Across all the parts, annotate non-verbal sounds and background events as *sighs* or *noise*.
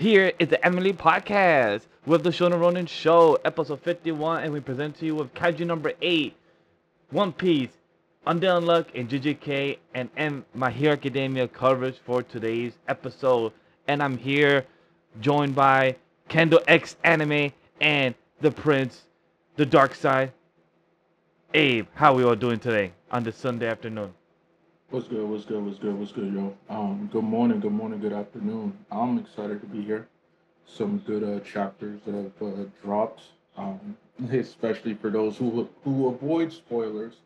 Here is the Emily Podcast with the Shonen Ronin Show, episode 51, and we present to you with Kaiju number 8, One Piece, Undead Unluck, and JJK, and M My Hero Academia coverage for today's episode. And I'm here joined by Kendell X Anime and the Prince, the Dark Side. Abe, how are we all doing today on this Sunday afternoon? What's good? What's good? What's good? What's good, yo? Um, good morning. Good morning. Good afternoon. I'm excited to be here. Some good uh, chapters that have uh, dropped, um, *laughs* especially for those who who avoid spoilers.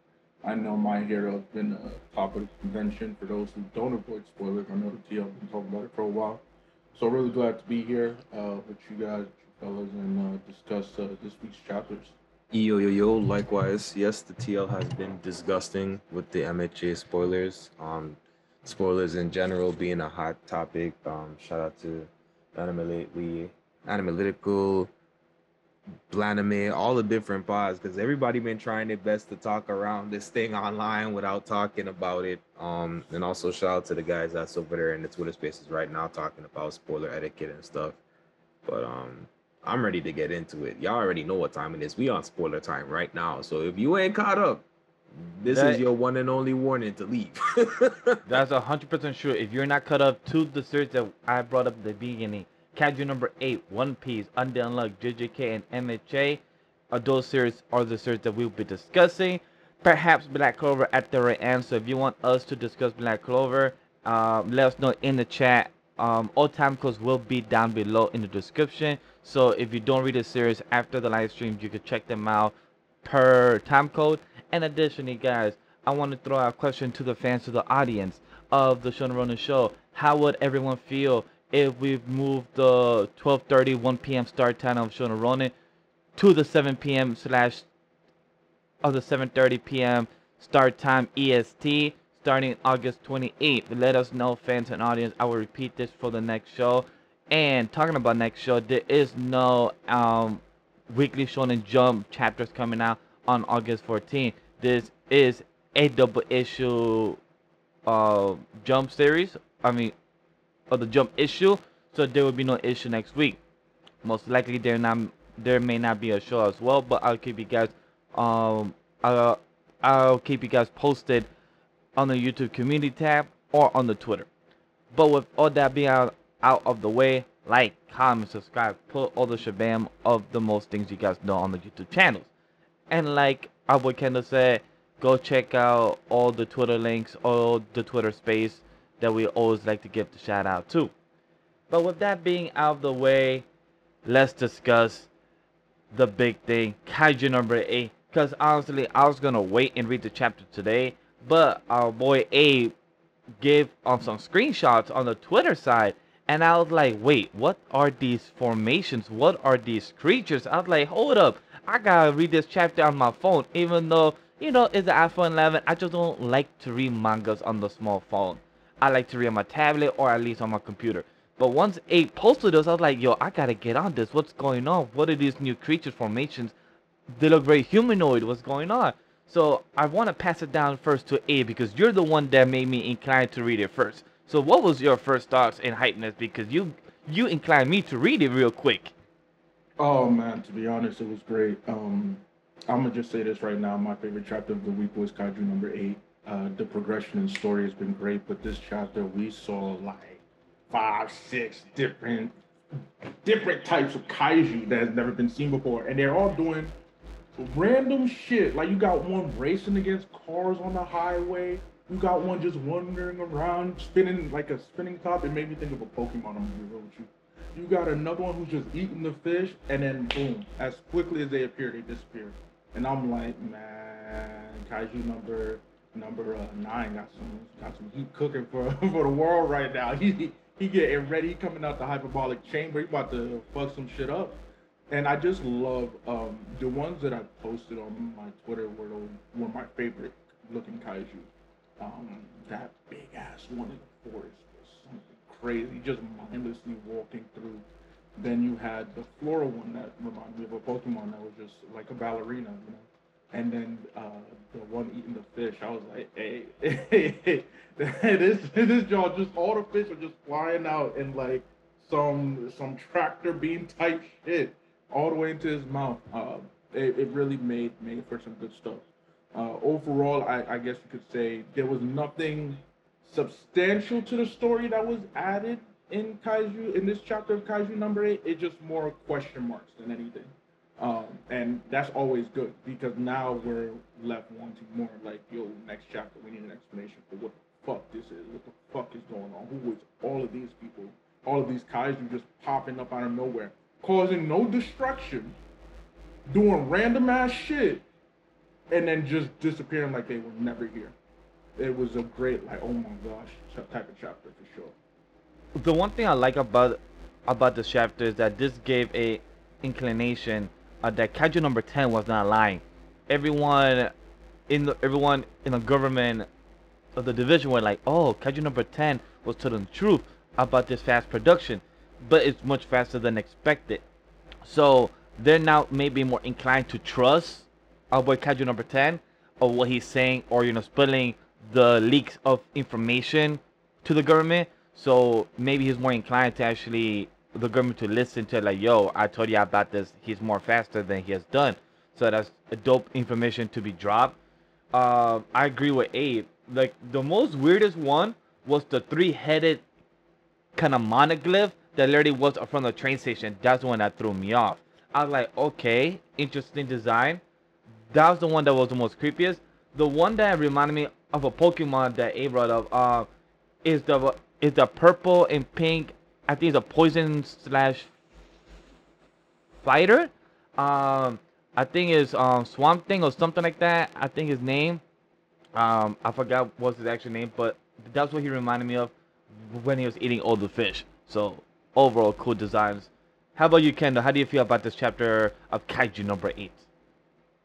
I know my hero has been a top of the convention. For those who don't avoid spoilers, I know the TL has been talking about it for a while. So really glad to be here uh, with you guys, you fellas, and uh, discuss uh, this week's chapters. Yo yo yo, likewise. Yes, the TL has been disgusting with the MHA spoilers. Um spoilers in general being a hot topic. Um shout out to Anime Lately Analytical Blanime, all the different pods, because everybody been trying their best to talk around this thing online without talking about it. Um, and also shout out to the guys that's over there in the Twitter spaces right now talking about spoiler etiquette and stuff. But um, I'm ready to get into it. Y'all already know what time it is. We on spoiler time right now. So if you ain't caught up, this That- is your one and only warning to leave. *laughs* That's a hundred percent sure. If you're not caught up to the series that I brought up at the beginning, Kaiju number eight, One Piece, Undead Unluck, JJK, and MHA, uh, those series are the series that we'll be discussing. Perhaps Black Clover at the right end. So if you want us to discuss Black Clover, um, let us know in the chat. Um, all time codes will be down below in the description. So if you don't read the series after the live stream, you can check them out per time code. And additionally, guys, I want to throw out a question to the fans, to the audience of the Shonen Ronin show. How would everyone feel if we moved the 12:30, 1 p.m. start time of Shonen Ronin to the 7 p.m. slash of the 7:30 p.m. start time EST starting August 28th? Let us know, fans and audience. I will repeat this for the next show. And talking about next show, there is no um, weekly Shonen Jump chapters coming out on August 14th. This is a double issue uh, Jump series. I mean, of the Jump issue. So there will be no issue next week. Most likely there not there may not be a show as well, but I'll keep you guys um I'll, I'll keep you guys posted on the YouTube community tab or on the Twitter. But with all that being out, out of the way, like, comment, subscribe, put all the shabam of the most things you guys know on the YouTube channels. And like our boy Kendall said, go check out all the Twitter links, all the Twitter space that we always like to give the shout out to. But with that being out of the way, let's discuss the big thing, Kaiju number 8. Because honestly, I was going to wait and read the chapter today, but our boy Abe gave um, some screenshots on the Twitter side. And I was like, wait, what are these formations? What are these creatures? I was like, hold up. I gotta read this chapter on my phone, even though, you know, it's the iPhone 11. I just don't like to read mangas on the small phone. I like to read on my tablet or at least on my computer. But once Abe posted this, I was like, yo, I gotta get on this. What's going on? What are these new creature formations? They look very humanoid. What's going on? So I want to pass it down first to A because you're the one that made me inclined to read it first. So what was your first thoughts and hypeness? Because you you inclined me to read it real quick. Oh man, to be honest, it was great. Um, I'm gonna just say this right now. My favorite chapter of the week was Kaiju number eight. Uh, the progression and story has been great, but this chapter we saw like five, six different different types of kaiju that has never been seen before, and they're all doing random shit. Like you got one racing against cars on the highway. You got one just wandering around, spinning like a spinning top. It made me think of a Pokemon. I'm gonna be real with you. You got another one who's just eating the fish, and then boom, as quickly as they appear, they disappear. And I'm like, man, Kaiju number number uh, nine got some got some heat cooking for *laughs* for the world right now. He he getting ready, coming out the hyperbolic chamber. He about to fuck some shit up. And I just love um, the ones that I posted on my Twitter were the, were my favorite looking kaiju. Um, that big ass one in the forest was something crazy, just mindlessly walking through. Then you had the floral one that reminded me of a Pokemon that was just like a ballerina, you know. And then uh, the one eating the fish, I was like, hey, hey, *laughs* hey, this this y'all just all the fish are just flying out in like some some tractor beam type shit all the way into his mouth. Uh, it, it really made made for some good stuff. Uh, overall, I, I guess you could say there was nothing substantial to the story that was added in Kaiju in this chapter of Kaiju number eight. It's just more question marks than anything. Um, and that's always good because now we're left wanting more. Like, yo, next chapter, we need an explanation for what the fuck this is. What the fuck is going on? Who is all of these people? All of these kaiju just popping up out of nowhere, causing no destruction, doing random ass shit, and then just disappearing like they were never here. It was a great, like, oh my gosh, type of chapter for sure. The one thing I like about about this chapter is that this gave a inclination uh, that Kaiju number 10 was not lying. Everyone in the everyone in the government of the division were like, "Oh, Kaiju number 10 was telling the truth about this fast production, but it's much faster than expected." So they're now maybe more inclined to trust our boy Kaiju number 10 or what he's saying, or you know, spilling the leaks of information to the government. So maybe he's more inclined to actually the government to listen to like, yo, I told you about this. He's more faster than he has done. So that's a dope information to be dropped. Uh, I agree with Abe. Like the most weirdest one was the three-headed kind of monoglyph that literally was from the train station. That's the one that threw me off. I was like, okay, interesting design. That was the one that was the most creepiest. The one that reminded me of a Pokemon that Abe brought up uh, is the is the purple and pink I think it's a poison slash fighter. Um, I think it's um Swamp Thing or something like that. I think his name. Um, I forgot what's his actual name, but that's what he reminded me of when he was eating all the fish. So overall, cool designs. How about you, Kendall? How do you feel about this chapter of Kaiju number eight?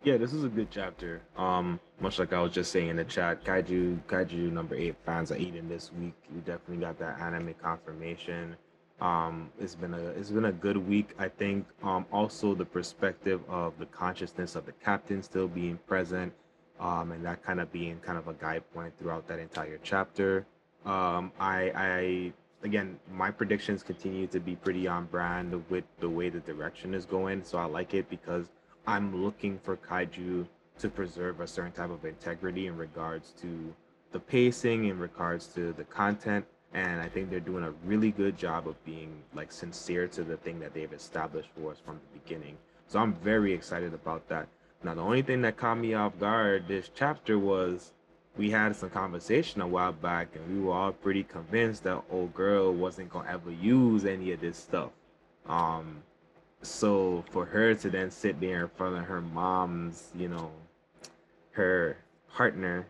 Yeah, this is a good chapter. Um, much like I was just saying in the chat, Kaiju Kaiju number eight fans are eating this week. We definitely got that anime confirmation. Um, it's been a it's been a good week. I think um, also the perspective of the consciousness of the captain still being present, um, and that kind of being kind of a guide point throughout that entire chapter. Um, I, I again, my predictions continue to be pretty on brand with the way the direction is going. So I like it because I'm looking for kaiju to preserve a certain type of integrity in regards to the pacing, in regards to the content, and I think they're doing a really good job of being like sincere to the thing that they've established for us from the beginning. So I'm very excited about that. Now, the only thing that caught me off guard this chapter was we had some conversation a while back, and we were all pretty convinced that old girl wasn't gonna ever use any of this stuff. Um, so for her to then sit there in front of her mom's, you know, her partner,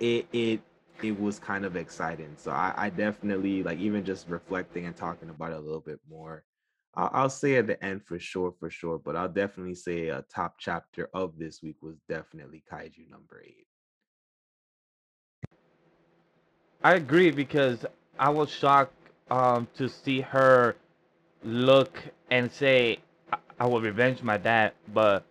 it it it was kind of exciting. So I, I definitely like even just reflecting and talking about it a little bit more. I'll, I'll say at the end for sure, for sure, but I'll definitely say a top chapter of this week was definitely Kaiju number eight. I agree because I was shocked um, to see her look and say, I, I will revenge my dad, but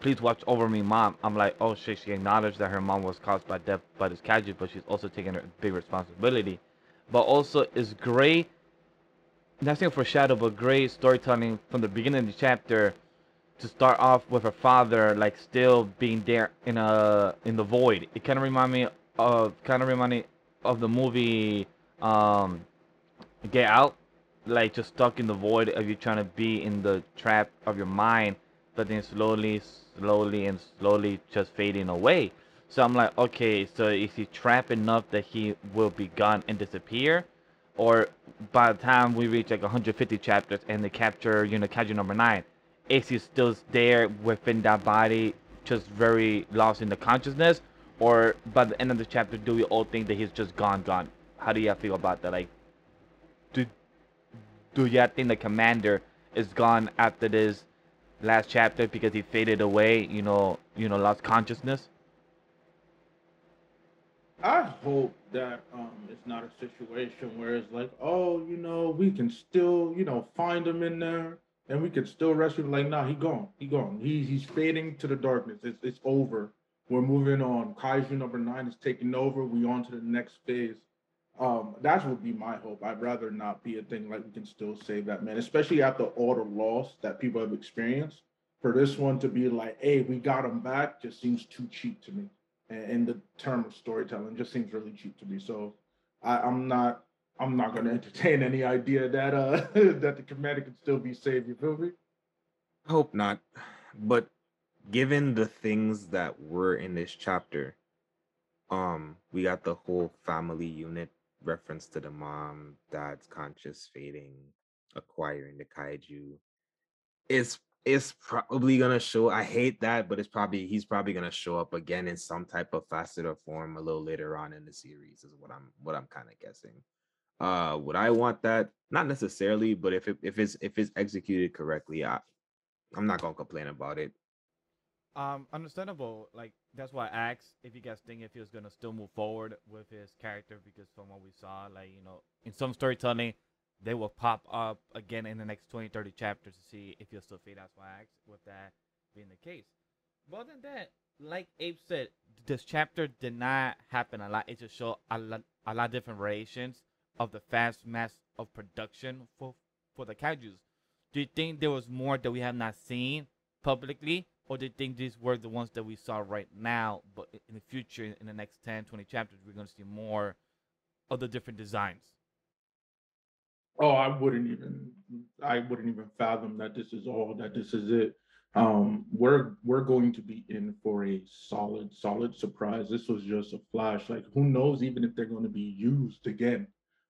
please watch over me, mom. I'm like, oh shit, she acknowledged that her mom was caused by death by this kaiju, but she's also taking a big responsibility. But also, it's great, nothing foreshadow, but great storytelling from the beginning of the chapter to start off with her father, like still being there in a in the void. It kind of remind me of kind of remind me of the movie um, Get Out, like just stuck in the void of you trying to be in the trap of your mind but then slowly, slowly, and slowly just fading away. So I'm like, okay, so is he trapped enough that he will be gone and disappear? Or by the time we reach like 150 chapters and they capture, you know, Kaiju number 9, is he still there within that body, just very lost in the consciousness? Or by the end of the chapter, do we all think that he's just gone, gone? How do you feel about that? Like, do, do you think the commander is gone after this last chapter because he faded away, you know, you know, lost consciousness? I hope that um it's not a situation where it's like, oh, you know, we can still, you know, find him in there and we can still rescue him. Like, nah, he gone. He gone. He's he's fading to the darkness. It's it's over. We're moving on. Kaiju number nine is taking over. We on to the next phase. Um, that would be my hope. I'd rather not be a thing like we can still save that man, especially after all the loss that people have experienced. For this one to be like, hey, we got him back, just seems too cheap to me. And in the term of storytelling, just seems really cheap to me. So I, I'm not I'm not gonna *laughs* entertain any idea that uh *laughs* that the commander can still be saved, you feel me? Hope not. But given the things that were in this chapter, um, we got the whole family unit reference to the mom, dad's conscious fading, acquiring the kaiju. It's it's probably gonna show. I hate that, but it's probably he's probably gonna show up again in some type of facet or form a little later on in the series. Is what I'm what I'm kind of guessing. Uh, would I want that? Not necessarily, but if it if it's if it's executed correctly, I I'm not gonna complain about it. Um, understandable. Like that's why I asked if you guys think if he was gonna still move forward with his character because from what we saw, like you know, in some storytelling, they will pop up again in the next 20, 30 chapters to see if he'll still fade. That's why I asked with that being the case. But other than that, like Abe said, this chapter did not happen a lot. It just showed a lot, a lot of different variations of the fast mass of production for for the kaiju's. Do you think there was more that we have not seen publicly, or do you think these were the ones that we saw right now, but in the future, in the next 10, 20 chapters, we're going to see more of the different designs? Oh, I wouldn't even I wouldn't even fathom that this is all that this is it. Um, we're we're going to be in for a solid, solid surprise. This was just a flash. Like who knows even if they're going to be used again,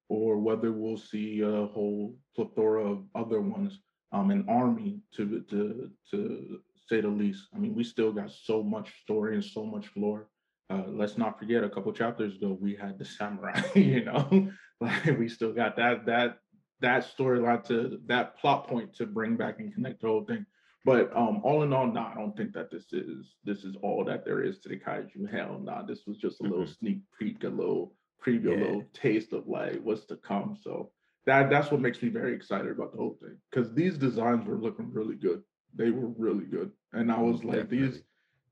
or whether we'll see a whole plethora of other ones, um, an army to to to say the least. I mean, we still got so much story and so much lore. Uh, let's not forget a couple chapters ago we had the samurai, *laughs* you know, *laughs* like we still got that that that storyline to that plot point to bring back and connect the whole thing. But um, all in all, nah, I don't think that this is this is all that there is to the kaiju. Hell, nah, this was just a little Mhm. sneak peek, a little preview, a little taste of like what's to come. So that that's what makes me very excited about the whole thing because these designs were looking really good. They were really good, and I was like, these,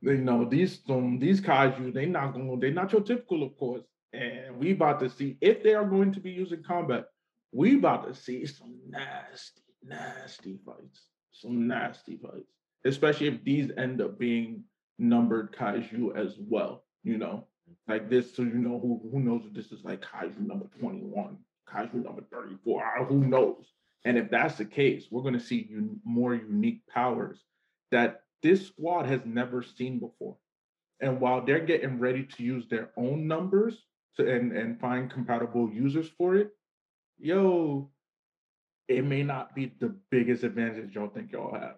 you know, these um, these kaiju, they not going, they not your typical, of course. And we about to see if they are going to be using combat. We about to see some nasty, nasty fights. Some nasty fights. Especially if these end up being numbered kaiju as well. You know, like this, so you know who who knows if this is like kaiju number 21, kaiju number 34, ah, who knows? And if that's the case, we're going to see un- more unique powers that this squad has never seen before. And while they're getting ready to use their own numbers to, and, and find compatible users for it, yo, it may not be the biggest advantage y'all think y'all have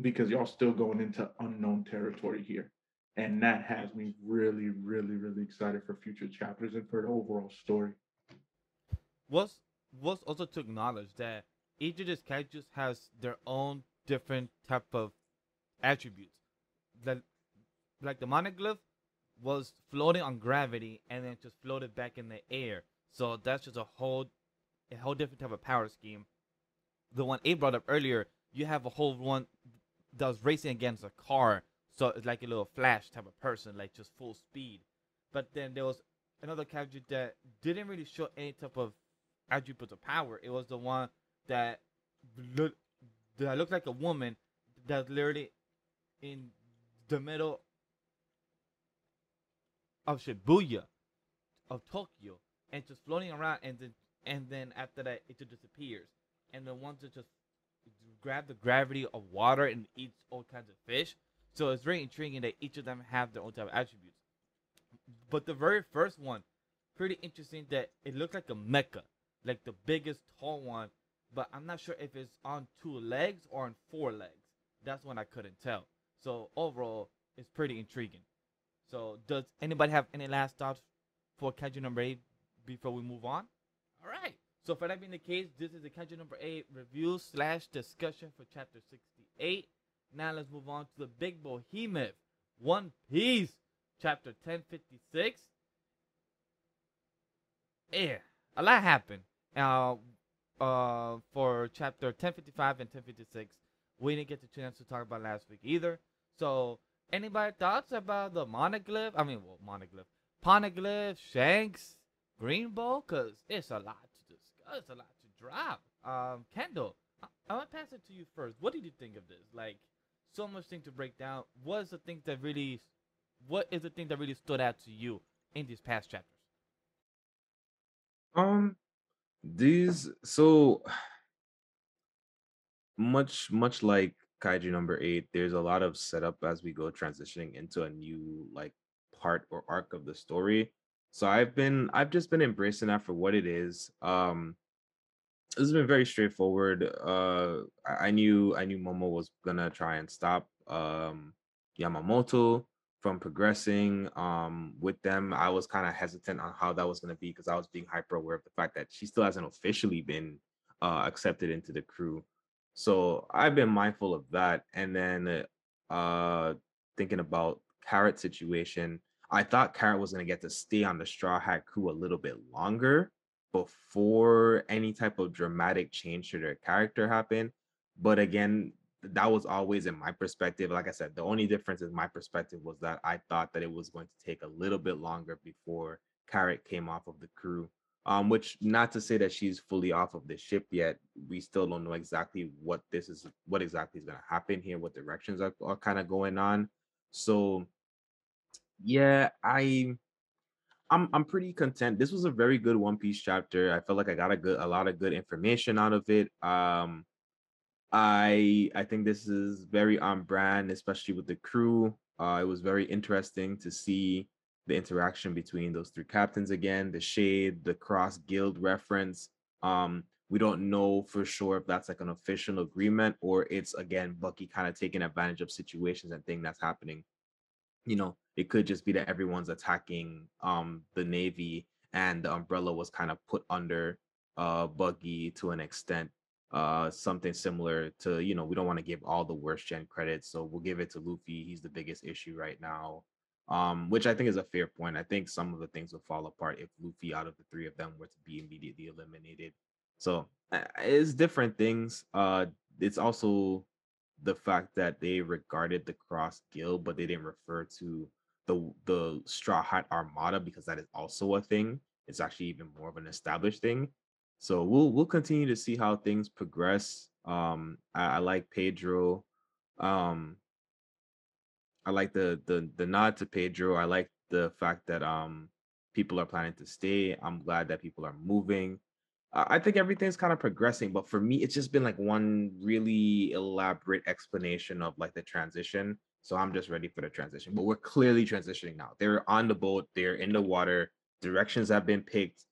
because y'all still going into unknown territory here. And that has me really, really, really excited for future chapters and for the overall story. was was also to acknowledge that each of these characters has their own different type of attributes. That like the monoglyph was floating on gravity and then just floated back in the air. So that's just a whole a whole different type of power scheme. The one A brought up earlier, you have a whole one that was racing against a car. So it's like a little flash type of person, like just full speed. But then there was another character that didn't really show any type of attributes of power. It was the one that look that looked like a woman that's literally in the middle of Shibuya, of Tokyo, and just floating around, and then and then after that it just disappears. And the ones that just grab the gravity of water and eats all kinds of fish. So it's very intriguing that each of them have their own type of attributes. But the very first one, pretty interesting that it looked like a mecha, like the biggest tall one. But I'm not sure if it's on two legs or on four legs. That's one I couldn't tell. So overall, it's pretty intriguing. So does anybody have any last thoughts for Kaiju number eight before we move on? All right. So for that being the case, this is the Kaiju number eight review slash discussion for chapter 68. Now let's move on to the big behemoth, One Piece, chapter 1056. Yeah, a lot happened. Uh, uh, for chapter 1055 and 1056, we didn't get the chance to talk about last week either. So, anybody thoughts about the monoglyph? I mean, well, monoglyph, poneglyph, Shanks, Green Bull? Cause it's a lot to discuss, a lot to drop. Um, Kendall, I, I want to pass it to you first. What did you think of this? Like, so much thing to break down. What is the thing that really, what is the thing that really stood out to you in these past chapters? Um, these so much much like Kaiju number eight, there's a lot of setup as we go transitioning into a new like part or arc of the story. So I've been I've just been embracing that for what it is. Um this has been very straightforward. Uh I, I knew I knew Momo was gonna try and stop um Yamato from progressing um with them. I was kind of hesitant on how that was gonna be because I was being hyper aware of the fact that she still hasn't officially been uh accepted into the crew. So I've been mindful of that. And then uh thinking about Carrot situation, I thought Carrot was gonna get to stay on the Straw Hat crew a little bit longer before any type of dramatic change to their character happened. But again, that was always in my perspective. Like I said, the only difference in my perspective was that I thought that it was going to take a little bit longer before Carrot came off of the crew. Um, which not to say that she's fully off of the ship yet. We still don't know exactly what this is, what exactly is going to happen here, what directions are, are kind of going on. So, yeah, I, I'm I'm pretty content. This was a very good One Piece chapter. I felt like I got a good, a lot of good information out of it. Um, I I think this is very on brand, especially with the crew. Uh, it was very interesting to see the interaction between those three captains again, the shade, the cross guild reference. Um, we don't know for sure if that's like an official agreement or it's again Buggy kind of taking advantage of situations and things that's happening. You know, it could just be that everyone's attacking um the Navy and the umbrella was kind of put under uh Buggy to an extent uh something similar to you know we don't want to give all the worst gen credits so we'll give it to luffy he's the biggest issue right now um which i think is a fair point i think some of the things will fall apart if luffy out of the three of them were to be immediately eliminated so uh, it's different things uh it's also the fact that they regarded the cross guild but they didn't refer to the the straw hat armada because that is also a thing it's actually even more of an established thing so we'll we'll continue to see how things progress. Um, I, I like Pedro. Um, I like the the the nod to Pedro. I like the fact that um people are planning to stay. I'm glad that people are moving. I think everything's kind of progressing, but for me, it's just been like one really elaborate explanation of like the transition. So I'm just ready for the transition. But we're clearly transitioning now. They're on the boat. They're in the water. Directions have been picked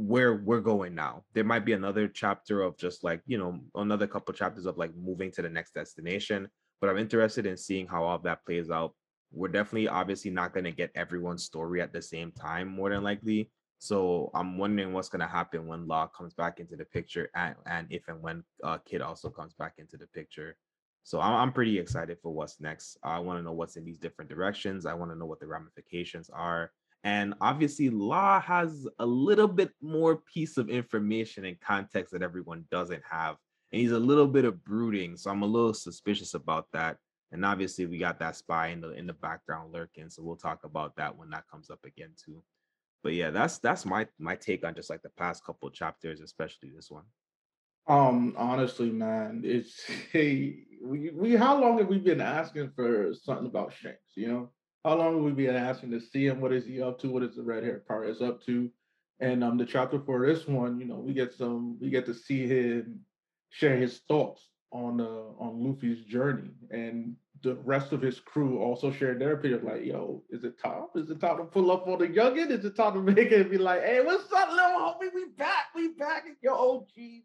where we're going now. There might be another chapter of just like, you know, another couple chapters of like moving to the next destination, but I'm interested in seeing how all that plays out. We're definitely obviously not going to get everyone's story at the same time, more than likely. So I'm wondering what's going to happen when Law comes back into the picture and, and if and when uh, Kid also comes back into the picture. So I'm, I'm pretty excited for what's next. I want to know what's in these different directions. I want to know what the ramifications are. And obviously, Law has a little bit more piece of information and context that everyone doesn't have. And he's a little bit of brooding. So I'm a little suspicious about that. And obviously, we got that spy in the in the background lurking. So we'll talk about that when that comes up again too. But yeah, that's that's my my take on just like the past couple chapters, especially this one. Um, honestly, man, it's *laughs* hey, we we how long have we been asking for something about Shanks? You know, how long have we been asking to see him? What is he up to? What is the red hair pirates up to? And um, the chapter for this one, you know, we get some, we get to see him share his thoughts on uh on Luffy's journey, and the rest of his crew also shared their opinion. Like, yo, is it time? Is it time to pull up on the youngin? Is it time to *laughs* make it be like, hey, what's up, little homie? We back, we back at your OGs.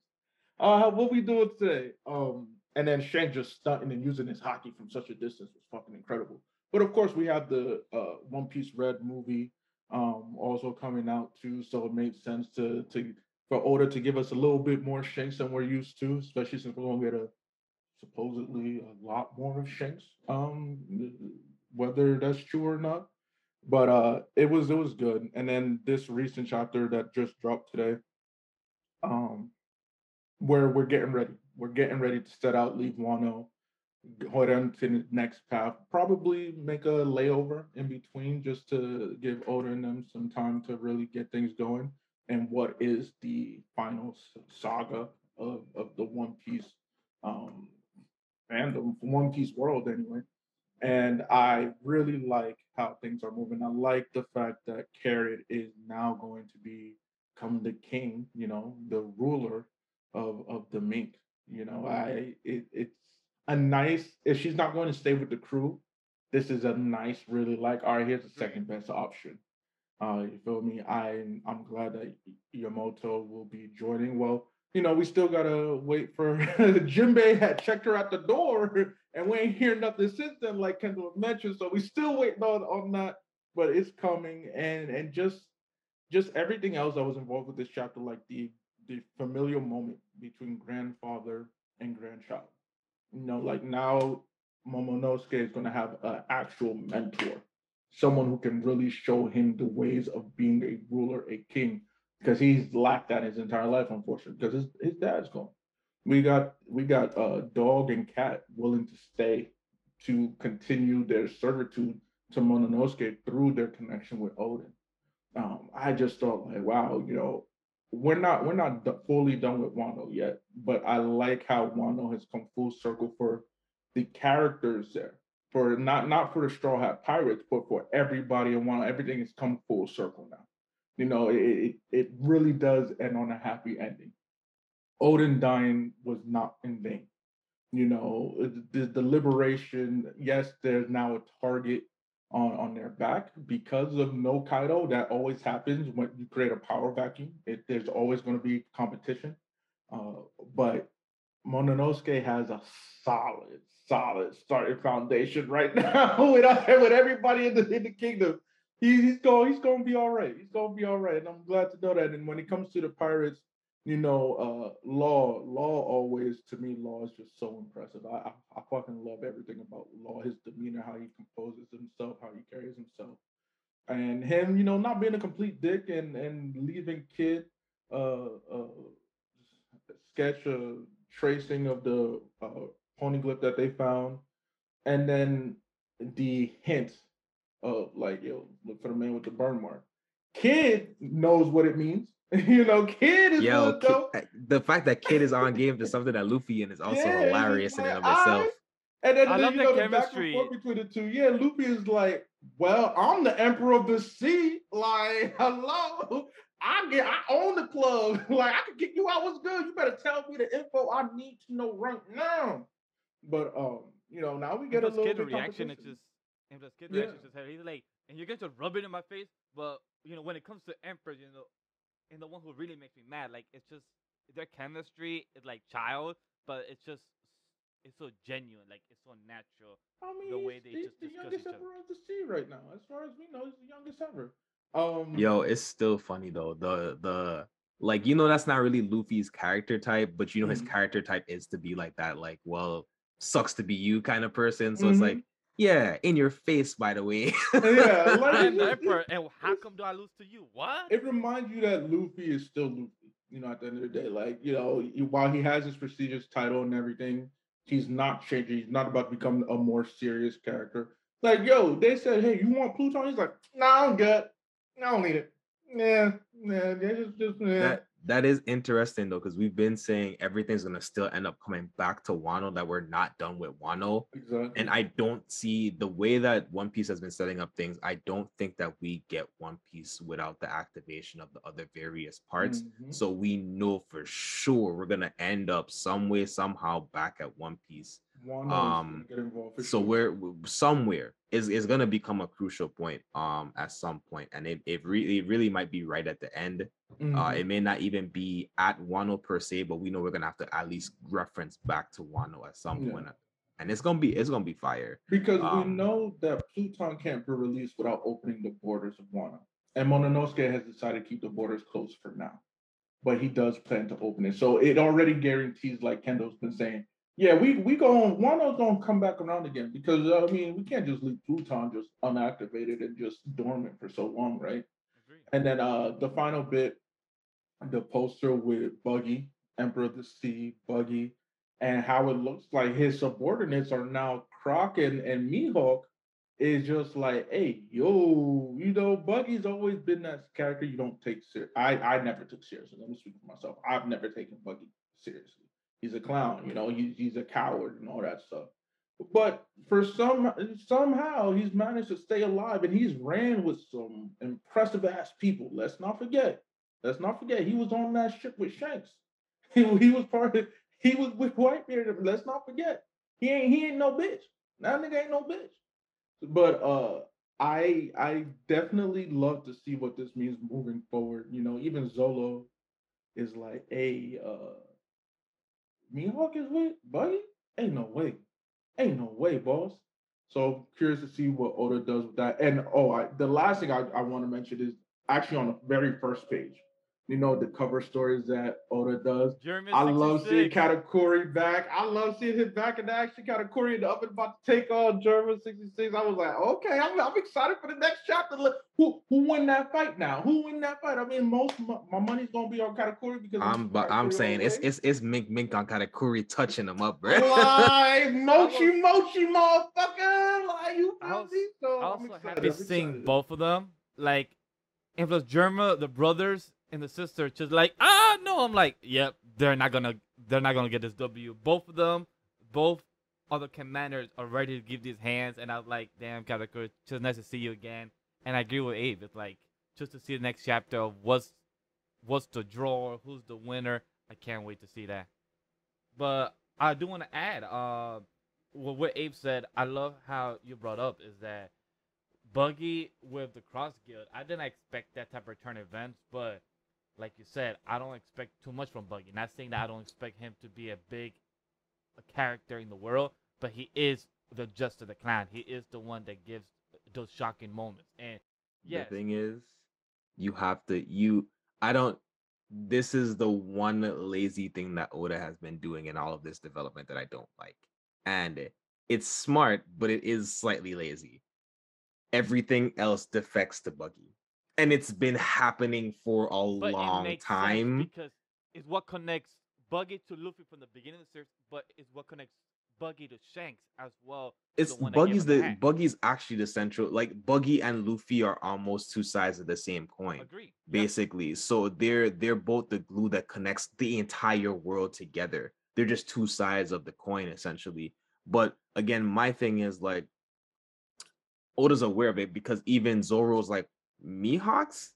Uh, what we doing today? Um, and then Shank just stunting and using his haki from such a distance was fucking incredible. But of course, we have the uh, One Piece Red movie um, also coming out too, so it made sense to to for Oda to give us a little bit more Shanks than we're used to, especially since we're gonna get a supposedly a lot more of Shanks. Um, whether that's true or not, but uh, it was it was good. And then this recent chapter that just dropped today, um, where we're getting ready, we're getting ready to set out, leave Wano go down to the next path. Probably make a layover in between just to give Oda and them some time to really get things going. And what is the final saga of, of the One Piece um, fandom, One Piece world anyway. And I really like how things are moving. I like the fact that Carrot is now going to become the king, you know, the ruler of of the mink. You know, I it, it's a nice if she's not going to stay with the crew, this is a nice, really like, all right, here's the second best option. Uh, you feel me? I'm I'm glad that Yamato will be joining. Well, you know, we still gotta wait for *laughs* Jinbei had checked her at the door, *laughs* and we ain't hear nothing since then, like Kendall mentioned. So we still waiting on on that, but it's coming, and and just just everything else that was involved with this chapter, like the the familial moment between grandfather and grandchild. You know, like now Momonosuke is gonna have an actual mentor, someone who can really show him the ways of being a ruler, a king, because he's lacked that his entire life, unfortunately, because his, his dad's gone. We got we got a dog and cat willing to stay to continue their servitude to Momonosuke through their connection with Oden. Um, I just thought like, wow, you know, we're not we're not fully done with Wano yet, but I like how Wano has come full circle for the characters there. For not not for the Straw Hat Pirates, but for everybody in Wano, everything has come full circle now. You know, it, it it really does end on a happy ending. Oden dying was not in vain. You know, the, the liberation, yes, there's now a target on, on their back because of no Kaido. That always happens when you create a power vacuum. It, there's always going to be competition. Uh, but Momonosuke has a solid, solid starting foundation right *laughs* now with, with everybody in the in the kingdom. He, he's going he's going to be all right. He's going to be all right, and I'm glad to know that. And when it comes to the pirates, you know, uh, Law, Law always to me, Law is just so impressive. I, I, I fucking love everything about Law, his demeanor, how he composes himself, how he carries himself, and him, you know, not being a complete dick and and leaving Kid uh, uh sketch a tracing of the uh, poneglyph that they found, and then the hint of like, yo, look for the man with the burn mark. Kid knows what it means *laughs* you know, Kid is Yo, Kid, uh, the fact that Kid is on *laughs* game to something that Luffy in is also yeah, hilarious in and of itself. and then, I then you know the chemistry. back and forth between the two. Yeah, Luffy is like, well, I'm the emperor of the sea. Like, *laughs* hello, I get, I own the club. like, I can get you out. What's good? You better tell me the info I need to know right now. But um, you know, now we get a little kid reaction. It's just, and the kid yeah. reaction just he's like, and you get to rub it in my face, but you know, when it comes to emperors, you know, and the one who really makes me mad. Like it's just their chemistry is like child, but it's just it's so genuine. Like it's so natural. I mean, the way they he's just the youngest ever of the sea right now. As far as we know, he's the youngest ever. Um, Yo, it's still funny though. The the like you know that's not really Luffy's character type, but you know mm-hmm. his character type is to be like that. Like, well, sucks to be you kind of person. So mm-hmm. it's like yeah, in your face, by the way. yeah, *laughs* like, and how come do I lose to you? What? It reminds you that Luffy is still Luffy. You know, at the end of the day, like you know, while he has his prestigious title and everything, he's not changing. He's not about to become a more serious character. Like, yo, they said, hey, you want Pluton? He's like, nah, I'm good. I don't need it. Yeah, yeah, they just, just yeah. That, that is interesting though, because we've been saying everything's gonna still end up coming back to Wano, that we're not done with Wano. Exactly. And I don't see the way that One Piece has been setting up things, I don't think that we get One Piece without the activation of the other various parts. Mm-hmm. So we know for sure we're gonna end up some way, somehow back at One Piece um so we're somewhere is is going to become a crucial point um at some point and it, it really it really might be right at the end mm-hmm. uh it may not even be at wano per se but we know we're gonna have to at least reference back to wano at some yeah. point and it's gonna be it's gonna be fire because um, we know that pluton can't be released without opening the borders of wano and momonosuke has decided to keep the borders closed for now but he does plan to open it so it already guarantees like kendall's been saying yeah, we we going Wano's gonna come back around again because I mean we can't just leave Pluton just unactivated and just dormant for so long, right? And then uh the final bit, the poster with Buggy, Emperor of the Sea, Buggy, and how it looks like his subordinates are now Croc and, and Mihawk is just like, hey, yo, you know, Buggy's always been that character you don't take serious. I, I never took seriously. Let me speak for myself. I've never taken Buggy seriously. He's a clown, you know, he's a coward and all that stuff. But for some somehow he's managed to stay alive and he's ran with some impressive ass people. Let's not forget. Let's not forget he was on that ship with Shanks. *laughs* He, he was part of he was with Whitebeard. Let's not forget. He ain't he ain't no bitch. That nigga ain't no bitch. But uh I I definitely love to see what this means moving forward. You know, even Zoro is like, hey, uh Mihawk is with Buggy? Ain't no way. Ain't no way, boss. So curious to see what Oda does with that. And oh, I, the last thing I, I want to mention is actually on the very first page you know, the cover stories that Oda does. German I love seeing Katakuri back. I love seeing him back in action. Katakuri in the oven about to take on Germa 66. I was like, okay, I'm, I'm excited for the next chapter. Look, who who win that fight now? Who win that fight? I mean, most my, my money's gonna be on Katakuri because I'm but I'm saying it's it's it's Mink Mink on Katakuri touching him up, bro. Like *laughs* mochi mochi motherfucker. Like you feel me? So I'm also happy seeing both of them. Like if it was Germa, the brothers and the sister just like ah no. I'm like yep they're not gonna they're not gonna get this w. Both of them both other commanders are ready to give these hands and i was like damn Katakuri, just nice to see you again. And i agree with abe. It's like just to see the next chapter of what's what's the draw who's the winner. I can't wait to see that. But i do want to add uh what abe said i love how you brought up is that buggy with the cross guild i didn't expect that type of turn events but like you said, I don't expect too much from Buggy. Not saying that I don't expect him to be a big a character in the world, but he is the just of the clown. He is the one that gives those shocking moments. And yes, the thing is, you have to you. I don't. This is the one lazy thing that Oda has been doing in all of this development that I don't like, and it's smart, but it is slightly lazy. Everything else defects to Buggy and it's been happening for a but long time because it's what connects Buggy to Luffy from the beginning of the series, but it's what connects Buggy to Shanks as well. It's Buggy's the, the Buggy's actually the central. Like Buggy and Luffy are almost two sides of the same coin. Agree. Basically, yep. so they're they're both the glue that connects the entire world together. They're just two sides of the coin essentially. But again, my thing is like Oda's aware of it because even Zoro's like, Mihawks,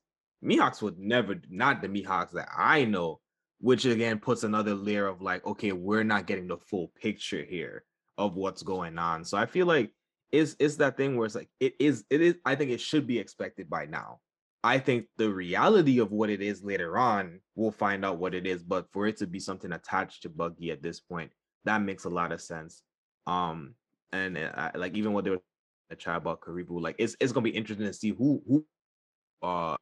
Mihawks would never, not the Mihawks that I know, which again puts another layer of like, okay, we're not getting the full picture here of what's going on. So I feel like it's it's that thing where it's like it is it is I think it should be expected by now. I think the reality of what it is later on, we'll find out what it is. But for it to be something attached to Buggy at this point, that makes a lot of sense. Um, and uh, like even what they were a chat about Caribou, like it's it's gonna be interesting to see who who uh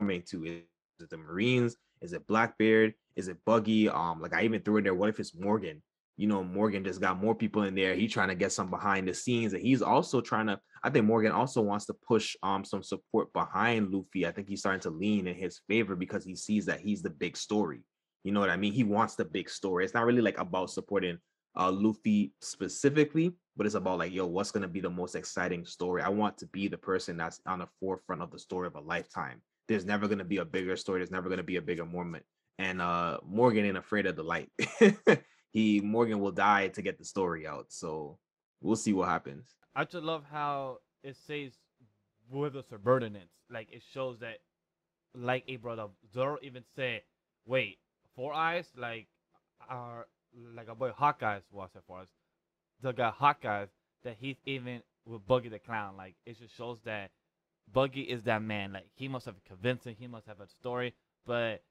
coming to? Is it the Marines? Is it Blackbeard? Is it Buggy? Um, like I even threw in there. What if it's Morgan? You know, Morgan just got more people in there. He's trying to get some behind the scenes, and he's also trying to. I think Morgan also wants to push um some support behind Luffy. I think he's starting to lean in his favor because he sees that he's the big story. You know what I mean? He wants the big story. It's not really like about supporting uh Luffy specifically, but it's about like, yo, what's gonna be the most exciting story? I want to be the person that's on the forefront of the story of a lifetime. There's never gonna be a bigger story. There's never gonna be a bigger moment. And uh Morgan ain't afraid of the light. *laughs* he Morgan will die to get the story out. So we'll see what happens. I just love how it says with the subordinates. Like it shows that, like a brother Zoro even say, "Wait, four eyes like are like a boy Hawkeyes was for us the guy Hawkeye that he's even with Buggy the Clown. Like it just shows that Buggy is that man. Like he must have convincing, he must have a story, but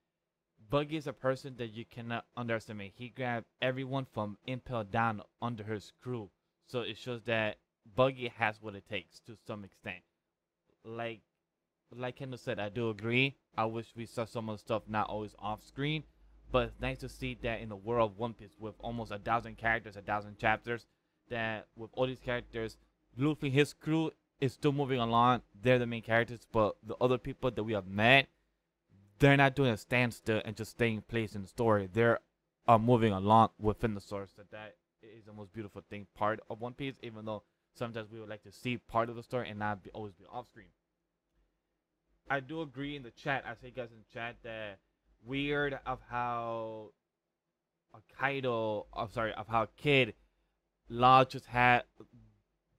Buggy is a person that you cannot underestimate. He grabbed everyone from Impel down under his crew. So it shows that Buggy has what it takes to some extent. Like like Kendall said, I do agree. I wish we saw some of the stuff not always off screen. But it's nice to see that in the world of One Piece with almost a thousand characters, a thousand chapters, that with all these characters, Luffy, his crew is still moving along. They're the main characters, but the other people that we have met, they're not doing a standstill and just staying place in the story. They're uh, moving along within the source. That that is the most beautiful thing part of One Piece. Even though sometimes we would like to see part of the story and not be, always be off screen. I do agree in the chat. I say guys in the chat that weird of how a Kaido, I'm sorry, of how Kid Law just had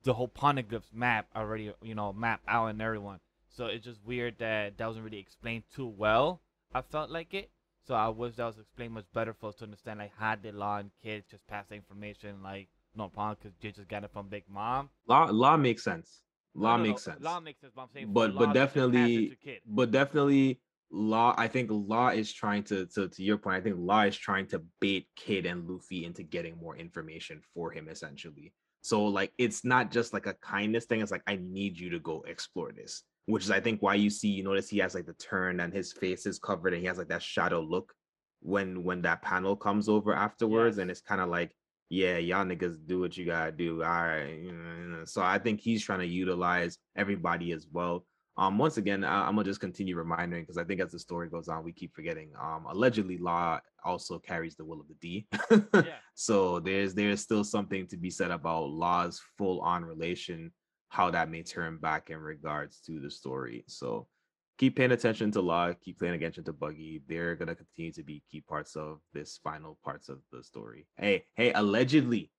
the whole poneglyphs map already, you know, map out and everyone. So it's just weird that that wasn't really explained too well. I felt like it. So I wish that was explained much better for us to understand like how did Law and Kid just pass the information like no problem because they just got it from Big Mom. Law law makes sense. Law No, no, makes no, sense. Law makes sense, but I'm saying but but to just pass it definitely but definitely law i think law is trying to, to to your point i think law is trying to bait kid and luffy into getting more information for him essentially so like it's not just like a kindness thing it's like i need you to go explore this which is i think why you see you notice he has like the turn and his face is covered and he has like that shadow look when when that panel comes over afterwards and it's kind of like yeah y'all niggas do what you gotta do all right you know, you know. so i think he's trying to utilize everybody as well um, once again, I, I'm gonna just continue reminding because I think as the story goes on, we keep forgetting. Um, allegedly, Law also carries the will of the D. *laughs* Yeah. So there's there's still something to be said about Law's full on relation, how that may turn back in regards to the story. So keep paying attention to Law, keep paying attention to Buggy. They're gonna continue to be key parts of this final parts of the story. Hey, hey, allegedly,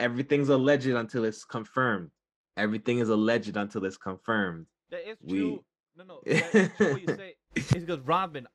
everything's alleged until it's confirmed. Everything is alleged until it's confirmed. That is We- true. No, no, *laughs* that is true what you say. It's because Robin,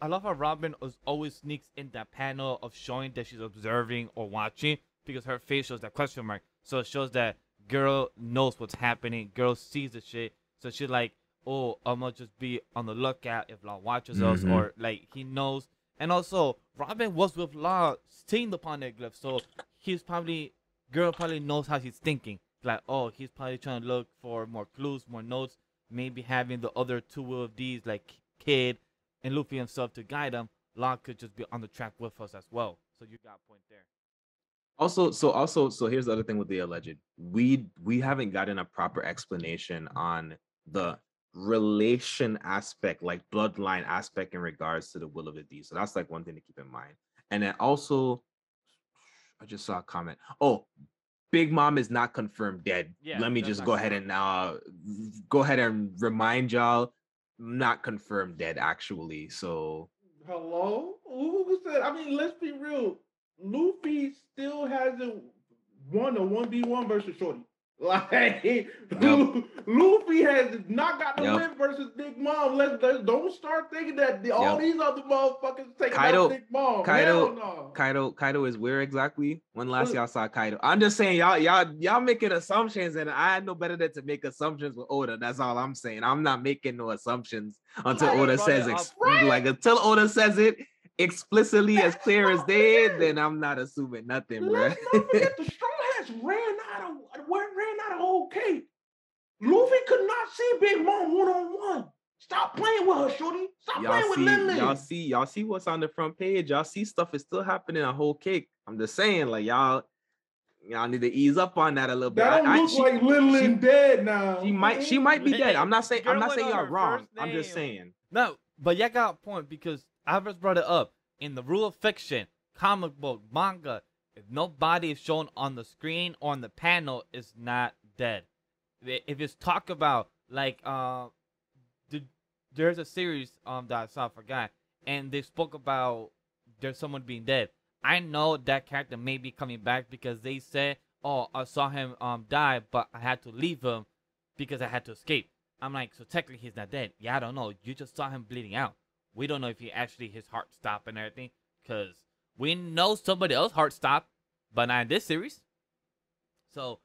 I love how Robin is always sneaks in that panel of showing that she's observing or watching because her face shows that question mark. So it shows that girl knows what's happening. Girl sees the shit. So she's like, oh, I'm gonna just be on the lookout if Law watches us Mhm. or like he knows. And also, Robin was with Law seeing the poneglyph, so he's probably girl probably knows how he's thinking. Like, oh, he's probably trying to look for more clues, more notes. Maybe having the other two of these, like Kid and Luffy himself, to guide him. Law could just be on the track with us as well. So you got a point there. Also, so also, so here's the other thing with the alleged. We we haven't gotten a proper explanation on the relation aspect, like bloodline aspect in regards to the will of the D. So that's like one thing to keep in mind. And then also, I just saw a comment. Oh, Big Mom is not confirmed dead. Yeah, Let me just go ahead and uh go ahead and remind y'all, not confirmed dead actually. So Hello? Who said? I mean, let's be real. Luffy still hasn't won a one v one versus Shorty. *laughs* Like Luffy has not got the Yep. win versus Big Mom. Let's, let's don't start thinking that the, all Yep. these other motherfuckers taking Kaido- out Big Mom. Kaido- no. Kaido Kaido is where exactly? When last y'all saw Kaido? I'm just saying y'all y'all y'all making assumptions and I know better than to make assumptions with Oda. That's all I'm saying. I'm not making no assumptions until Oda says ex- Right. like until Oda says it explicitly as clear as day, then I'm not assuming nothing, bro. *laughs* Let's not forget the Straw Hats ran out of ran out of whole cake. Luffy could not see Big Mom one on one. Stop playing with her, Shorty. Stop y'all playing with see, Lin y'all see, y'all see what's on the front page. Y'all see stuff is still happening a whole cake. I'm just saying, like y'all, y'all need to ease up on that a little bit. That I- don't I- look she- like Lin Lin she- dead now. She might she might be dead. I'm not saying I'm not saying y'all wrong. I'm just saying. No, but y'all got a point because Alvarez brought it up. In the rule of fiction, comic book, manga, if nobody is shown on the screen or on the panel, is not dead. If it's talk about like uh, the, there's a series um that I saw, I forgot, and they spoke about there's someone being dead. I know that character may be coming back because they said, "Oh, I saw him um die, but I had to leave him because I had to escape." I'm like, so technically he's not dead. Yeah, I don't know. You just saw him bleeding out. We don't know if he actually his heart stopped and everything, because we know somebody else heart stopped, but not in this series. So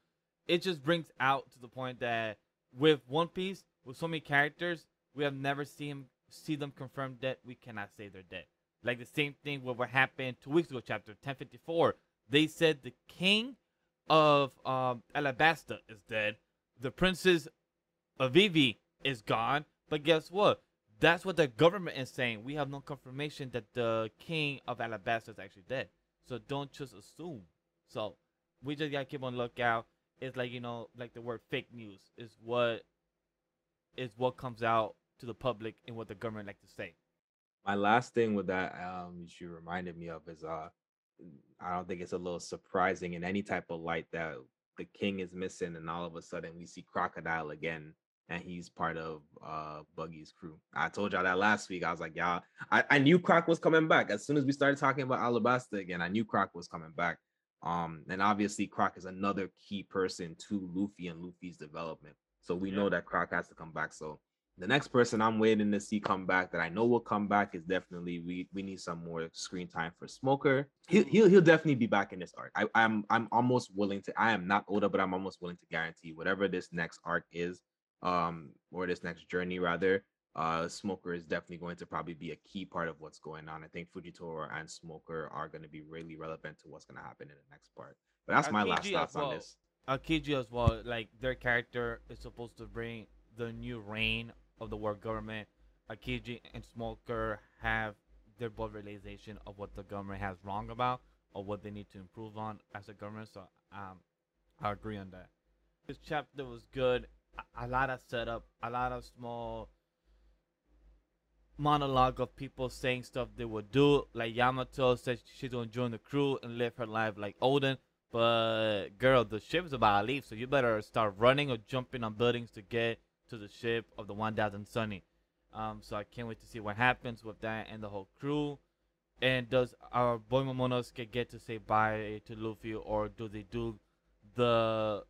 it just brings out to the point that with One Piece, with so many characters, we have never seen see them confirmed dead. We cannot say they're dead. Like the same thing with what happened two weeks ago, chapter 1054. They said the king of um, Alabasta is dead. The princess Avivi is gone. But guess what? That's what the government is saying. We have no confirmation that the king of Alabasta is actually dead. So don't just assume. So we just gotta keep on lookout. It's like you know, like the word fake news is what is what comes out to the public and what the government like to say. My last thing with that, um, you reminded me of is uh I don't think it's a little surprising in any type of light that the king is missing, and all of a sudden we see Crocodile again, and he's part of uh Buggy's crew. I told y'all that last week. I was like, y'all, I, I knew Croc was coming back. As soon as we started talking about Alabasta again, I knew Croc was coming back. Um, and obviously Croc is another key person to Luffy and Luffy's development. So we Yeah. know that Croc has to come back. So the next person I'm waiting to see come back that I know will come back is definitely we we need some more screen time for Smoker. He'll he'll, he'll definitely be back in this arc. I, I'm I'm almost willing to I am not Oda, but I'm almost willing to guarantee whatever this next arc is, um, or this next journey rather. Uh, Smoker is definitely going to probably be a key part of what's going on. I think Fujitora and Smoker are going to be really relevant to what's going to happen in the next part. But that's my last thoughts on well. this. Aokiji as well, like their character is supposed to bring the new reign of the world government. Aokiji and Smoker have their both realization of what the government has wrong about or what they need to improve on as a government. So um, I agree on that. This chapter was good. A, lot of setup, a lot of small monologue of people saying stuff they would do. Like Yamato said she's gonna join the crew and live her life like Oden. But girl, the ship's about to leave, so you better start running or jumping on buildings to get to the ship of the 1000 Sunny. Um, so I can't wait to see what happens with that and the whole crew. And does our boy Momonosuke get to say bye to Luffy, or do they do the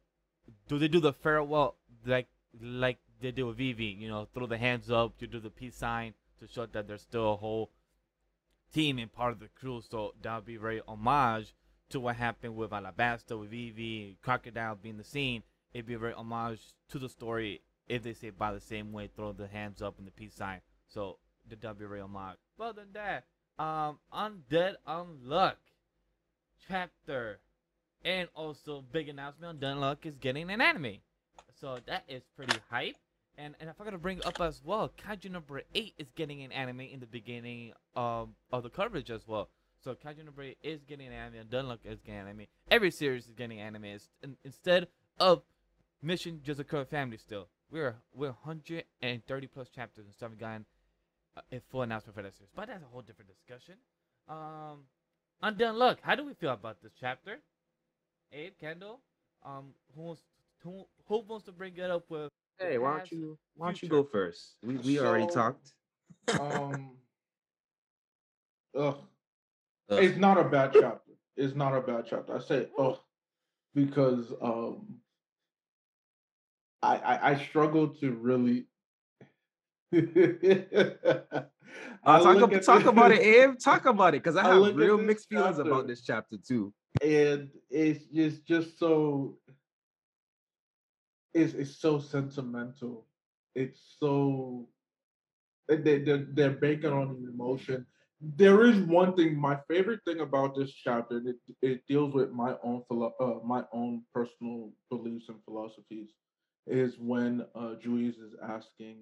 do they do the farewell like like they do with Vivi? You know, throw the hands up, you do the peace sign to show that there's still a whole team and part of the crew. So that would be very homage to what happened with Alabasta, with Vivi, Crocodile being the scene. It'd be very homage to the story if they say by the same way, throw the hands up and the peace sign. So the a very homage. But other than that, um, Undead Unluck chapter, and also big announcement: Undead Unluck is getting an anime. So that is pretty hype. And and I forgot to bring up as well, Kaiju number eight is getting an anime in the beginning um, of the coverage as well. So Kaiju number eight is getting an anime, and Dunlock is getting an anime. Every series is getting anime. Instead of Mission Yozakura Family still. We're we're 130 plus chapters and still haven't gotten a, a full announcement for that series. But that's a whole different discussion. Um, Undead Unluck. How do we feel about this chapter? Abe, Kendell, um, who wants who, who wants to bring it up with? Hey, why don't you why don't you future? go first? We we already talked. Um, ugh, Ugh. it's not a bad chapter. It's not a bad chapter. I say ugh because um, I I, I struggle to really. *laughs* Uh, talk at talk about it, Abe. Talk about it, because I I have at real mixed feelings chapter. about this chapter too. and it's just just so it's it's so sentimental. It's so they they're, they're banking on emotion. There is one thing. My favorite thing about this chapter, it it deals with my own philo- uh, my own personal beliefs and philosophies, is when uh, Juiz is asking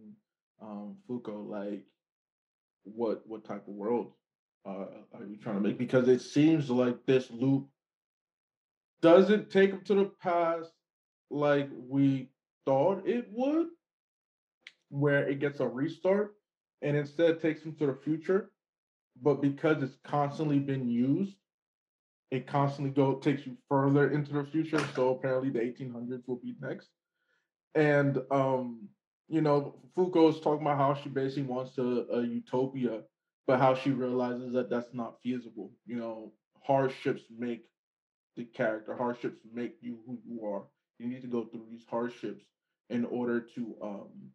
um, Fuuko like, what what type of world uh, are you trying to make? Because it seems like this loop doesn't take him to the past like we thought it would, where it gets a restart, and instead takes him to the future. But because it's constantly been used, it constantly go takes you further into the future. So apparently the 1800s will be next. And um, you know, Fuuko's talking about how she basically wants a, a utopia, but how she realizes that that's not feasible. You know, hardships make the character. Hardships make you who you are. You need to go through these hardships in order to um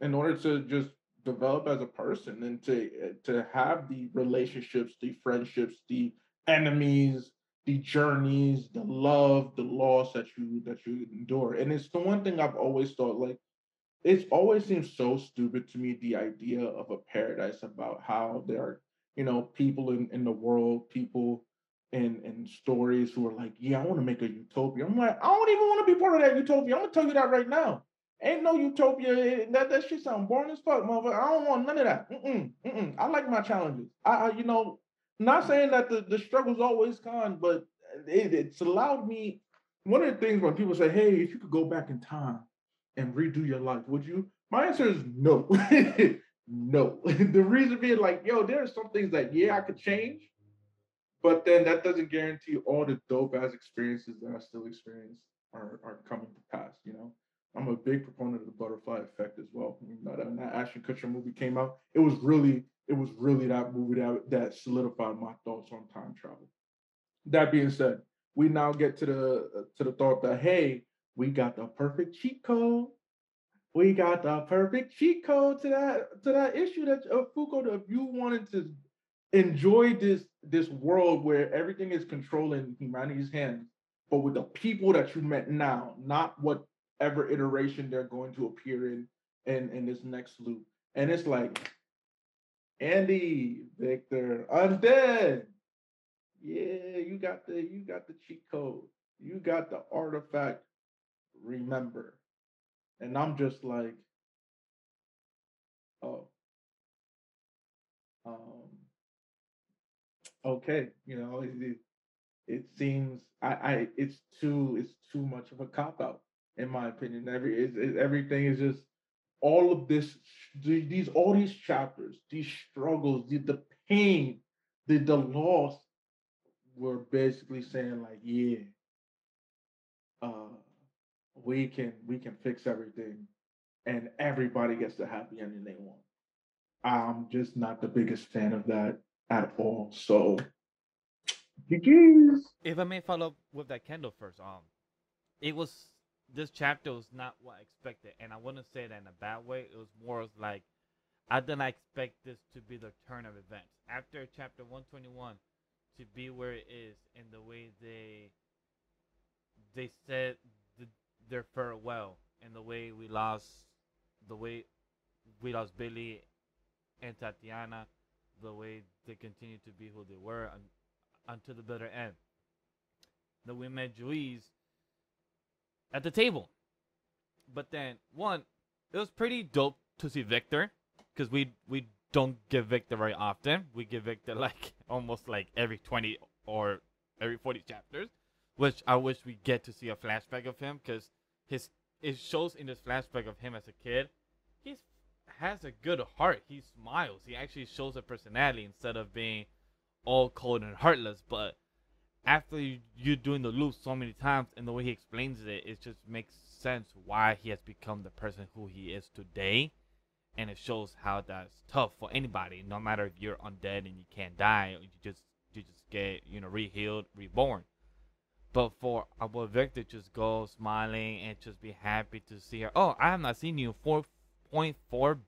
in order to just develop as a person and to to have the relationships, the friendships, the enemies, the journeys, the love, the loss that you that you endure. And it's the one thing I've always thought like it's always seemed so stupid to me the idea of a paradise about how there are you know people in, in the world people and in stories who are like yeah i want to make a utopia. I'm like i don't even want to be part of that utopia. I'm gonna tell you that right now. Ain't no utopia. That that shit sound boring as fuck motherfucker. I don't want none of that. Mm-mm, mm-mm. i like my challenges. I, I you know not mm. saying that the, the struggle's always gone but it, it's allowed me one of the things when people say hey if you could go back in time and redo your life, would you? My answer is no. *laughs* no. *laughs* the reason being like, yo, there are some things that, yeah, I could change, but then that doesn't guarantee all the dope ass experiences that I still experience are, are coming to pass, you know. I'm a big proponent of the butterfly effect as well. You know, that that Ashton Kutcher movie came out, it was really, it was really that movie that that solidified my thoughts on time travel. That being said, we now get to the to the thought that hey, we got the perfect cheat code. We got the perfect cheat code to that to that issue that uh, Fuuko. If you wanted to enjoy this this world where everything is controlling humanity's hands, but with the people that you met now, not whatever iteration they're going to appear in in, in this next loop. And it's like Andy, Victor, undead. Yeah, you got the you got the cheat code. You got the artifact. Remember. And I'm just like, oh. Um okay, you know, it, it, it seems I, I it's too it's too much of a cop out in my opinion. Every it's, it, everything is just all of this these all these chapters, these struggles, the, the pain, the the loss were basically saying like, yeah, uh, we can we can fix everything, and everybody gets the happy ending they want. I'm just not the biggest fan of that at all. So, GG's. If I may follow up with that Kendell first, um, it was this chapter was not what I expected, and I wouldn't say that in a bad way. It was more like I didn't expect this to be the turn of events after chapter 121 to be where it is and the way they they said the, their farewell and the way we lost the way we lost Billy and Tatiana the way they continued to be who they were un- until the bitter end. That we met Juiz at the table. But then, one, it was pretty dope to see Victor because we we don't get Victor very often. We get Victor like *laughs* almost like every 20 or every 40 chapters, which I wish we get to see a flashback of him because his it shows in this flashback of him as a kid. He's has a good heart. He smiles. He actually shows a personality instead of being all cold and heartless. But after you, you doing the loop so many times and the way he explains it, it just makes sense why he has become the person who he is today. And it shows how that's tough for anybody, no matter if you're undead and you can't die, or you just you just get you know rehealed, reborn. But for our Victor just go smiling and just be happy to see her. Oh, I have not seen you for 4.4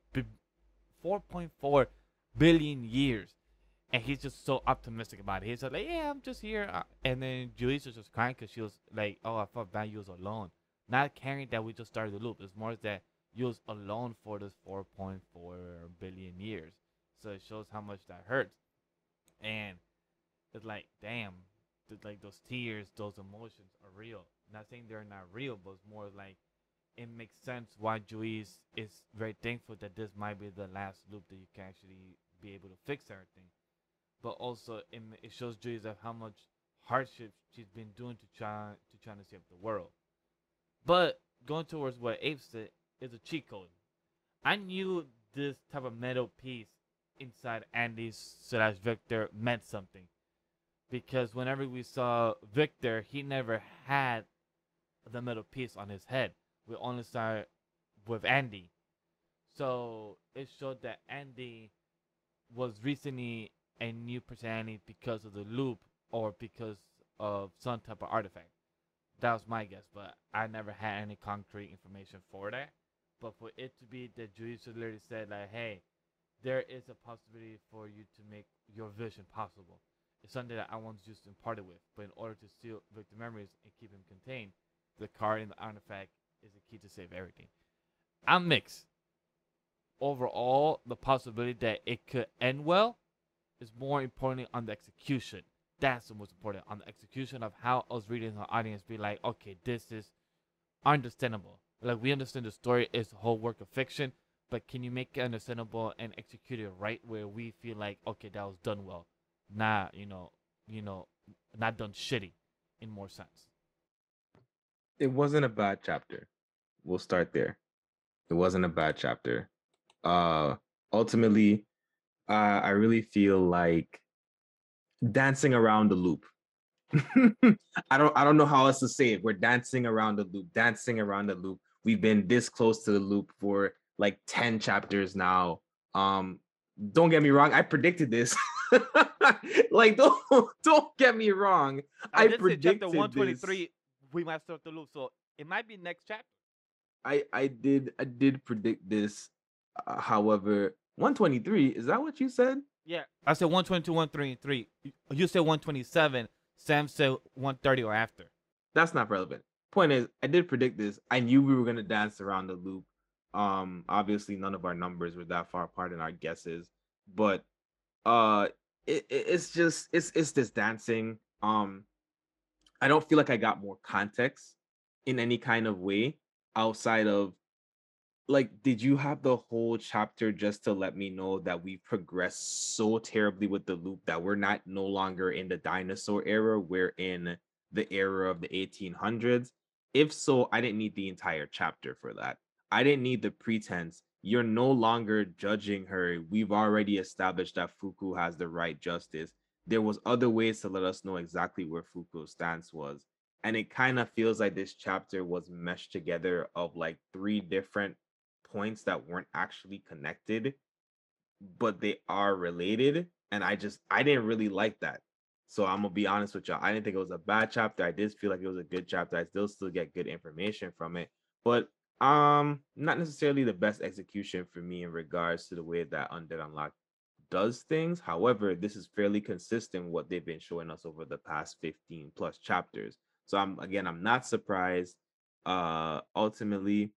4.4 billion years and he's just so optimistic about it. He's like, "Yeah, I'm just here." Uh, and then Juiz was just crying because she was like, "Oh, I felt bad. You was alone." Not caring that we just started the loop. It's more that you was alone for this 4.4 billion years. So it shows how much that hurts. And it's like, damn, like those tears, those emotions are real. Not saying they're not real, but it's more like it makes sense why Juiz is very thankful that this might be the last loop that you can actually be able to fix everything. But also it, it shows Juiz of how much hardship she's been doing to try to try to save the world. But going towards what Abe said is a cheat code. I knew this type of metal piece inside Andy's slash Victor meant something. Because whenever we saw Victor, he never had the metal piece on his head we only start with Andy. So it showed that Andy was recently a new personality because of the loop or because of some type of artifact. That was my guess, but I never had any concrete information for that. But for it to be that Juiz literally said like, hey, there is a possibility for you to make your vision possible. It's something that I want to just impart it with. But in order to seal victim memories and keep him contained, the card and the artifact is the key to save everything. I'm mixed. Overall, the possibility that it could end well is more importantly on the execution. That's the most important on the execution of how us reading the audience be like, okay, this is understandable. Like we understand the story is a whole work of fiction, but can you make it understandable and execute it right where we feel like, okay, that was done well, not you know, you know, not done shitty, in more sense it wasn't a bad chapter. We'll start there. It wasn't a bad chapter. Uh ultimately, uh, I really feel like dancing around the loop. *laughs* I don't I don't know how else to say it. We're dancing around the loop, dancing around the loop. We've been this close to the loop for like 10 chapters now. Um don't get me wrong, I predicted this. *laughs* like don't *laughs* don't get me wrong. I, I did say predicted chapter this. 123. We might start to loop, so it might be next chapter. I I did I did predict this. Uh, however, 123 is that what you said? Yeah, I said 122, 133. You- You said 127. Sam said 130 or after. That's not relevant. Point is, I did predict this. I knew we were gonna dance around the loop. Um, obviously, none of our numbers were that far apart in our guesses, but uh, it, it- it's just it's it's this dancing. Um, I don't feel like I got more context in any kind of way outside of like did you have the whole chapter just to let me know that we progressed so terribly with the loop that we're not no longer in the dinosaur era we're in the era of the 1800s if so i didn't need the entire chapter for that i didn't need the pretense. You're no longer judging her. We've already established that fuku has the right justice. There was other ways to let us know exactly where fuku's stance was. And it kind of feels like this chapter was meshed together of like three different points that weren't actually connected but they are related and i just i didn't really like that. So i'm gonna be honest with y'all i didn't think it was a bad chapter. I did feel like it was a good chapter. I still still get good information from it. But um not necessarily the best execution for me in regards to the way that Undead Unluck does things however this is fairly consistent what they've been showing us over the past 15 plus chapters so i'm again i'm not surprised uh ultimately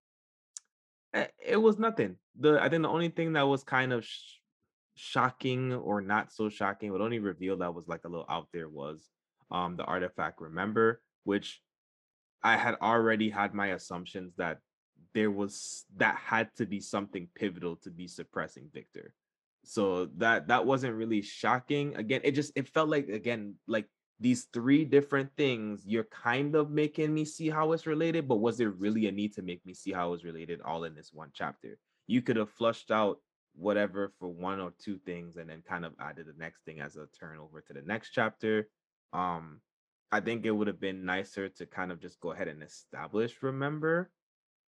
eh, it was nothing. The I think the only thing that was kind of sh- shocking or not so shocking, but only reveal that was like a little out there was um the artifact remember, which I had already had my assumptions that there was that had to be something pivotal to be suppressing Victor. So that that wasn't really shocking. Again, it just it felt like again like these three different things you're kind of making me see how it's related but was there really a need to make me see how it's related all in this one chapter you could have flushed out whatever for one or two things and then kind of added the next thing as a turn over to the next chapter um i think it would have been nicer to kind of just go ahead and establish remember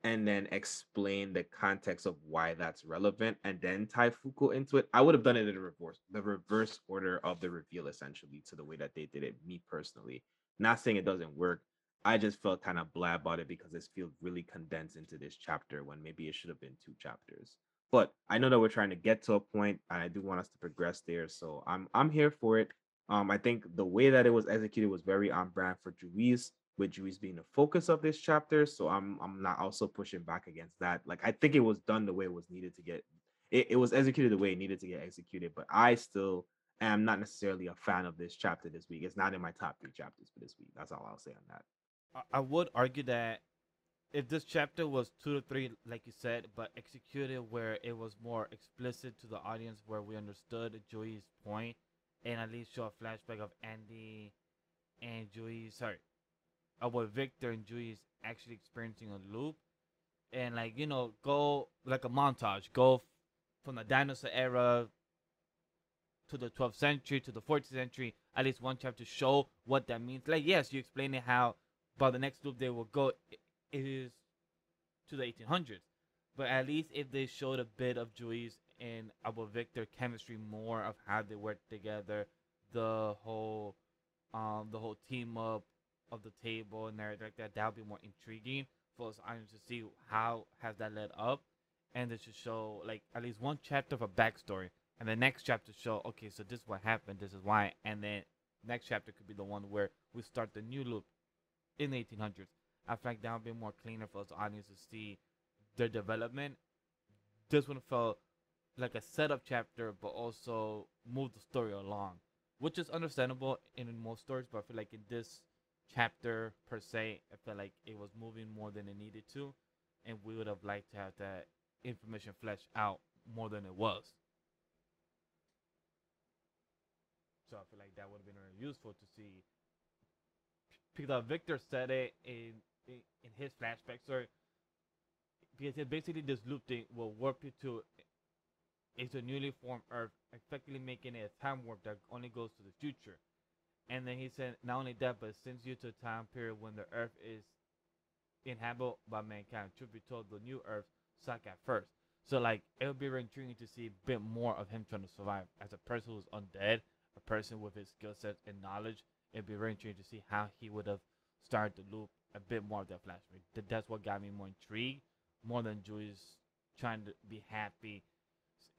and then explain the context of why that's relevant and then tie Fuku into it. I would have done it in the reverse, the reverse order of the reveal essentially to the way that they did it, me personally. Not saying it doesn't work. I just felt kind of blah about it because this feels really condensed into this chapter when maybe it should have been two chapters. But I know that we're trying to get to a point and I do want us to progress there. So I'm I'm here for it. Um, I think the way that it was executed was very on brand for Juiz with Juiz being the focus of this chapter. So I'm I'm not also pushing back against that. Like I think it was done the way it was needed to get it, it was executed the way it needed to get executed, but I still am not necessarily a fan of this chapter this week. It's not in my top three chapters for this week. That's all I'll say on that. I- I would argue that if this chapter was two to three, like you said, but executed where it was more explicit to the audience, where we understood Joey's point, and at least show a flashback of Andy and Joey, sorry, of what Victor and Joey is actually experiencing a loop, and like you know, go like a montage, go from the dinosaur era to the 12th century to the 14th century, at least one chapter to show what that means. Like yes, you explain it how by the next loop they will go is to the 1800s but at least if they showed a bit of Juice and about Victor chemistry more of how they work together the whole um the whole team up of the table and everything like that that would be more intriguing for us audience to see how has that led up and they should show like at least one chapter of a backstory and the next chapter show okay so this is what happened this is why and then next chapter could be the one where we start the new loop in the 1800s. I feel like that would be more cleaner for us audience to see their development. This one felt like a setup chapter, but also move the story along, which is understandable in most stories. But I feel like in this chapter per se, I felt like it was moving more than it needed to, and we would have liked to have that information fleshed out more than it was. So I feel like that would have been really useful to see because uh, Victor said it in in, in his flashback story. Because it basically this loop thing will warp you to it's a newly formed Earth, effectively making it a time warp that only goes to the future. And then he said, not only that, but sends you to a time period when the Earth is inhabited by mankind. Truth be told, the new Earth suck at first. So like it would be very intriguing to see a bit more of him trying to survive as a person who's undead, a person with his skill sets and knowledge. It'd be very intriguing to see how he would have started the loop a bit more of that flashback. That that's what got me more intrigued, more than Joy's trying to be happy,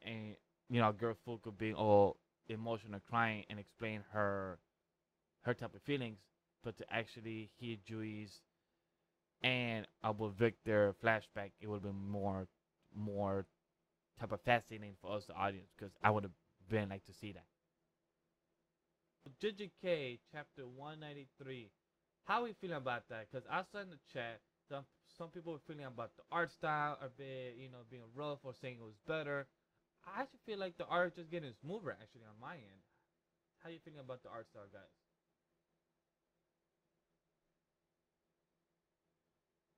and you know, a girl Fuka being all emotional, crying, and explain her her type of feelings, but to actually hear Joy's and about Victor flashback, it would have been more more type of fascinating for us, the audience, because I would have been like to see that. JJK chapter 193. How we feeling about that? Because I saw in the chat some some people were feeling about the art style a bit, you know, being rough or saying it was better. I actually feel like the art just getting smoother actually on my end. How you feeling about the art style, guys?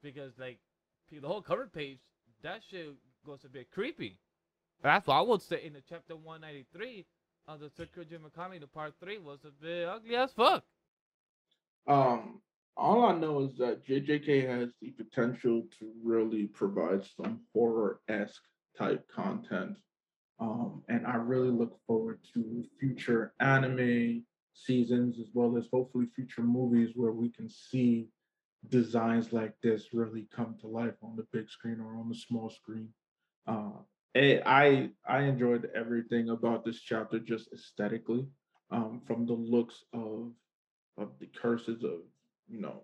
Because like the whole cover page, that shit goes a bit creepy. That's what I would say in the chapter 193 of the Circuit Jim McConnell, the part three was a bit ugly as fuck. Um, all I know is that JJK has the potential to really provide some horror esque type content. Um, and I really look forward to future anime seasons as well as hopefully future movies where we can see designs like this really come to life on the big screen or on the small screen. Uh, I I enjoyed everything about this chapter just aesthetically, um, from the looks of of the curses of you know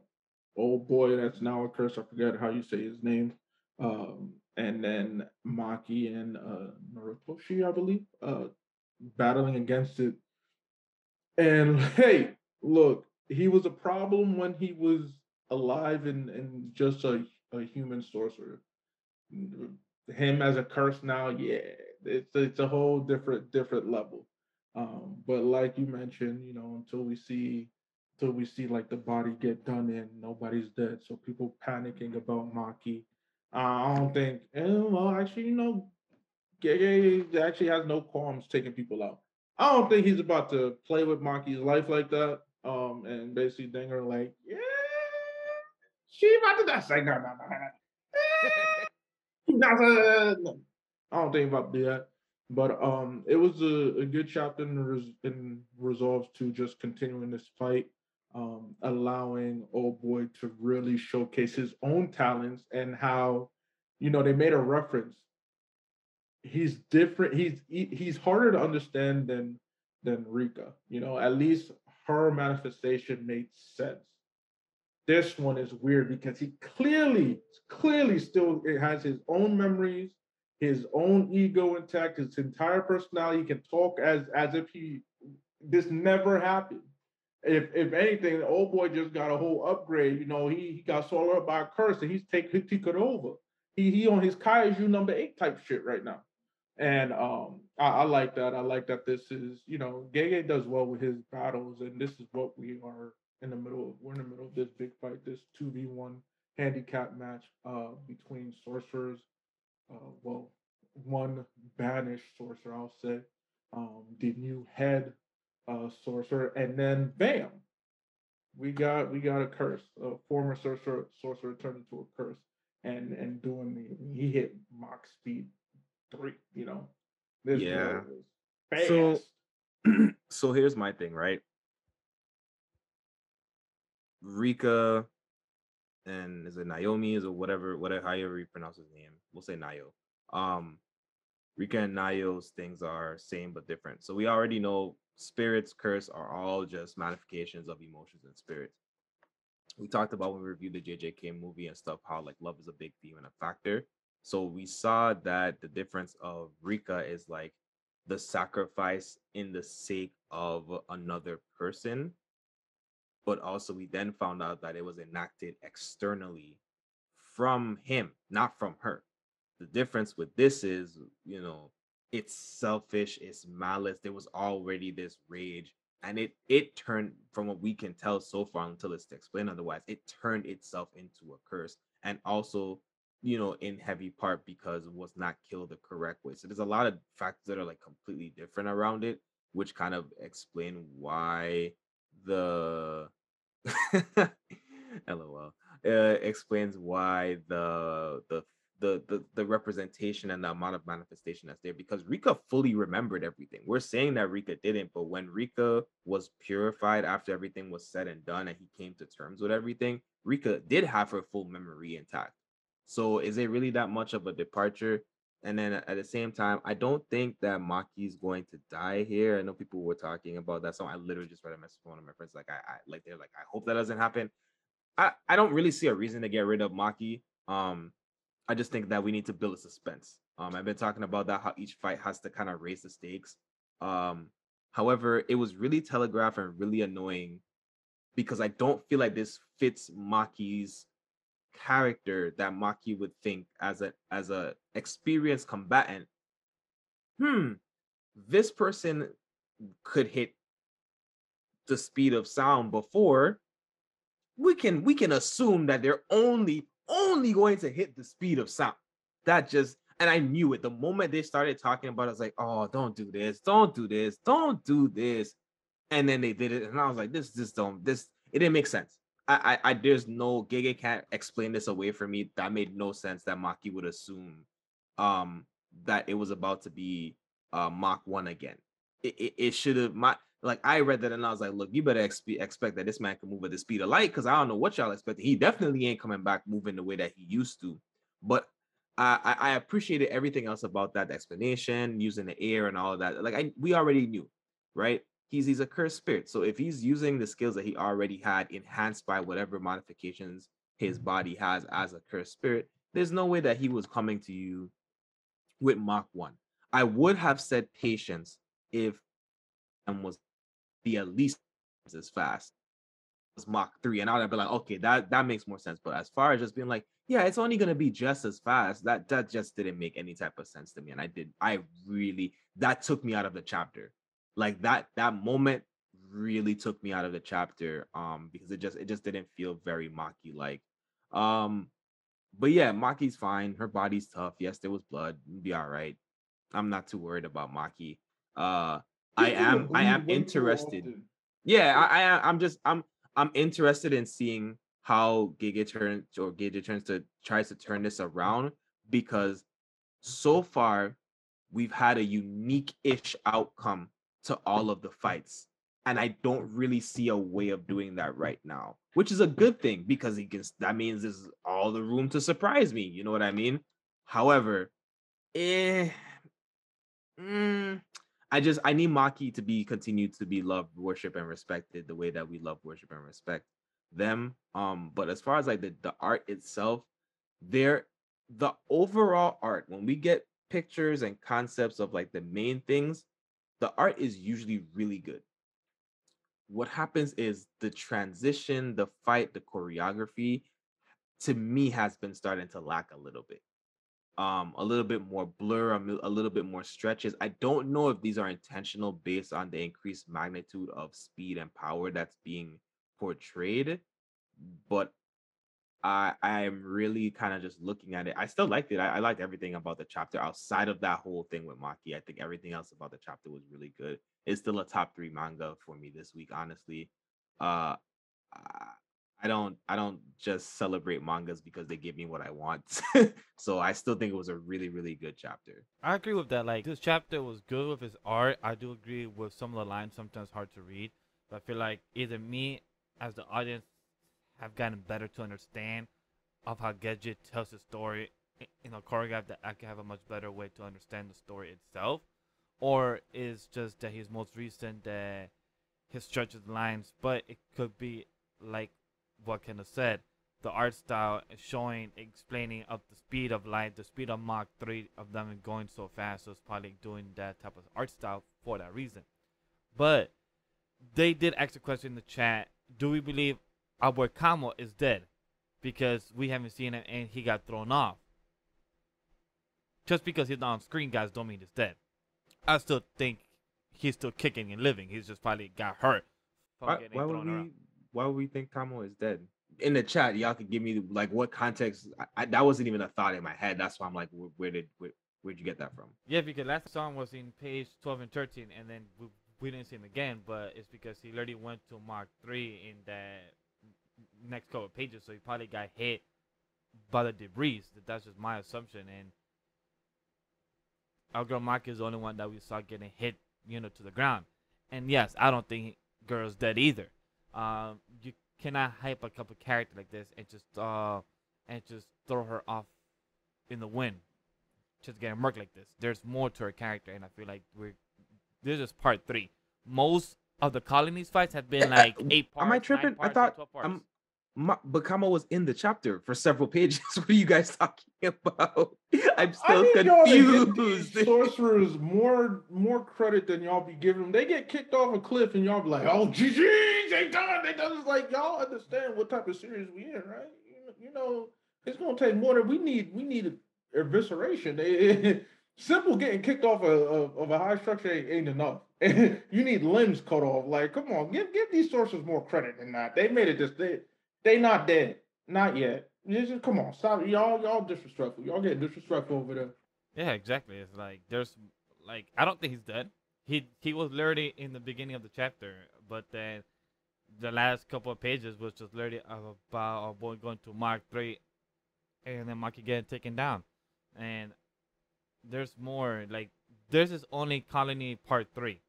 old boy that's now a curse. I forget how you say his name. Um, and then Maki and uh, Noritoshi, I believe, uh, battling against it. And *laughs* hey, look, he was a problem when he was alive and, and just a, a human sorcerer him as a curse now, yeah, it's it's a whole different different level. Um, but like you mentioned, you know, until we see until we see like the body get done in, nobody's dead. So people panicking about Maki. Uh, I don't think, and well, actually, you know, Gege actually has no qualms taking people out. I don't think he's about to play with Maki's life like that. Um, and basically Dinger like, yeah, she about to die. Like, no, no, no, no. *laughs* I don't think about that. But um, it was a, a good chapter in, res- in resolves to just continuing this fight, um, allowing old boy to really showcase his own talents and how, you know, they made a reference. He's different. He's he, he's harder to understand than than Rika. You know, at least her manifestation made sense. This one is weird because he clearly, clearly still it has his own memories, his own ego intact, his entire personality. He can talk as as if he this never happened. If if anything, the old boy just got a whole upgrade. You know, he he got swallowed up by a curse and he's take he it over. He he on his Kaiju number eight type shit right now. And um, I, I, like that. I like that this is, you know, Gege does well with his battles, and this is what we are in the middle of we're in the middle of this big fight, this 2v1 handicap match uh between sorcerers. Uh well, one banished sorcerer, I'll say, um, the new head uh sorcerer, and then bam, we got we got a curse. A former sorcerer sorcerer turned into a curse and and doing the he hit Mach speed three, you know. This yeah. So *clears throat* so here's my thing, right? Rika and is it Naomi is or whatever, whatever however you pronounce his name. We'll say Nayo. Um Rika and Nayo's things are same but different. So we already know spirits, curse are all just manifestations of emotions and spirits. We talked about when we reviewed the JJK movie and stuff, how like love is a big theme and a factor. So we saw that the difference of Rika is like the sacrifice in the sake of another person but also we then found out that it was enacted externally from him, not from her. The difference with this is, you know, it's selfish, it's malice. There was already this rage, and it it turned from what we can tell so far until it's explained otherwise, it turned itself into a curse. And also you know, in heavy part because it was not killed the correct way. So there's a lot of factors that are like completely different around it, which kind of explain why the *laughs* LOL uh, explains why the the the, the the representation and the amount of manifestation that's there because Rika fully remembered everything. We're saying that Rika didn't, but when Rika was purified after everything was said and done and he came to terms with everything, Rika did have her full memory intact. So is it really that much of a departure? And then at the same time, I don't think that Maki is going to die here. I know people were talking about that. So I literally just read a message from one of my friends, like I, I like they're like, I hope that doesn't happen. I, I don't really see a reason to get rid of Maki. Um, I just think that we need to build a suspense. Um, I've been talking about that how each fight has to kind of raise the stakes. Um, however, it was really telegraphed and really annoying because I don't feel like this fits Maki's character that Maki would think as a as a experienced combatant. Hmm, this person could hit the speed of sound before we can we can assume that they're only only going to hit the speed of sound. That just and I knew it the moment they started talking about it. I was like, oh, don't do this, don't do this, don't do this. And then they did it, and I was like, this just don't this it didn't make sense. I, I, I there's no Gege can't explain this away for me. That made no sense that Maki would assume um that it was about to be uh Mach one again. It, it, it should have my like I read that and I was like, look, you better expe- expect that this man can move at the speed of light because I don't know what y'all expected. He definitely ain't coming back moving the way that he used to. But I, I appreciated everything else about that explanation, using the air and all of that. Like I, we already knew, right? He's he's a cursed spirit. So if he's using the skills that he already had, enhanced by whatever modifications his mm-hmm. body has as a cursed spirit, there's no way that he was coming to you with Mach one. I would have said patience if and was be at least as fast as Mach 3. And I would have been like, okay, that that makes more sense. But as far as just being like, yeah, it's only gonna be just as fast, that that just didn't make any type of sense to me. And I did, I really that took me out of the chapter. Like that that moment really took me out of the chapter um because it just it just didn't feel very Maki like. Um but yeah, Maki's fine. Her body's tough. Yes, there was blood. Be all right. I'm not too worried about Maki. Uh I am I am interested. Yeah, I, I I'm just I'm I'm interested in seeing how Gege turns or Gege turns to tries to turn this around because so far we've had a unique-ish outcome to all of the fights. And I don't really see a way of doing that right now, which is a good thing because he can that means there's all the room to surprise me. You know what I mean? However, eh, mm, I just I need Maki to be continued to be loved, worship, and respected the way that we love, worship, and respect them. Um, but as far as like the, the art itself, there the overall art, when we get pictures and concepts of like the main things, the art is usually really good. What happens is the transition, the fight, the choreography to me has been starting to lack a little bit um a little bit more blur a, little bit more stretches i don't know if these are intentional based on the increased magnitude of speed and power that's being portrayed but i i'm really kind of just looking at it i still liked it I, I liked everything about the chapter outside of that whole thing with maki i think everything else about the chapter was really good it's still a top three manga for me this week honestly uh I don't I don't just celebrate mangas because they give me what I want. *laughs* so I still think it was a really really good chapter. I agree with that. Like this chapter was good with his art. I do agree with some of the lines sometimes hard to read, but I feel like either me as the audience have gotten better to understand of how Gege tells his story in a choreograph that I can have a much better way to understand the story itself, or is just that he's most recent that his stretches lines, but it could be like what Ken said, the art style is showing, explaining of the speed of light, the speed of Mach 3 of them going so fast. So it's probably doing that type of art style for that reason. But they did ask a question in the chat Do we believe Albert Kamo is dead? Because we haven't seen him and he got thrown off. Just because he's not on screen, guys, don't mean he's dead. I still think he's still kicking and living. He's just probably got hurt. Why, why would we why would we think Kamo is dead? in the chat, y'all could give me like what context. I, I, that wasn't even a thought in my head. That's why I'm like, where, where did where, where'd you get that from? Yeah, because last song was in page 12 and 13, and then we, we didn't see him again. But it's because he already went to Mach 3 in that next couple of pages, so he probably got hit by the debris. That's just my assumption. And our girl Mark is the only one that we saw getting hit, you know, to the ground. And yes, I don't think girl's dead either. Um, you cannot hype a couple character like this and just uh and just throw her off in the wind, just getting murked like this. There's more to her character, and I feel like we're this is part three. Most of the colonies fights have been like *coughs* eight parts. Am I tripping? I thought I'm my, Bakama was in the chapter for several pages. *laughs* what are you guys talking *laughs* about? I'm still I confused. *laughs* sorcerers more more credit than y'all be giving them. They get kicked off a cliff and y'all be like, "Oh, GG, they done, they done." It's like y'all understand what type of series we in, right? You, you know, it's gonna take more than we need. We need evisceration. They, simple getting kicked off a, of, of a high structure ain't, enough. you need limbs cut off. Like, come on, give give these sorcerers more credit than that. They made it this. They they not dead. Not yet. Just, come on, stop. Y'all, y'all disrespectful. Y'all get disrespectful over there. Yeah, exactly. It's like there's like I don't think he's dead. He he was literally in the beginning of the chapter, but then the last couple of pages was just literally about a boy going to Mach three, and then Mark getting taken down, and there's more. Like this is only colony part three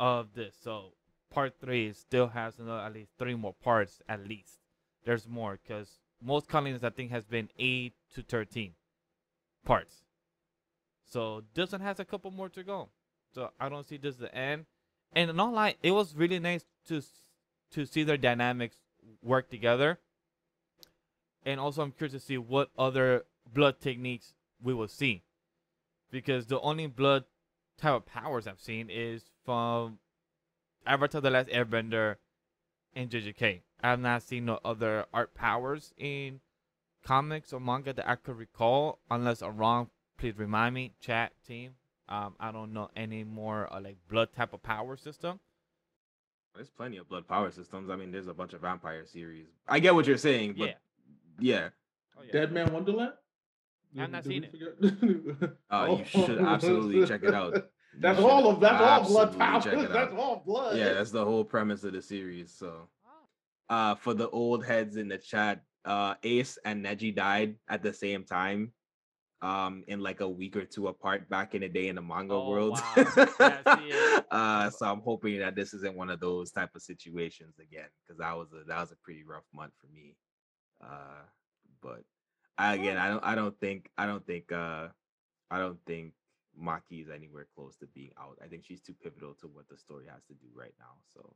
of this, so part three still has another at least three more parts at least there's more because most colonies I think has been eight to thirteen parts. So this one has a couple more to go. So I don't see this the end. And not like it was really nice to to see their dynamics work together. And also I'm curious to see what other blood techniques we will see. Because the only blood type of powers I've seen is from Avatar The Last Airbender and JJK. I have not seen no other art powers in comics or manga that I could recall. Unless I'm wrong, please remind me, chat team. Um, I don't know any more uh, like blood type of power system. There's plenty of blood power systems. I mean, there's a bunch of vampire series. I get what you're saying, but yeah. yeah. Oh, yeah. Deadman Wonderland? I've not seen it. *laughs* oh, you should absolutely check it out. *laughs* That's all of that's all blood powers. *laughs* That's all blood. Yeah, that's the whole premise of the series. So uh for the old heads in the chat, uh Ace and Neji died at the same time. Um, in like a week or two apart back in the day in the manga oh, world. Wow. *laughs* yeah, uh, so I'm hoping that this isn't one of those type of situations again, because that was a that was a pretty rough month for me. Uh, but I, again, I don't I don't think I don't think uh I don't think Maki is anywhere close to being out. I think she's too pivotal to what the story has to do right now. So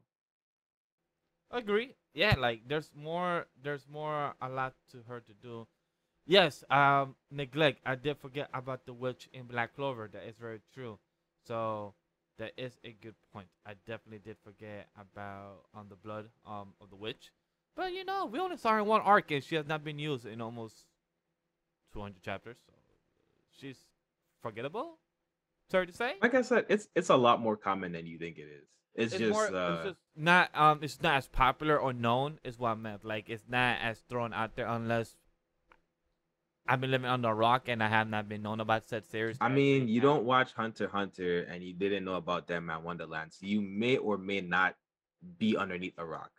agree. Yeah, like there's more there's more a lot to her to do. Yes, um neglect. I did forget about the witch in Black Clover. That is very true. So that is a good point. I definitely did forget about on um, the blood um of the witch. But you know, we only saw her in one arc and she has not been used in almost 200 chapters. So she's forgettable. Sorry to say. Like I said, it's it's a lot more common than you think it is. It's, it's just, more, uh, it's just not um it's not as popular or known is what I meant. Like it's not as thrown out there unless I've been living under a rock and I have not been known about said series. I mean, you don't watch Hunter Hunter and you didn't know about Deadman Wonderland. So you may or may not be underneath a rock,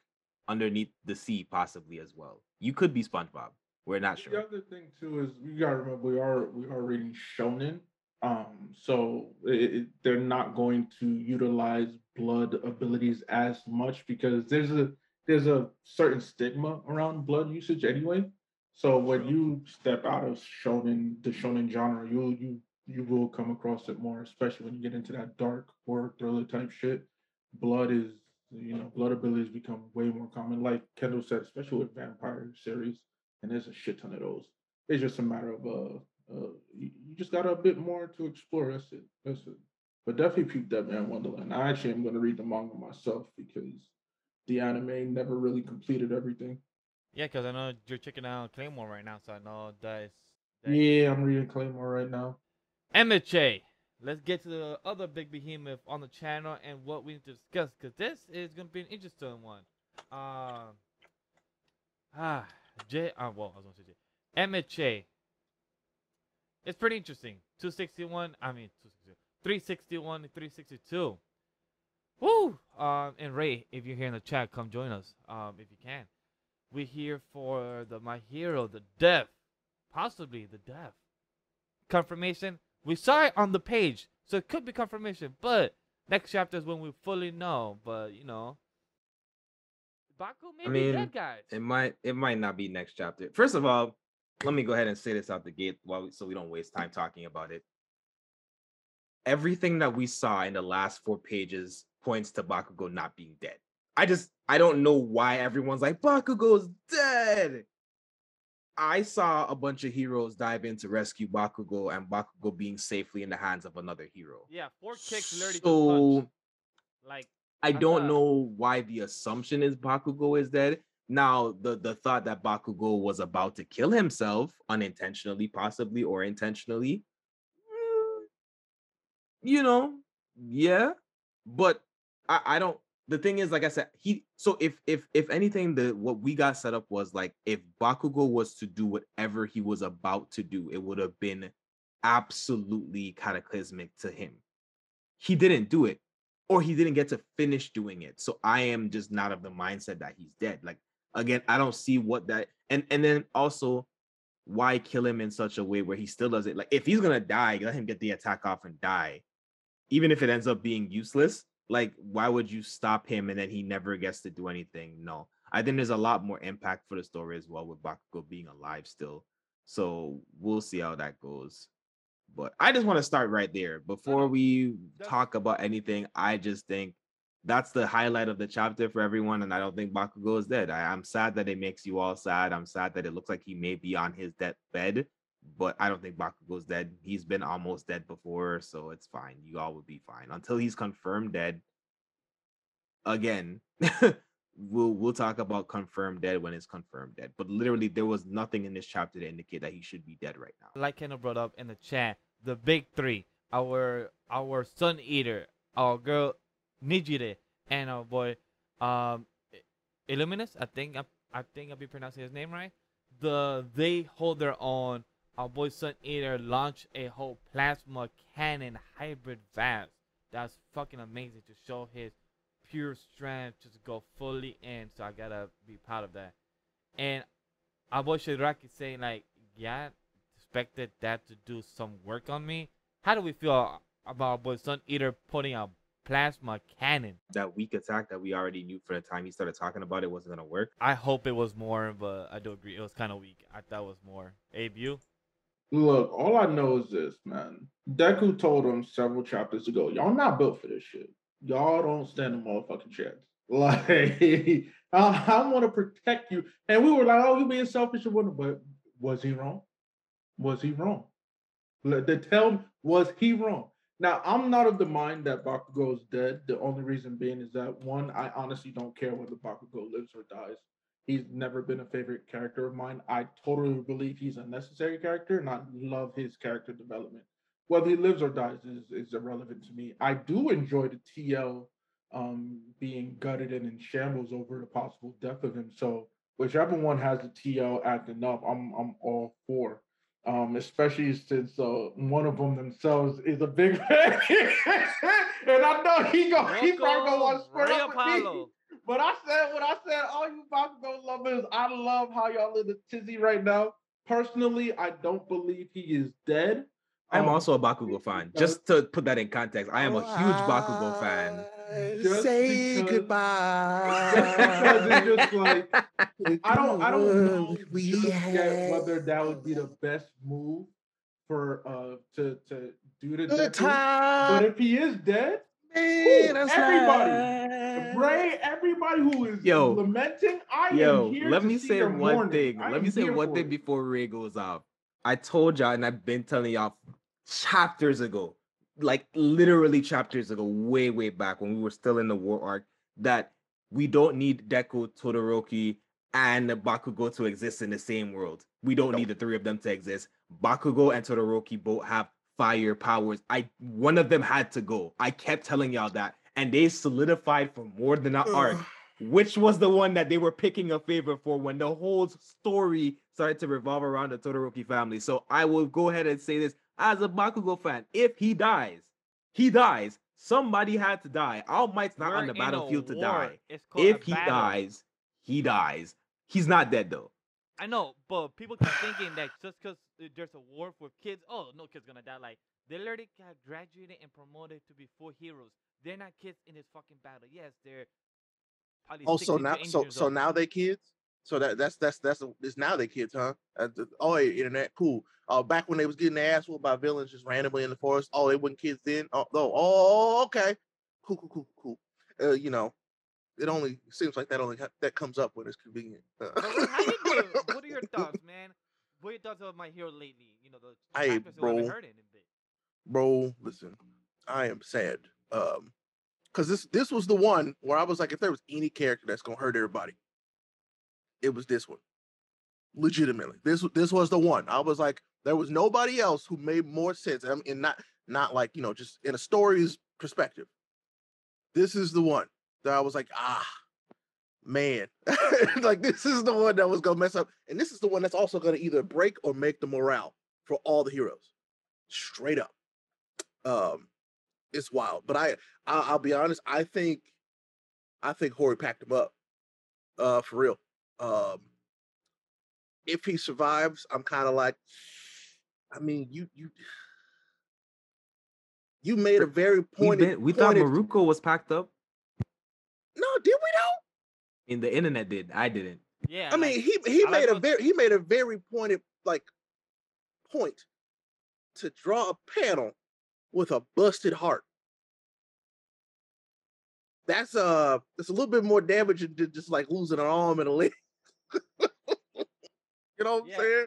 underneath the sea, possibly as well. You could be SpongeBob. We're not sure. The other thing too is you gotta remember we are we are reading shonen, um, so it, they're not going to utilize blood abilities as much because there's a there's a certain stigma around blood usage anyway. So when you step out of shonen the shonen genre, you you you will come across it more, especially when you get into that dark horror thriller type shit. Blood is you know blood abilities become way more common. Like Kendall said, especially with vampire series, and there's a shit ton of those. It's just a matter of uh uh, you, you just got a bit more to explore. That's it. That's it. But definitely peep Deadman Wonderland. I actually am going to read the manga myself because the anime never really completed everything. Yeah, because I know you're checking out Claymore right now, so I know that is. That yeah, I'm reading Claymore right now. MHA. Let's get to the other big behemoth on the channel and what we need to discuss because this is going to be an interesting one. Uh, *sighs* Ah, J. Uh, well, I was gonna say J. MHA. It's pretty interesting. 261. I mean, 361 362. Woo! Um, and Ray, if you're here in the chat, come join us. Um, if you can. We're here for the My Hero, the death, possibly the death. Confirmation. We saw it on the page, so it could be confirmation. But next chapter is when we fully know. But you know, Baku may I be mean, dead, guys. It might it might not be next chapter. First of all, let me go ahead and say this out the gate while we, so we don't waste time talking about it. Everything that we saw in the last four pages points to Bakugo not being dead. I just I don't know why everyone's like Bakugo's dead. I saw a bunch of heroes dive in to rescue Bakugo and Bakugo being safely in the hands of another hero. Yeah, four kicks literally So. Like I don't thought- know why the assumption is Bakugo is dead. Now, the the thought that Bakugo was about to kill himself unintentionally, possibly or intentionally, mm, you know, yeah. But I, I don't. The thing is, like I said, he. So if if if anything, the what we got set up was like if Bakugo was to do whatever he was about to do, it would have been absolutely cataclysmic to him. He didn't do it or he didn't get to finish doing it. So I am just not of the mindset that he's dead. Like again, I don't see what that and and then also why kill him in such a way where he still does it. Like if he's gonna die, let him get the attack off and die, even if it ends up being useless. Like why would you stop him and then he never gets to do anything? No, I think there's a lot more impact for the story as well with Bakugo being alive still. So we'll see how that goes. But I just want to start right there before we talk about anything. I just think that's the highlight of the chapter for everyone, and I don't think Bakugo is dead. I, I'm sad that it makes you all sad. I'm sad that it looks like he may be on his deathbed, but I don't think Bakugo's dead. He's been almost dead before, so it's fine. You all would be fine until he's confirmed dead. Again, *laughs* we'll we'll talk about confirmed dead when it's confirmed dead. But literally, there was nothing in this chapter to indicate that he should be dead right now. like Kendall brought up in the chat, the big three, our our Sun Eater, our girl Nejire, and our boy um. I think I, I think I'll be pronouncing his name right. The they hold their own. Our boy Sun Eater launched a whole plasma cannon hybrid vast. That's fucking amazing to show his pure strength, just go fully in. So I gotta be proud of that. And our boy Shigaraki saying like, yeah, expected that to do some work on me. How do we feel about our boy Sun Eater putting a plasma cannon? That weak attack that we already knew for the time he started talking about it wasn't gonna work. I hope it was more, but I do agree it was kind of weak. I thought it was more. Abe, you? Look, all I know is this, man. Deku told him several chapters ago, y'all not built for this shit. Y'all don't stand a motherfucking chance. *laughs* Like, I, I want to protect you. And we were like, oh, you being selfish or whatever. But was he wrong? Was he wrong? Let the tell was he wrong? Now, I'm not of the mind that Bakugo is dead. The only reason being is that one, I honestly don't care whether Bakugo lives or dies. He's never been a favorite character of mine. I totally believe he's a necessary character, and I love his character development. Whether he lives or dies is, is irrelevant to me. I do enjoy the TL um, being gutted and in shambles over the possible death of him. So whichever one has the TL acting up, I'm I'm all for. Um, especially since uh, one of them themselves is a big fan, *laughs* and I know he go he probably gonna want to square Ray up with me. But I said what I said, all you Bakugo lovers, I love how y'all in the tizzy right now. Personally, I don't believe he is dead. I'm Um, also a Bakugo fan. Just to put that in context, I am a huge Bakugo fan. Just Say because- goodbye. *laughs* because it's just like I don't I don't know We had whether that would be the best move for uh to to do the good time. But if he is dead, man, that's everybody, right. Ray, everybody who is Yo. lamenting, I Yo, am here let to me see say your one mourning. thing. I Let me say one thing it. before Ray goes off. I told y'all, and I've been telling y'all chapters ago, like literally chapters ago, way, way back when we were still in the war arc, that we don't need Deku, Todoroki, and Bakugo to exist in the same world. We don't need the three of them to exist. Bakugo and Todoroki both have fire powers. I one of them had to go. I kept telling y'all that, and they solidified for more than an arc which was the one that they were picking a favor for when the whole story started to revolve around the Todoroki family. So I will go ahead and say this as a Bakugo fan: if he dies, he dies. Somebody had to die. All Might's not We're on the battlefield to war. die. It's called a If he battle. dies, he dies. He's not dead though. I know, but people keep thinking that just because there's a war for kids, oh, no kid's gonna die. Like they literally got graduated and promoted to be full heroes. They're not kids in this fucking battle. Yes, they're probably. Oh, so now, so so old. now they kids. So that that's that's that's it's now they kids, huh? Uh, the- oh, yeah, internet, cool. Uh, back when they was getting their ass whooped by villains just randomly in the forest. Oh, they wasn't kids then. Oh, no. oh, okay, cool, cool, cool, cool. Uh, you know, it only seems like that only ha- that comes up when it's convenient. *laughs* Uh, what, how you doing? what are your thoughts, man? What are your thoughts of my hero lately? You know, the Hey, chapters who haven't bro. in a bit. bro listen i am sad um because this this was the one where i was like if there was any character that's gonna hurt everybody it was this one legitimately this this was the one i was like there was nobody else who made more sense I mean, and not not like you know just in a story's perspective this is the one that i was like ah man. *laughs* Like this is the one that was gonna mess up and this is the one that's also gonna either break or make the morale for all the heroes. Straight up. Um it's wild but i i'll, I'll be honest i think i think Hori packed him up uh for real. Um if he survives i'm kind of like i mean you you you made a very We, pointed we thought Mirko was packed up. No did we know In the internet did. I didn't. Yeah, I mean, like, he he I like made a very he made a very pointed like point to draw a panel with a busted heart. That's uh that's a little bit more damaging than just like losing an arm and a leg. *laughs* you know what Yeah. I'm saying?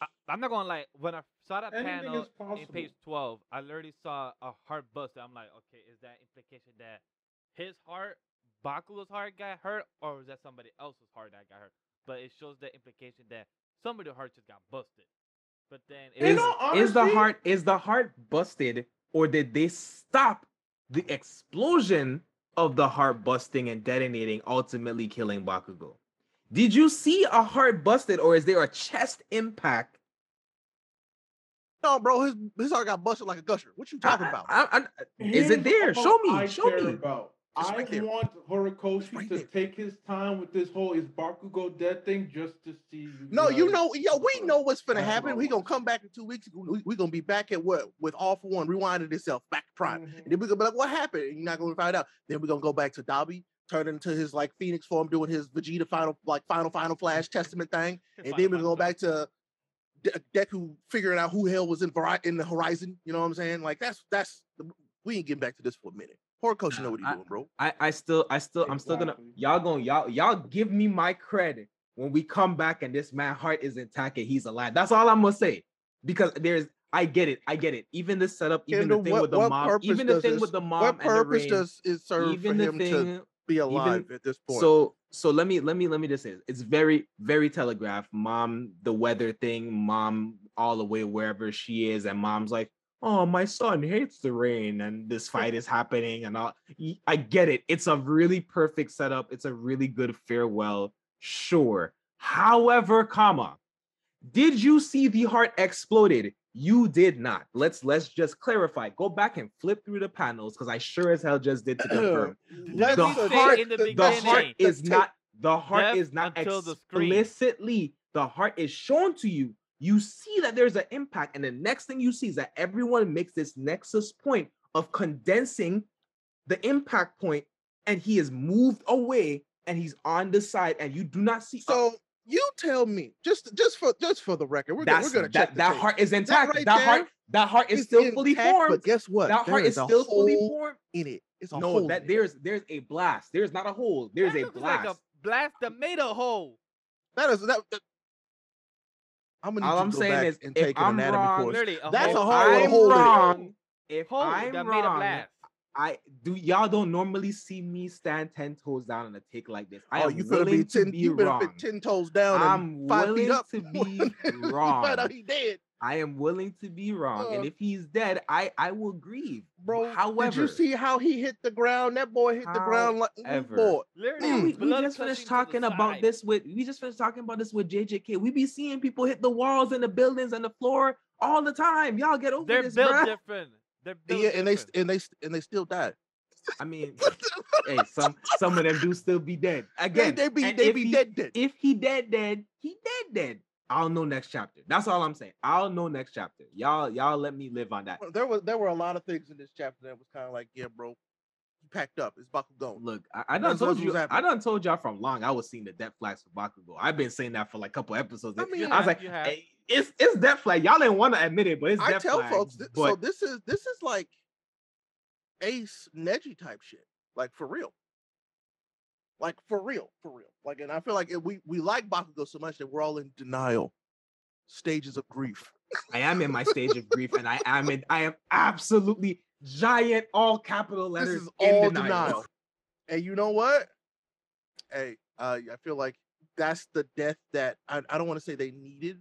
I, I'm not gonna lie. When I saw that Anything panel is in page 12, I literally saw a heart bust. I'm like, okay, is that implication that his heart, Bakugo's heart, got hurt, or was that somebody else's heart that got hurt? But it shows the implication that somebody's heart just got busted. But then it You Is, know, is the heart is the heart busted or did they stop the explosion of the heart busting and detonating, ultimately killing Bakugo? Did you see a heart busted or is there a chest impact? No, bro, his his heart got busted like a gusher. What you talking about? I- I- I- is it there? Show me. Show me. About. I right want Horikoshi right to there. take his time with this whole is Bakugo dead thing just to see. No, you know, yo, we know what's gonna happen. We gonna come back in two weeks. We, we gonna be back at what with all for one rewinding itself back to prime. Mhm. And then we're gonna be like, what happened? And you're not gonna find out. Then we're gonna go back to Dabi, turn into his like Phoenix form, doing his Vegeta final, like final, final flash *laughs* testament thing. And then we're gonna go back to De- Deku figuring out who hell was in in the horizon. You know what I'm saying? Like that's that's we ain't getting back to this for a minute. Horikoshi know what he's I- doing, bro. I, I still, I still, I'm still gonna y'all gonna y'all y'all give me my credit when we come back and this man heart is intact and he's alive. That's all I'm gonna say. Because there's I get it, I get it. Even the setup, even Kendall, the thing what- with the what mom, purpose even the does thing this- with the mom what and the purpose rain, does it serve even the him to be alive at this point? So so let me let me let me just say this. it's very very telegraphed. Mom, the weather thing, mom all the way wherever she is, and mom's like, oh my son hates the rain, and this fight is happening, and all. Y- I get it. It's a really perfect setup. It's a really good farewell. Sure. However, comma, did you see the heart exploded? You did not. Let's let's just clarify. Go back and flip through the panels because I sure as hell just did to confirm *clears throat* Let's the uh, heart- in the the- the heart is not the heart Death is not until the explicitly the heart is shown to you you see that there's an impact and the next thing you see is that everyone makes this nexus point of condensing the impact point and he is moved away and he's on the side and you do not see a- So oh. you tell me, just just for just for the record, we're, gonna, we're gonna check that, the that tape. heart is intact right that there heart that heart is It's still fully formed But guess what? that There heart is a still fully formed in it. It's a no hole. that there's there's a blast there's not a hole there's That a looks blast like a blast that made a hole. that is that. That- I'm gonna all i'm saying is and if take i'm anatomy wrong course. Literally, That's a hole with a I'm hole wrong. If Hole I'm that made a wrong. I do. Y'all don't normally see me stand ten toes down on a take like this. I oh, am you better willing be ten. to be you better wrong. be ten toes down I'm five feet willing up. to *laughs* be You find wrong. out he dead. I am willing to be wrong, and Uh, if he's dead, I I will grieve. Bro, however, did you see how he hit the ground? That boy hit the ground like However. boy. Literally, Man, we, we just finished gushing to the talking about side. this with we just finished talking about this with JJK. We be seeing people hit the walls and the buildings and the floor all the time. Y'all get over They're this, built bruh. different. They're built Yeah, and they and they and they still died. I mean, *laughs* hey, some some of them do still be dead. They, Again, they be they if be he- dead dead. If he dead, dead, he dead, dead. I'll know next chapter. That's all I'm saying. I'll know next chapter. Y'all, y'all let me live on that. There was there were a lot of things in this chapter that was kind of like, yeah, bro, you packed up. It's Bakugo. Look, I, I done told you. I done told y'all from long. I was seeing the death flags for Bakugo. I've been saying that for like a couple episodes. I mean, I, was like, hey, it's it's death flag. Y'all didn't want to admit it, but it's I death tell folks, th- but so this is this is like Ace Neji type shit, like for real, like for real, for real. Like, and I feel like we we like Bakugo so much that we're all in denial, stages of grief. I am in my stage of grief, and I am in. I am absolutely giant, all capital letters. This is in all denial. denial. And you know what? Hey, uh, I feel like that's the death that I, I don't want to say they needed,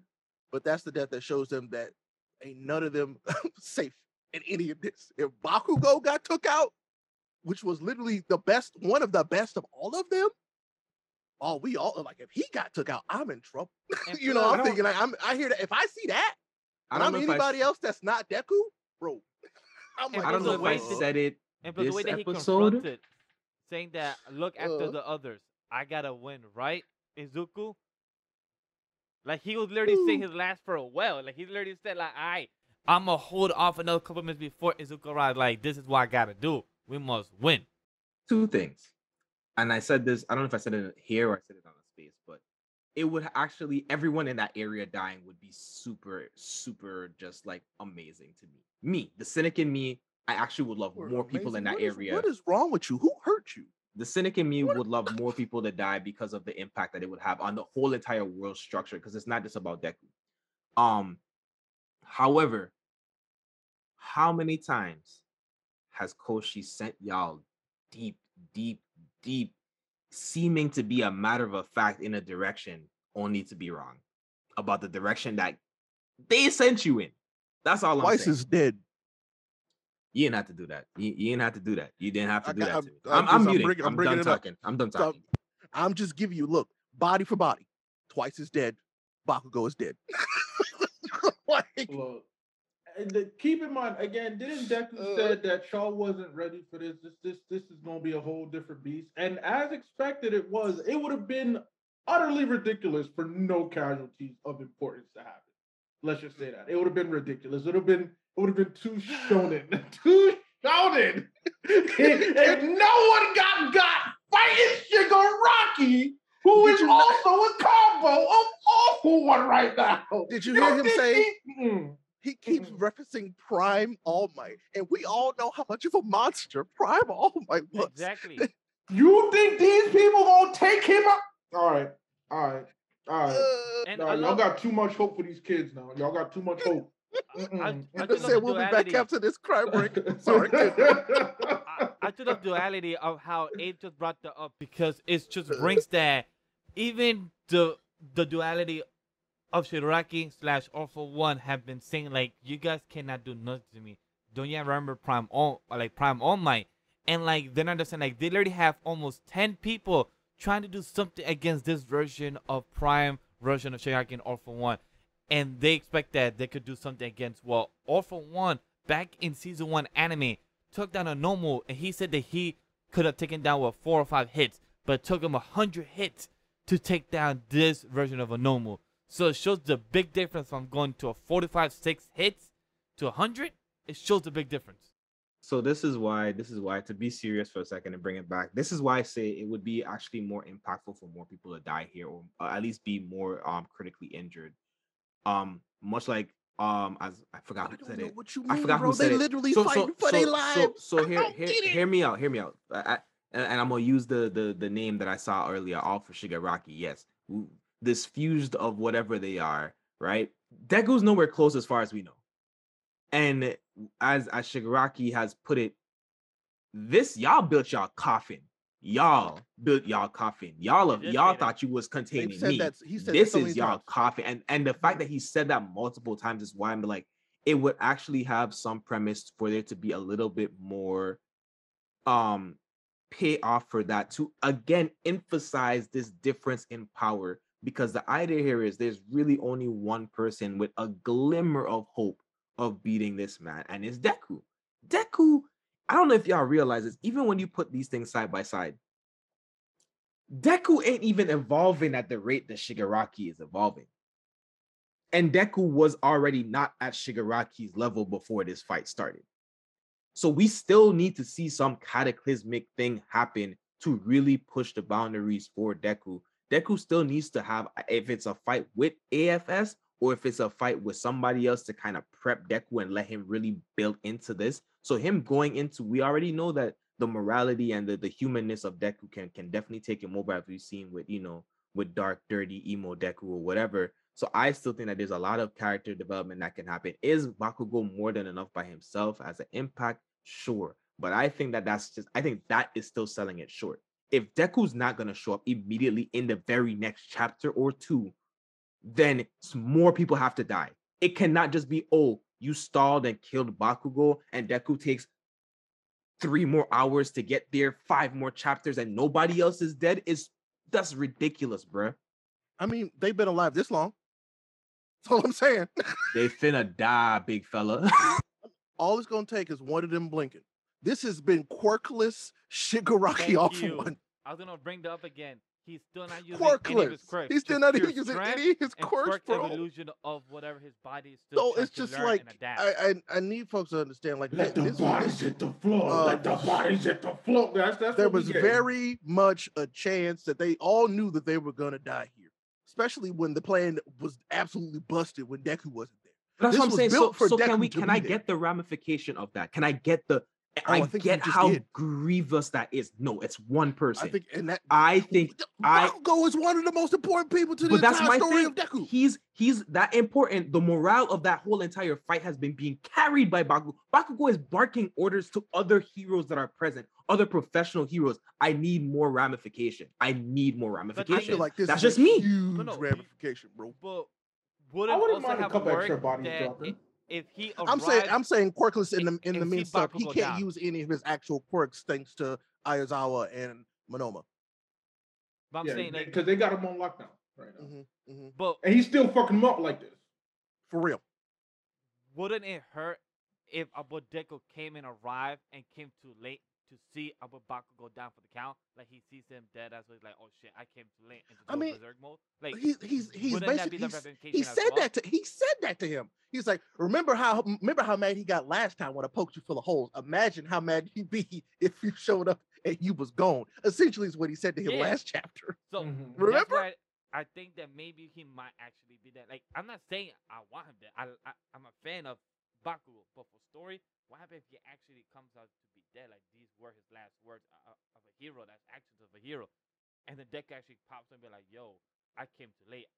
but that's the death that shows them that ain't none of them *laughs* safe in any of this. If Bakugo got took out, which was literally the best, one of the best of all of them. Oh, we all like if he got took out, I'm in trouble. *laughs* You know, I'm thinking like I'm I hear that if I see that, I and don't I'm know if I anybody else that's not Deku, bro. *laughs* I'm And I don't know if I said it. And but the this way that he episode- confronted, saying that look after Uh. the others, I gotta win, right? Izuku. Like he was literally saying his last for a farewell. Like he literally said, like, I I'ma hold off another couple minutes before Izuku arrives. Like, this is what I gotta do. We must win. two things. And I said this, I don't know if I said it here or I said it on the space, but it would actually everyone in that area dying would be super, super just like amazing to me. Me, the cynic in me, I actually would love We're more people in that. What is- area. what is wrong with you? Who hurt you? the cynic in me what- would love *laughs* more people to die because of the impact that it would have on the whole entire world structure, because it's not just about Deku. Um, however, how many times has Koshi sent y'all deep, deep, deep, seeming to be a matter of a fact in a direction, only to be wrong about the direction that they sent you in? That's all I'm Twice saying. is dead. You didn't have to do that. You, you didn't have to do that. You didn't have to I do got- that I'm- to me. I'm I'm, I'm, just- muting. bringing- I'm I'm, bringing done it up. talking. I'm done So, talking. I'm just giving you look, body for body. Twice is dead. Bakugo is dead. *laughs* like, Look, and the- keep in mind again, didn't Deku Uh. said that Shaw wasn't ready for this? This this this is gonna be a whole different beast. And as expected, it was. It would have been utterly ridiculous for no casualties of importance to happen. Let's just say that it would have been ridiculous. It would have been it would have been too *sighs* shonen, *laughs* too shonen. *laughs* if no one got got fighting Shigaraki, who Did is you not- also a combo of All for One right now. Did you hear him say- he-. He keeps Mm. referencing Prime All Might, and we all know how much of a monster Prime All Might was. Exactly. *laughs* You think these people gonna take him up? All right, all right, all right. Uh, And Nah, I y'all got too much hope for these kids now. Y'all got too much hope. I, Mm-mm. I just said we'll be back duality. after this crime *laughs* break. Sorry. I, I just love duality of how Abe just brought that up because it just brings that even the the duality of Shiraki slash for One have been saying like you guys cannot do nothing to me. Don't you remember Prime All like Prime All Might? And like not understand like they already have almost ten people trying to do something against this version of Prime version of Shiraki and for One. And they expect that they could do something against well, for One back in season one anime took down a Nomu and he said that he could have taken down with four or five hits, but it took him a hundred hits to take down this version of a Nomu. So it shows the big difference from going to a 45 6 hits to a hundred. It shows the big difference. So this is why this is why to be serious for a second and bring it back. This is why I say it would be actually more impactful for more people to die here, or uh, at least be more um critically injured. Um, much like um as I forgot I who don't said know it. what you I forgot bro. who said they it. literally So- fighting so- for their lives. So, so I here, don't here, get it. hear me out. Hear me out. I, I, and, and I'm gonna use the the the name that I saw earlier, all for Shigaraki. Yes, w- this fused of whatever they are, right? That goes nowhere close as far as we know. And as as Shigaraki has put it, this y'all built y'all coffin. y'all built y'all coffin. Y'all of y'all thought you was containing said me. that. He said this is y'all times. coffin, and and the fact that he said that multiple times is why I'm like, it would actually have some premise for there to be a little bit more, um, pay off for that to again emphasize this difference in power. Because the idea here is there's really only one person with a glimmer of hope of beating this man, and it's Deku. Deku, I don't know if y'all realize this, even when you put these things side by side, Deku ain't even evolving at the rate that Shigaraki is evolving. And Deku was already not at Shigaraki's level before this fight started. So we still need to see some cataclysmic thing happen to really push the boundaries for Deku. Deku still needs to have, uh, if it's a fight with AFS or if it's a fight with somebody else to kind of prep Deku and let him really build into this. So him going into, we already know that the morality and the, the humanness of Deku can can definitely take him over as we've seen with you know with dark, dirty, emo Deku or whatever. So I still think that there's a lot of character development that can happen. Is Bakugo more than enough by himself as an impact? Sure, but I think that that's just I think that is still selling it short. If Deku's not gonna show up immediately in the very next chapter or two, then more people have to die. It cannot just be oh you stalled and killed Bakugo and Deku takes three more hours to get there, five more chapters, and nobody else is dead is that's ridiculous, bruh. I mean, they've been alive this long. That's all I'm saying. They finna die, big fella. *laughs* all it's gonna take is one of them blinking. This has been quirkless Shigaraki Thank *laughs* off you. one. I was gonna bring that up again. He's still not using any of Quirkless. his quirks. He's still not even using any of his and quirks, quirk bro. evolution of whatever his body is still So trying it's to just learn like and. I, I I need folks to understand. Like Let thi- the this, bodies this- hit the floor. uh, Let the bodies hit the floor. That's that's there what was very much a chance that they all knew that they were gonna die here, especially when the plan was absolutely busted when Deku wasn't there. That's This what I'm saying. So, so can we? Can be I there. get the ramification of that? Can I get the? Oh, I I, think get how did. grievous that is. No, it's one person. I think, and that I think I- Bakugo is one of the most important people to the but that's entire my story thing. of Deku. He's he's that important. The morale of that whole entire fight has been being carried by Bakugo. Bakugo is barking orders to other heroes that are present, other professional heroes. I need more ramification. I need more ramification. I ramification. feel like this That's is just a me. huge No, no, ramification, bro. But wouldn't wouldn't mind a couple extra bodies that dropping. I- if he I'm saying I'm saying quirkless in the and- in the and main stuff. He can't down. use any of his actual quirks thanks to Aizawa and Monoma. but I'm yeah, saying like, because they got him on lockdown right now, hmm hmm but and he's still fucking him up like this. For real. wouldn't it hurt if Abu Deku came and arrived and came too late to see Abu Bakr go down for the count? Like he sees him dead, as why he's like, oh shit, I came too late into I mean, berserk mode. Like he's he's he's wouldn't that basically be he's- representation he said well? that to he said that to him. He's like, remember how remember how mad he got last time when I poked you full of holes. Imagine how mad *laughs* he'd be if you showed up and you was gone. Essentially, is what he said to him Yeah. last chapter. So Mhm. Remember? I think that maybe he might actually be there. Like I'm not saying I want him there. I, I I'm a fan of Bakugo, but for story, what happens if he actually comes out to be dead? Like these were his last words uh, uh, of a hero. That's actions of a hero, and the deck actually pops up and be like, "Yo, I came too late.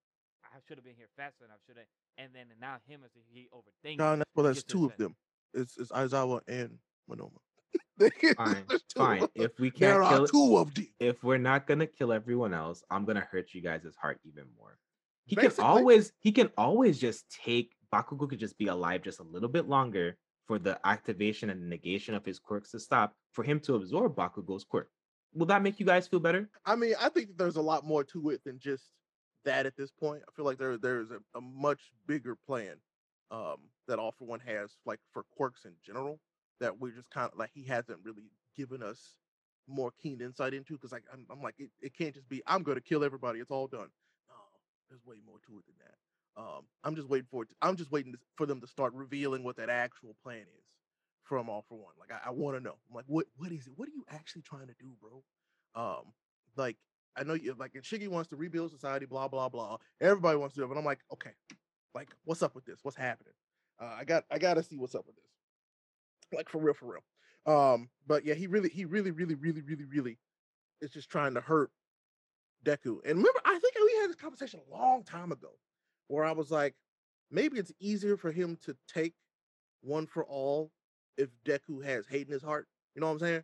I should have been here faster, and I should have." And then now him as he overthinks. John, that's well, he that's two of upset. them. It's it's Aizawa and Monoma. *laughs* Fine, There's two fine. If we can't are kill, two of them. if we're not gonna kill everyone else, I'm gonna hurt you guys' heart even more. He Basically. can always he can always just take Bakugo could just be alive just a little bit longer for the activation and negation of his quirks to stop for him to absorb Bakugo's quirk. Will that make you guys feel better? I mean, I think there's a lot more to it than just that at this point. I feel like there there's a, a much bigger plan um that All for One has like for quirks in general that we're just kind of like he hasn't really given us more keen insight into because like I'm, I'm like it, it can't just be I'm gonna kill everybody it's all done no there's way more to it than that um I'm just waiting for it to, I'm just waiting for them to start revealing what that actual plan is from All for One like I, I want to know I'm like what what is it? What are you actually trying to do bro? Um like I know you like and Shiggy wants to rebuild society blah blah blah everybody wants to do it but I'm like okay like what's up with this? What's happening? Uh, I got I gotta see what's up with this. Like for real, for real. Um, but yeah, he really, he really, really, really, really, really is just trying to hurt Deku. And remember, I think we had this conversation a long time ago where I was like, maybe it's easier for him to take one for all if Deku has hate in his heart. You know what I'm saying?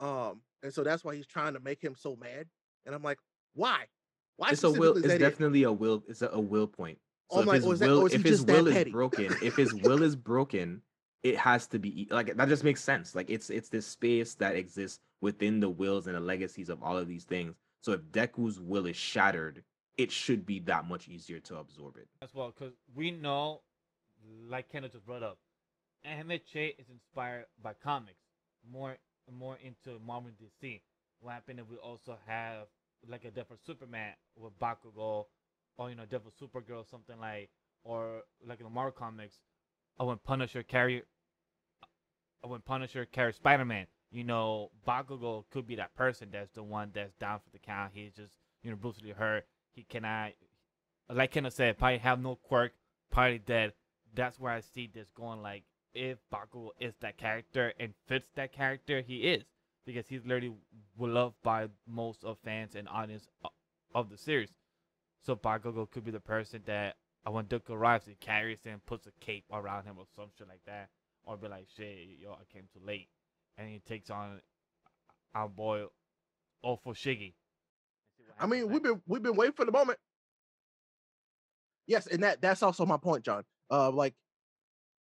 Um, and so that's why he's trying to make him so mad. And I'm like, why? Why it's a will. is It's that it? definitely a will. It's a, a will point. Oh, So I'm if like, his that- will, is if his will is broken, if his will is *laughs* broken, it has to be like that. Just makes sense. Like it's it's this space that exists within the wills and the legacies of all of these things. So if Deku's will is shattered, it should be that much easier to absorb it. as well because we know, like Kendall just brought up, MHA is inspired by comics, more more into Marvel DC. What happened if we also have like a different Superman with Bakugo, or you know, Devil Supergirl, something like, or like in the Marvel comics, or when Punisher carry, or when Punisher carries Spider Man. You know, Bakugo could be that person that's the one that's down for the count. He's just you know brutally hurt. He cannot like Kendall said, probably have no quirk, probably dead. That's where I see this going. Like, if Bakugo is that character and fits that character, he is because he's literally loved by most of fans and audience of the series. So Bakugo could be the person that uh, when Duke arrives, he carries him, puts a cape around him or some shit like that, or be like, "Shit, yo, I came too late," and he takes on our boy Ofo Shiggy. I mean, we've been we've been waiting for the moment. Yes, and that that's also my point, John. Uh, like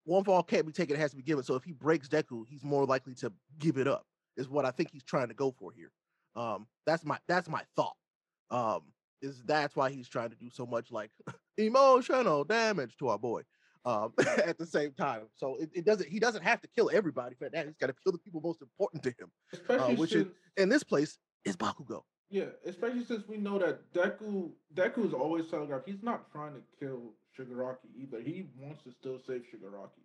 one fall can't be taken; it has to be given. So if he breaks Deku, he's more likely to give it up. Is what I think he's trying to go for here. Um, that's my that's my thought. Um, is that's why he's trying to do so much like *laughs* emotional damage to our boy. Um, *laughs* at the same time, so it, it doesn't. He doesn't have to kill everybody for that. He's got to kill the people most important to him. Especially which is- In this place is Bakugo. Yeah, especially since we know that Deku Deku's always telegraphed he's not trying to kill Shigaraki either. He wants to still save Shigaraki.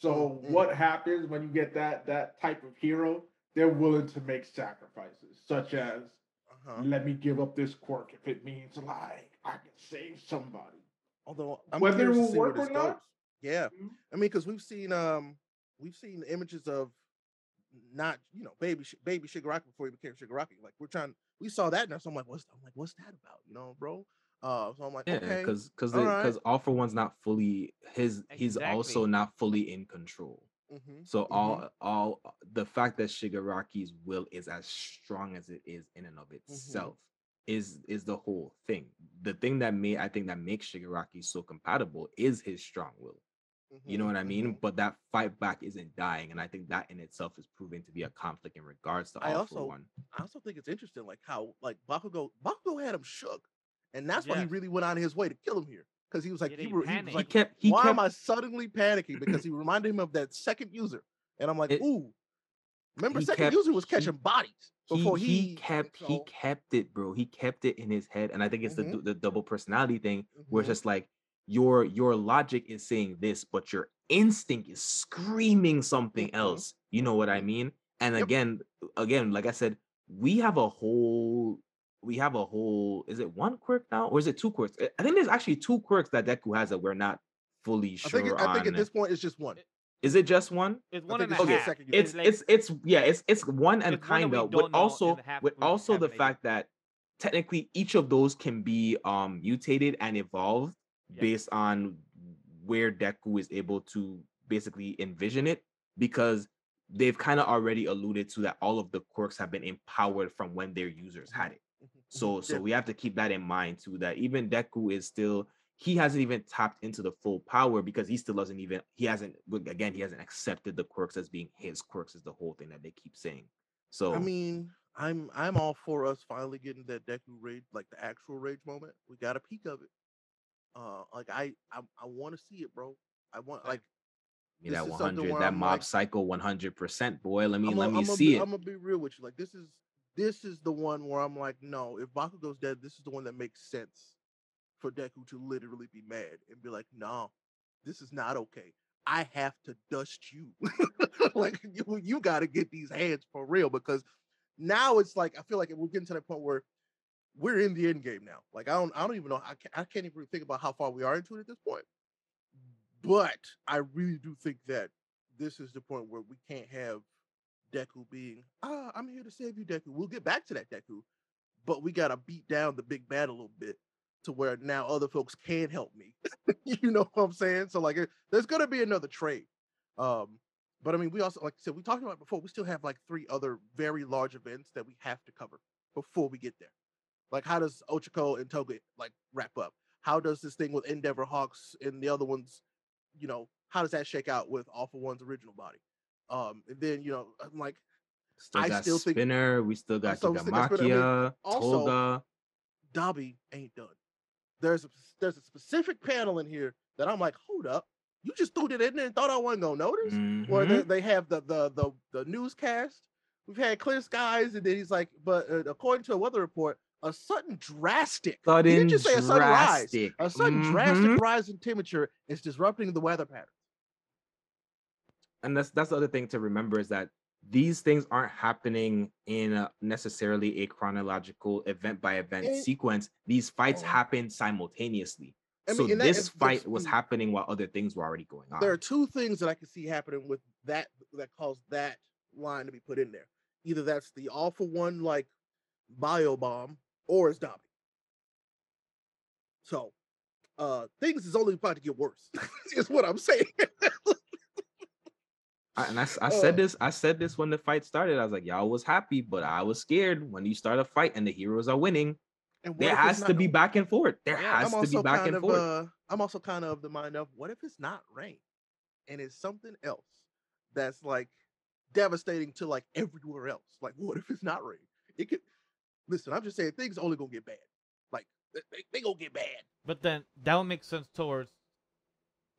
So Mm, mm. what happens when you get that that type of hero? They're willing to make sacrifices, such as Uh-huh. let me give up this quirk if it means like I can save somebody. Although I'm Whether it will work or not? goes. Yeah, Mhm. I mean, because we've seen um we've seen images of not you know baby Shi- baby Shigaraki before he became Shigaraki. Like we're trying, we saw that and So I'm like, what's I'm like, what's that about? You know, bro. Uh, so I'm like, Yeah, okay, because because all right. because All for One's not fully his. He's also not fully in control. mhm, So mhm. all all the fact that Shigaraki's will is as strong as it is in and of itself is is the whole thing. The thing that may I think that makes Shigaraki so compatible is his strong will. You know mhm, what I mean? mhm. But that fight back isn't dying, and I think that in itself is proving to be a conflict in regards to I all for also- one. I also think it's interesting, like how like Bakugo Bakugo had him shook, and that's why he really went out of his way to kill him here because he was like, he, he were- he was panicked. He like, kept he why kept am I suddenly panicking? Because he reminded him of that second user, and I'm like, It- ooh. Remember, he second kept- user was he- catching bodies he, before he he, kept he kept it, bro. He kept it in his head, and I think it's the Mhm. du- the double personality thing where it's Mhm. just like your your logic is saying this, but your instinct is screaming something Mhm. else. You know what I mean? And Yep. again, again, like I said, we have a whole we have a whole is it one quirk now or is it two quirks? I- I think there's actually two quirks that Deku has that we're not fully I sure think it- I think at this point it's just one. is it just one? It's I one think and a it's just half. second it's it's it's yeah it's it's one and It's kind we of don't with know, also and with also the fact that technically each of those can be um mutated and evolved Yeah. based on where Deku is able to basically envision it because they've kind of already alluded to that all of the quirks have been empowered from when their users had it. Mhm, So mhm, so we have to keep that in mind too that even Deku is still he hasn't even tapped into the full power because he still doesn't even he hasn't again he hasn't accepted the quirks as being his quirks is the whole thing that they keep saying. So I mean, I'm I'm all for us finally getting that Deku rage, like the actual rage moment. We got a peek of it. Uh, like I I, I want to see it, bro. I want like that this is something 100 that I'm mob like- cycle 100% boy let me I'm let a- me I'm see it. I'm gonna be real with you. Like this is this is the one where I'm like, no, if Bakugo's dead, this is the one that makes sense for Deku to literally be mad and be like, no, this is not okay. I have to dust you. *laughs* like you, you got to get these hands for real because now it's like I feel like we're getting to that point where we're in the end game now. Like I don't, I don't even know. I can't, I can't even think about how far we are into it at this point. But I really do think that this is the point where we can't have Deku being, ah, I'm here to save you, Deku. We'll get back to that, Deku. But we gotta beat down the big bad a little bit to where now other folks can help me. *laughs* you know what I'm saying? So like, there's gonna be another trade. Um, But I mean, we also, like I said, we talked about before. We still have like three other very large events that we have to cover before we get there. Like, how does Ochako and Toga like wrap up? How does this thing with Endeavor Hawks and the other ones, you know, how does that shake out with All for One's original body? Um, and then you know, I'm like, Still I got still think- We still got still- still got Spinner. I mean, also- Toga. Dabi ain't done. There's a there's a specific panel in here that I'm like, hold up, you just threw it in there and thought I wasn't gonna notice. Where they, Mhm. they have the the the the newscast. We've had clear skies, and then he's like, but uh, according to a weather report, a sudden drastic. he didn't just say a sudden rise. drastic. A sudden Mhm. drastic rise in temperature is disrupting the weather pattern. and that's that's the other thing to remember is that these things aren't happening in a, necessarily a chronological event by event And- sequence. These fights Oh. happen simultaneously. I so mean, and that this fight was happening while other things were already going on. There are two things that I can see happening with that that caused that line to be put in there. Either that's the all for one like bio bomb, or it's Dabi. So uh things is only about to get worse, *laughs* is what I'm saying. I, and I, I said Uh. this. I said this when the fight started. I was like, y'all was happy, but I was scared when you start a fight and the heroes are winning. And There has to be back and forth. There Yeah, has to be back and of forth. uh I'm also kind of of the mind of what if it's not rain and it's something else that's like devastating to like everywhere else. Like what if it's not rain? It could listen, I'm just saying things only gonna get bad. Like they, they, gonna get bad. But then that would make sense towards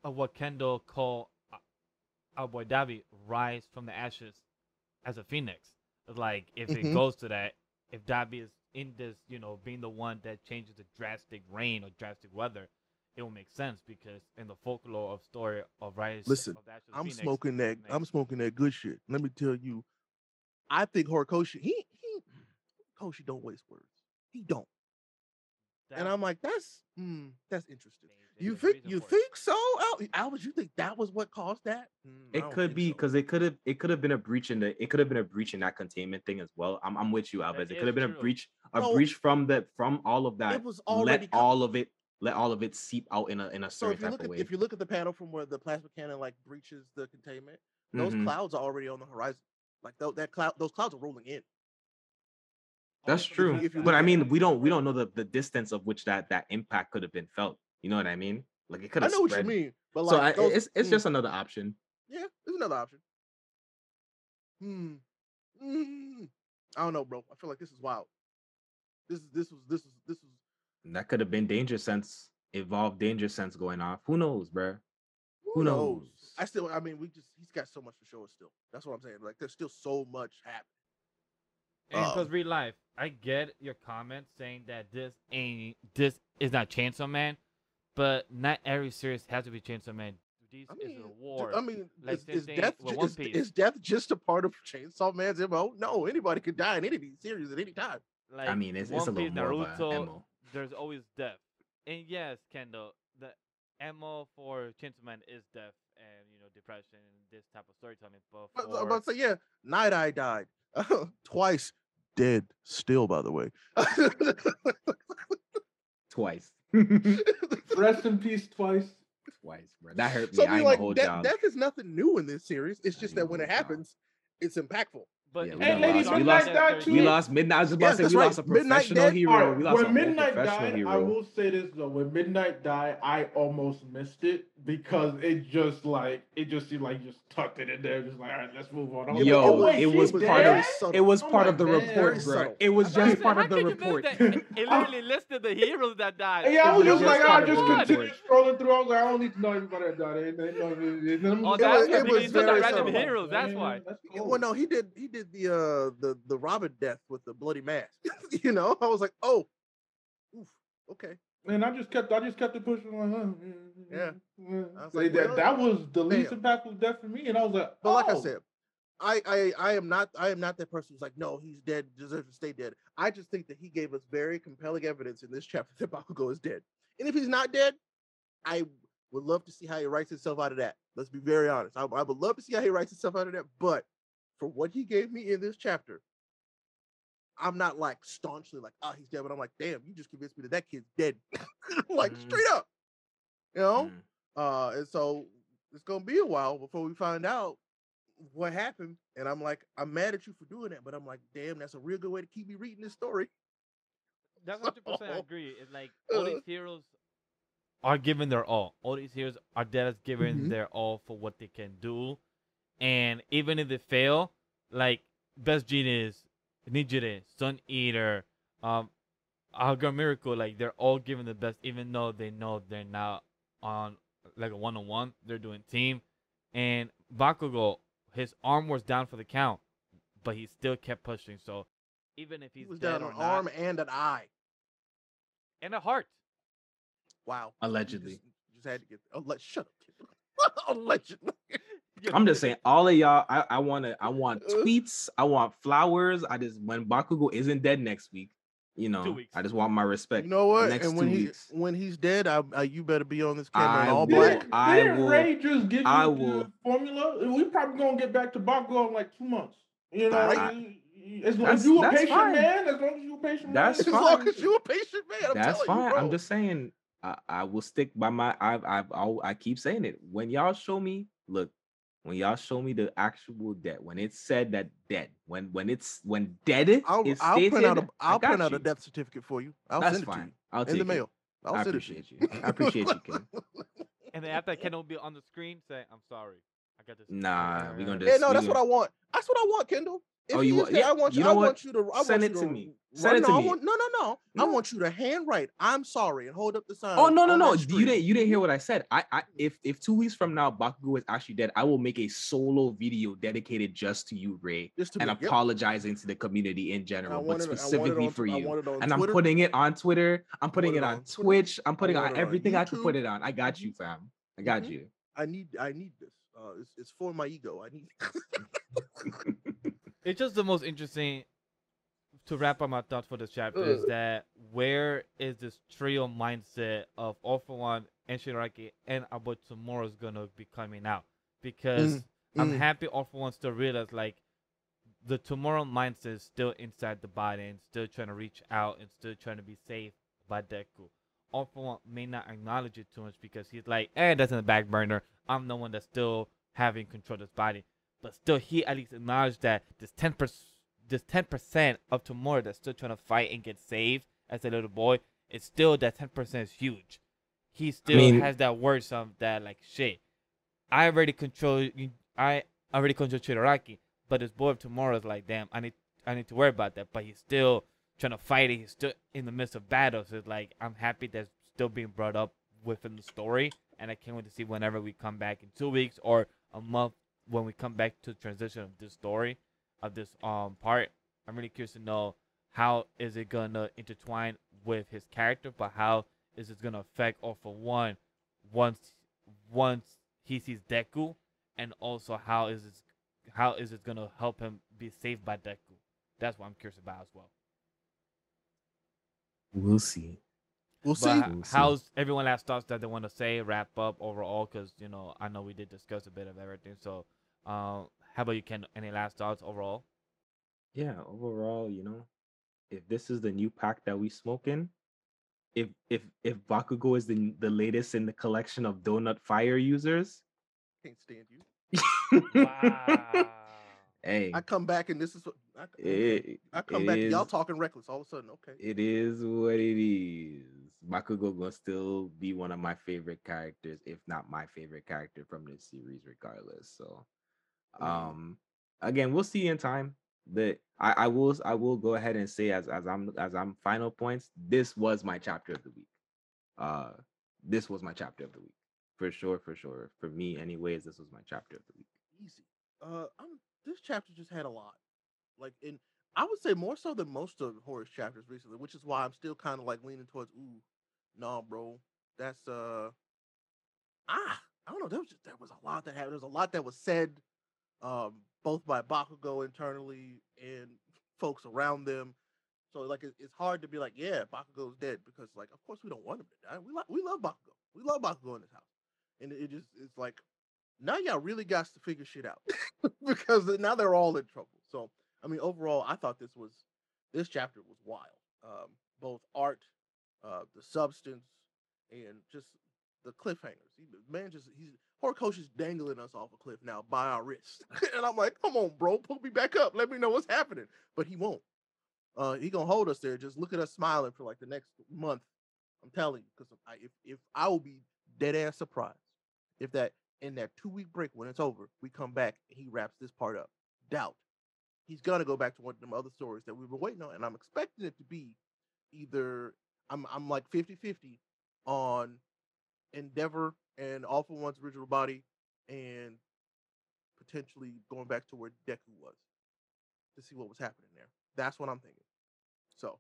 uh, what Kendall called uh, our boy Dabi rise from the ashes as a phoenix. Like if Mhm. it goes to that, if Dabi is in this, you know, being the one that changes the drastic rain or drastic weather, it will make sense because in the folklore of story of rise. Listen, of the Ashes of I'm Phoenix, smoking that. I'm smoking that good shit. Let me tell you, I think Horikoshi he he Horikoshi don't waste words. He don't, and I'm like, that's hmm, that's interesting. You think you for it. think so, Al- Albert? You think that was what caused that? I It could think be so. because it could have it could have been a breach in the it could have been a breach in that containment thing as well. I'm I'm with you, Alves. It could have been a breach a No, breach from the from all of that. it was already let co- all of it let all of it seep out in a in a So certain if you type look of at way. if you look at the panel from where the plasma cannon like breaches the containment, those Mhm. clouds are already on the horizon. Like tho- that cloud, those clouds are rolling in. That's true. if you But I mean, we don't we don't know the, the distance of which that that impact could have been felt. You know what I mean? Like it could have. I know what you mean, but so like I, those- it's it's mm, just another option. yeah, it's another option. Hmm. Mm. I don't know, bro. I feel like this is wild. This is this was this was this was That could have been danger sense, evolved danger sense going off. Who knows, bruh? Who knows? I still, I mean, we just he's got so much to show us still. That's what I'm saying. Like, there's still so much happening. And Um, because real life, I get your comment saying that this ain't this is not Chainsaw Man, but not every series has to be Chainsaw Man. This I is mean, a d- war. I mean, Like is, is death ju- is, is death just a part of Chainsaw Man's MO? No, anybody could die in any of these series at any time. like I mean, it's, it's a little Piece, more Naruto, of a MO. there's always death. And yes, Kendall, the ammo for Chainsaw Man is death and you know depression and this type of storytelling. But But, for, I'm about to say, yeah, Night Eye died *laughs* twice, dead still, by the way. Twice. *laughs* Rest in peace twice. Twice, bro. That hurt me. so I I mean, like, gonna death, death is nothing new in this series. It's just that when it hold y'all. happens, it's impactful. But Yeah, if we you done lost- we Midnight lost- died too. We lost midnight. I was just about Yes, to say we right. lost a professional dead. hero. Alright, we lost a when whole Midnight died, hero. I will say this though. When Midnight died, I almost missed it because it just like it just seemed like you just tucked it in there, just like all right, let's move on. I was Yeah, like, oh, Yo, wait, it was she's part of dead? subtle. it was Oh part of the God. report, bro. It was just could- *laughs* part of the could you miss report. *laughs* Oh, it, it literally listed the heroes that died. Yeah, I was just like, I just continued scrolling through. I was like, I don't need to know everybody that died. Ain't- ain't no- Oh, It that's was- because was you the very random heroes. That's why. That's Yeah, cool. Well, no, he did. He did the uh the the Robin death with the bloody mask. *laughs* you know, I was like, oh, oof, okay. And I just kept, I just kept it pushing. Like, huh, Yeah. *laughs* yeah. I was That- like, that, well, that was the least damn. impactful death for me, and I was like, But like I oh. said, I, I I am not I am not that person who's like, no, he's dead, deserves to stay dead. I just think that he gave us very compelling evidence in this chapter *laughs* that Bakugo is dead. And if he's not dead, I would love to see how he writes himself out of that. Let's be very honest. I, I would love to see how he writes himself out of that. But for what he gave me in this chapter, I'm not like staunchly like, oh, he's dead. But I'm like, damn, you just convinced me that that kid's dead. *laughs* like Mm. straight up, you know. Mm. Uh, and so it's gonna be a while before we find out what happened, and I'm like, I'm mad at you for doing that, but I'm like, damn, that's a real good way to keep me reading this story. *laughs* That's hundred percent I agree. It's like all uh, these heroes are giving their all. All these heroes are dead as giving Mhm. their all for what they can do. And even if they fail, like Best Jeanist, Nejire, Sun Eater, um Algar Miracle, like they're all giving the best even though they know they're not on like a one on one. They're doing team. And Bakugo, his arm was down for the count, but he still kept pushing. So even if He he's was dead down or an not, arm and an eye. and a heart. Wow. You Allegedly. Just, just had to get. Oh, let shut up. kid. *laughs* Allegedly. I'm just saying, all of y'all, I, I want to, I want *laughs* Uh. tweets, I want flowers. I just when Bakugo isn't dead next week, you know. I just want my respect. You know what? next and when two he weeks. when he's dead, I, I you better be on this camera I all will- black. I didn't will- Ray just give you I the will- formula? We probably gonna get back to Bakugo in like two months. You know, Alright. you- you- as long as you a patient fine. man, as long as you a patient That's fine. As long as you a patient man, I'm That's fine. you, I'm just saying, I, I will stick by my. I I I'll, I keep saying it. When y'all show me, look, when y'all show me the actual dead, when it's said that dead, when when it's when dead I'll, is I'll print out a I'll print got out a you. death certificate for you. I'll That's send it to fine. you I'll in take the it. mail. I'll I send it appreciate you. I appreciate you, Ken. *laughs* And then after Ken will be on the screen saying, "I'm sorry, I got this." Nah, we're gonna Yeah, just- no, that's what gonna- I want. That's what I want, Kendall. If Oh, you want- yeah, I want you. you know I what? want you to. I Send want it to to me. Send it to no, me. want- no, no, no. I want you to handwrite. I'm sorry and hold up the sign. Oh no no no! You didn't you didn't hear what I said. I I if if two weeks from now Bakugo is actually dead, I will make a solo video dedicated just to you, Ray, Just to and me. Yep. apologizing to the community in general, but it- I want it specifically on- for you. want it on And I'm putting it on Twitter. I'm putting it on on Twitch. I'm putting on on everything I can put it on. I got you, fam. I got Mhm. you. I need. I need this. Uh, it's, it's for my ego. I need. *laughs* *laughs* It's just the most interesting. To wrap up my thoughts for this chapter is that where is this trio mindset of All for One and Shigaraki and about Tomura is gonna be coming out because Mm, I'm mm. happy All for One still realize like the Tomura mindset is still inside the body and still trying to reach out and still trying to be safe by Deku. All for One may not acknowledge it too much because he's like, eh, that's in the back burner. I'm the one that's still having control of this body. But still, he at least acknowledged that this ten percent, this ten percent of Tomura that's still trying to fight and get saved as a little boy, it's still that ten percent is huge. He still mean- has that word some that like shit. I already control. I already control Shigaraki, but this boy of Tomura is like, damn, I need, I need to worry about that. But he's still trying to fight it. He's still in the midst of battles. It's like I'm happy that's still being brought up within the story, and I can't wait to see whenever we come back in two weeks or a month when we come back to the transition of this story, of this um part. I'm really curious to know how is it gonna intertwine with his character, but how is it gonna affect All for One once once he sees Deku, and also how is it how is it gonna help him be saved by Deku? That's what I'm curious about as well. We'll see. We'll see. We'll see. how's everyone last thoughts that they want to say? Wrap up overall, because you know I know we did discuss a bit of everything. So, um, how about you, Ken? Any last thoughts overall? Yeah, overall, you know, if this is the new pack that we smoking, if if if Bakugo is the the latest in the collection of Donut Fire users, Can't stand you. *laughs* Wow. hey, I come back and this is. I, it, I come back. Y'all talking reckless all of a sudden. Okay. It is what it is. Bakugo gonna still be one of my favorite characters, if not my favorite character from this series, regardless. So, Mm. um, again, we'll see in time. But I, I will, I will go ahead and say as as I'm as I'm final points. This was my chapter of the week. Uh, this was my chapter of the week for sure, for sure. For me, anyways, this was my chapter of the week. easy. Uh, I'm, this chapter just had a lot, like in I would say more so than most of Horus chapters recently, which is why I'm still kind of like leaning towards ooh, nah, bro, that's uh, ah, I don't know. There was just there was a lot that happened. There was a lot that was said, um, both by Bakugo internally and folks around them. So like it, it's hard to be like, yeah, Bakugo's dead because like of course we don't want him to die. We like we love Bakugo. We love Bakugo in this house, and it, it just it's like now y'all really got to figure shit out *laughs* because now they're all in trouble. So I mean, overall, I thought this was this chapter was wild. Um, both art, uh, the substance, and just the cliffhangers. He, man, just he's Horikoshi is dangling us off a cliff now by our wrists, *laughs* and I'm like, come on, bro, pull me back up. Let me know what's happening. But he won't. Uh, he gonna hold us there. Just look at us smiling for like the next month. I'm telling you, because if if I will be dead ass surprised if that in that two week break when it's over, we come back and he wraps this part up. Doubt. He's gonna go back to one of them other stories that we've been waiting on, and I'm expecting it to be either I'm I'm like 50-50 on Endeavor and All for One's original body and potentially going back to where Deku was to see what was happening there. That's what I'm thinking. So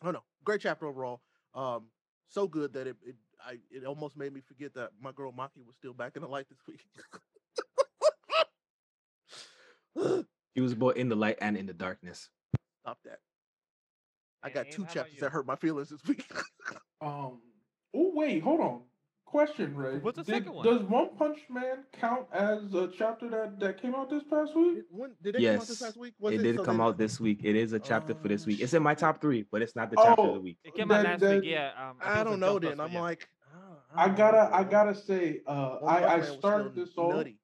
I don't know. Great chapter overall. Um, so good that it it I it almost made me forget that my girl Maki was still back in the light this week. *laughs* *laughs* He was both in the light and in the darkness. Stop that. I Hey, got Abe, two how about chapters you? that hurt my feelings this week. *laughs* Um. Oh wait, hold on. Question, Ray. What's the Did- second one? Does One Punch Man count as a chapter that that came out this past week? Did- when did it come out this Yes, past week? Was it did so come then- out this week. It is a chapter for this Oh, week. It's in my top three, but it's not the chapter of Oh, the week. It came out Then- last then- week, yeah. Um, think I it was don't on know. Jump Then Plus, I'm yeah. like, I don't gotta I gotta say, uh, One Punch I I Man was started this off nutty.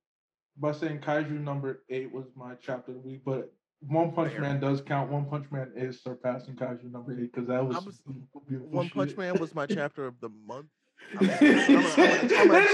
By saying Kaiju number eight was my chapter of the week, but One Punch Fair. Man does count. One Punch Man is surpassing Kaiju number eight because that was, was- One Punch shit. Man was my *laughs* chapter of the month. I'm I'm I'm it.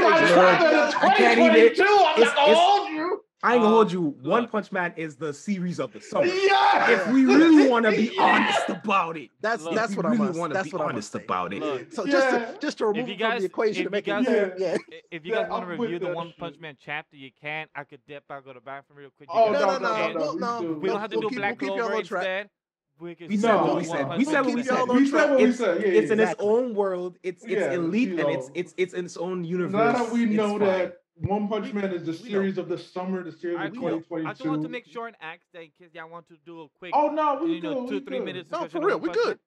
I can't even- I'm it's- not gonna hold you. I ain't gonna hold you. One. Punch Man is the series of the summer. Yeah. If we really *laughs* want to be Yeah. honest about it, That's Look, that's what we I'm really gonna- want to that's be what I'm honest say. about it. Look, So just to, just to remove you it from the equation to make you it guys- easier, yeah. If you Yeah, guys want to review the One. Punch Man chapter, you can. I could dip I'll go to the bathroom real quick. You Oh, guys no, no, no, no, we no. do. We don't have to We'll do keep- Black we'll Clover instead. We can We said No, what we said. We said what we said. We said what we It's- said. Yeah, It's in its own world. It's it's Yeah, elite and it's it's it's in its own universe. Now that we it's know fine. that One Punch Man is the we know. series of the summer, the series I of know. 2022. I just want to make sure and ask that in case y'all want to do a quick, Oh no, we you know, good, two we three good. minutes. No, for real, we One Punch good.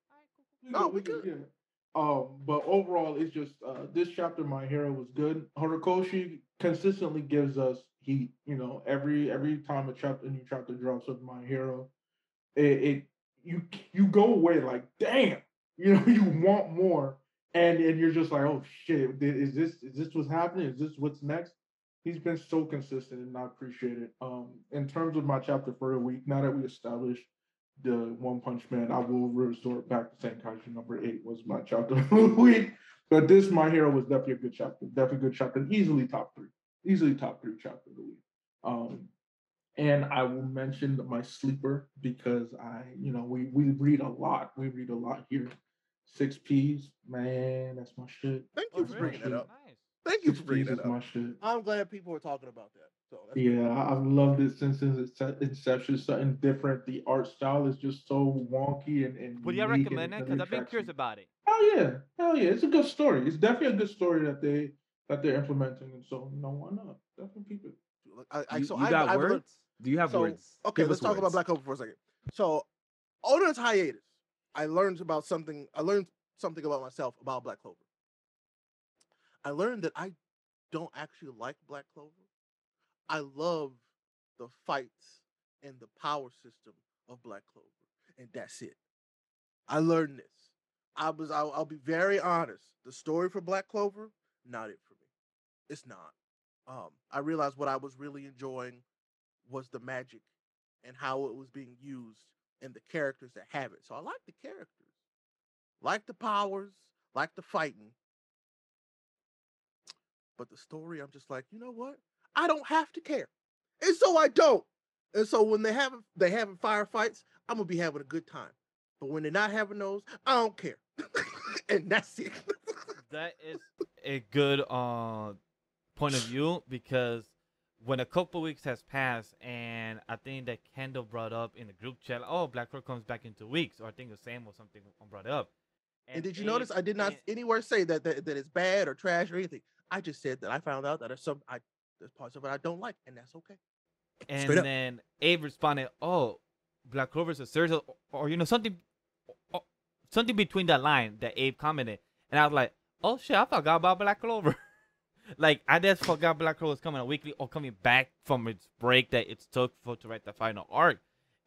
No, we good. Yeah. Um, but overall, it's just uh, this chapter, My Hero, was good. Horikoshi consistently gives us heat. You know, every every time a chapter, a new chapter drops of My Hero, it, it you you go away like, damn, you know, *laughs* you want more, and and you're just like, oh shit, is this is this what's happening? Is this what's next? He's been so consistent, and I appreciate it. Um, in terms of my chapter for the week, now that we established the One Punch Man, I will resort back to saying Kaiju number eight was my chapter *laughs* of the week. But this My Hero was definitely a good chapter, definitely a good chapter, easily top three, easily top three chapter of the week. Um, and I will mention my sleeper because I, you know, we we read a lot. We read a lot here. Six P's, man, that's my shit. Thank Oh, you for really? bringing that up. Nice. Thank you Six for bringing P's that is up. my shit. I'm glad people are talking about that. So that's Yeah, I- I've loved it since its inception. Something different. The art style is just so wonky and, and Would you recommend it? Because I've been curious about it. Hell yeah, hell yeah! It's a good story. It's definitely a good story that they that they're implementing, and so you know why not? Definitely keep it. I, I, You, so you I, got I've words? learned- Do you have so, words? Okay, Give let's talk about. Black Clover for a second. So, on its hiatus, I learned about something. I learned something about myself about Black Clover. I learned that I don't actually like Black Clover. I love the fights and the power system of Black Clover, and that's it. I learned this. I was. I'll, I'll be very honest. The story for Black Clover, not it for me. It's not. Um, I realized what I was really enjoying was the magic and how it was being used and the characters that have it. So I like the characters, like the powers, like the fighting. But the story, I'm just like, you know what? I don't have to care. And so I don't. And so when they have they having firefights, I'm gonna be having a good time. But when they're not having those, I don't care. *laughs* and that's it. That is a good uh, point of view because when a couple weeks has passed, and I think that Kendall brought up in the group chat, oh, Black Clover comes back in two weeks, or I think the same or something brought up. And did you Abe- notice I did not and- anywhere say that, that that it's bad or trash or anything. I just said that I found out that there's some I there's parts of it I don't like, and that's okay. And Straight up. then Abe responded, "Oh, Black Clover is a series, of, or, you know something, or, something between that line that Abe commented." And I was like, "Oh shit, I forgot about Black Clover." *laughs* like I just forgot Black Clover was coming a weekly or coming back from its break that it took for to write the final arc.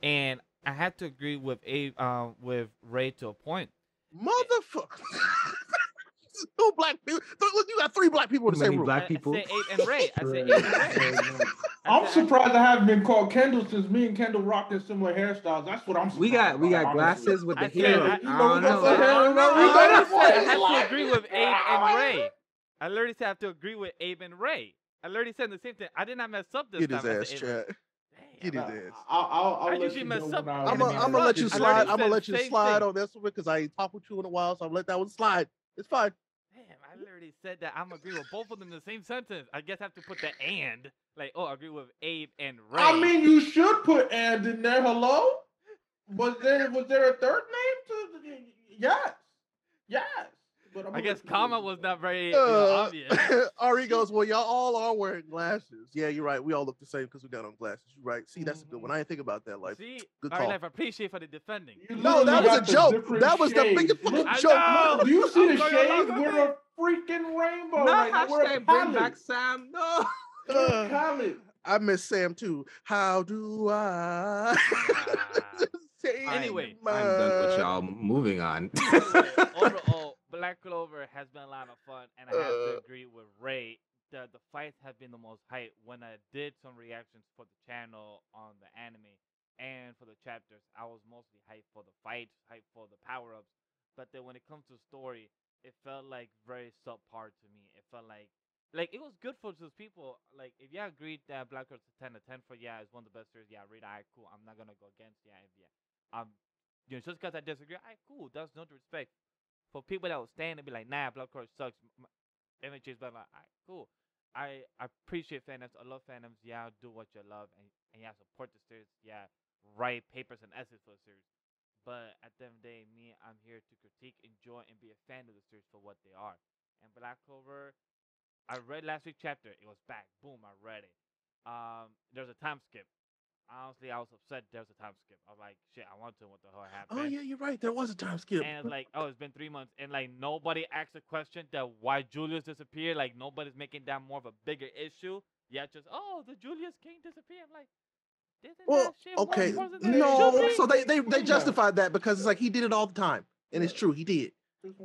And I had to agree with a uh, with Ray to a point. Motherfucker. *laughs* Two black people. Look, you got three black people in the same room. black I- I people. said Abe and Ray. I said Abe Right, *laughs* and Ray. right, right. I I'm surprised I haven't been called Kendall since me and Kendall rocked in similar hairstyles. That's what I'm. We got we got about, honestly. glasses with the I said- hair. I- I You know, don't we got know. the hair I, and I everything. literally That's said I what have it's to like. agree with Abe and Ah. Ray. I literally said I have to agree with Abe and Ray. I literally said the same thing. I did not mess up this Get time. his ass, Chad. Get his ass. I'll, I'll, I'll let usually you mess up I- and I'm gonna let you slide. I'm gonna let you slide on this one because I ain't talked with you in a while, so I'm let that one slide. It's fine. Damn, I literally said that I'm gonna agree with both of them in the same sentence. I guess I have to put the and. Like, oh, I agree with Abe and Ray. I mean, you should put and in there. Hello. Was there was there a third name to? Yes, yes. But I'm I guess let comma was not very you know, Uh, obvious. *laughs* Ari goes, well, y'all all are wearing glasses. Yeah, you're right. We all look the same because we got on glasses. You're right. See, that's a good one. I didn't think about that. Like, See, good call. right, life, I appreciate for the defending. You No, that was a joke. That was the biggest fucking I joke. know. *laughs* Do you see the I'm going along shades? with We're a freaking rainbow. No right now. We're a hashtag bring back. Sam. No. *laughs* We're Uh, palette. I miss Sam too. How do I Anyway. I'm done with y'all. Moving on. Overall, Black Clover has been a lot of fun, and I have to Uh. agree with Ray. The the fights have been the most hype. When I did some reactions for the channel on the anime and for the chapters, I was mostly hyped for the fights, hyped for the power ups. But then when it comes to story, it felt like very subpar to me. It felt like like it was good for those people. Like if you agreed that Black Clover's a ten to ten for yeah, it's one of the best series. Yeah, read alright, cool. I'm not gonna go against yeah, if yeah. Um, you know, just because I disagree, alright, cool. That's no respect for people that will stand and be like, nah, Black Clover sucks. MHA's better. Like, alright, cool. I, I appreciate fandoms. I love fandoms. Yeah, do what you love, and, and yeah, support the series. Yeah, write papers and essays for the series. But at the end of the day, me, I'm here to critique, enjoy, and be a fan of the series for what they are. And Black Clover, I read last week's chapter. It was back. Boom, I read it. Um, there's a time skip. Honestly, I was upset. There was a time skip. I was like, shit, I want to know what the hell oh, happened. Oh yeah, you're right. There was a time skip. And it's like, oh, it's been three months, and like nobody asked a question that why Julius disappeared. Like nobody's making that more of a bigger issue. Yeah, just oh, the Julius King disappeared. I'm like, Well, that shit more okay, important than it no. So they they they justified that because it's like he did it all the time, and it's true. He did.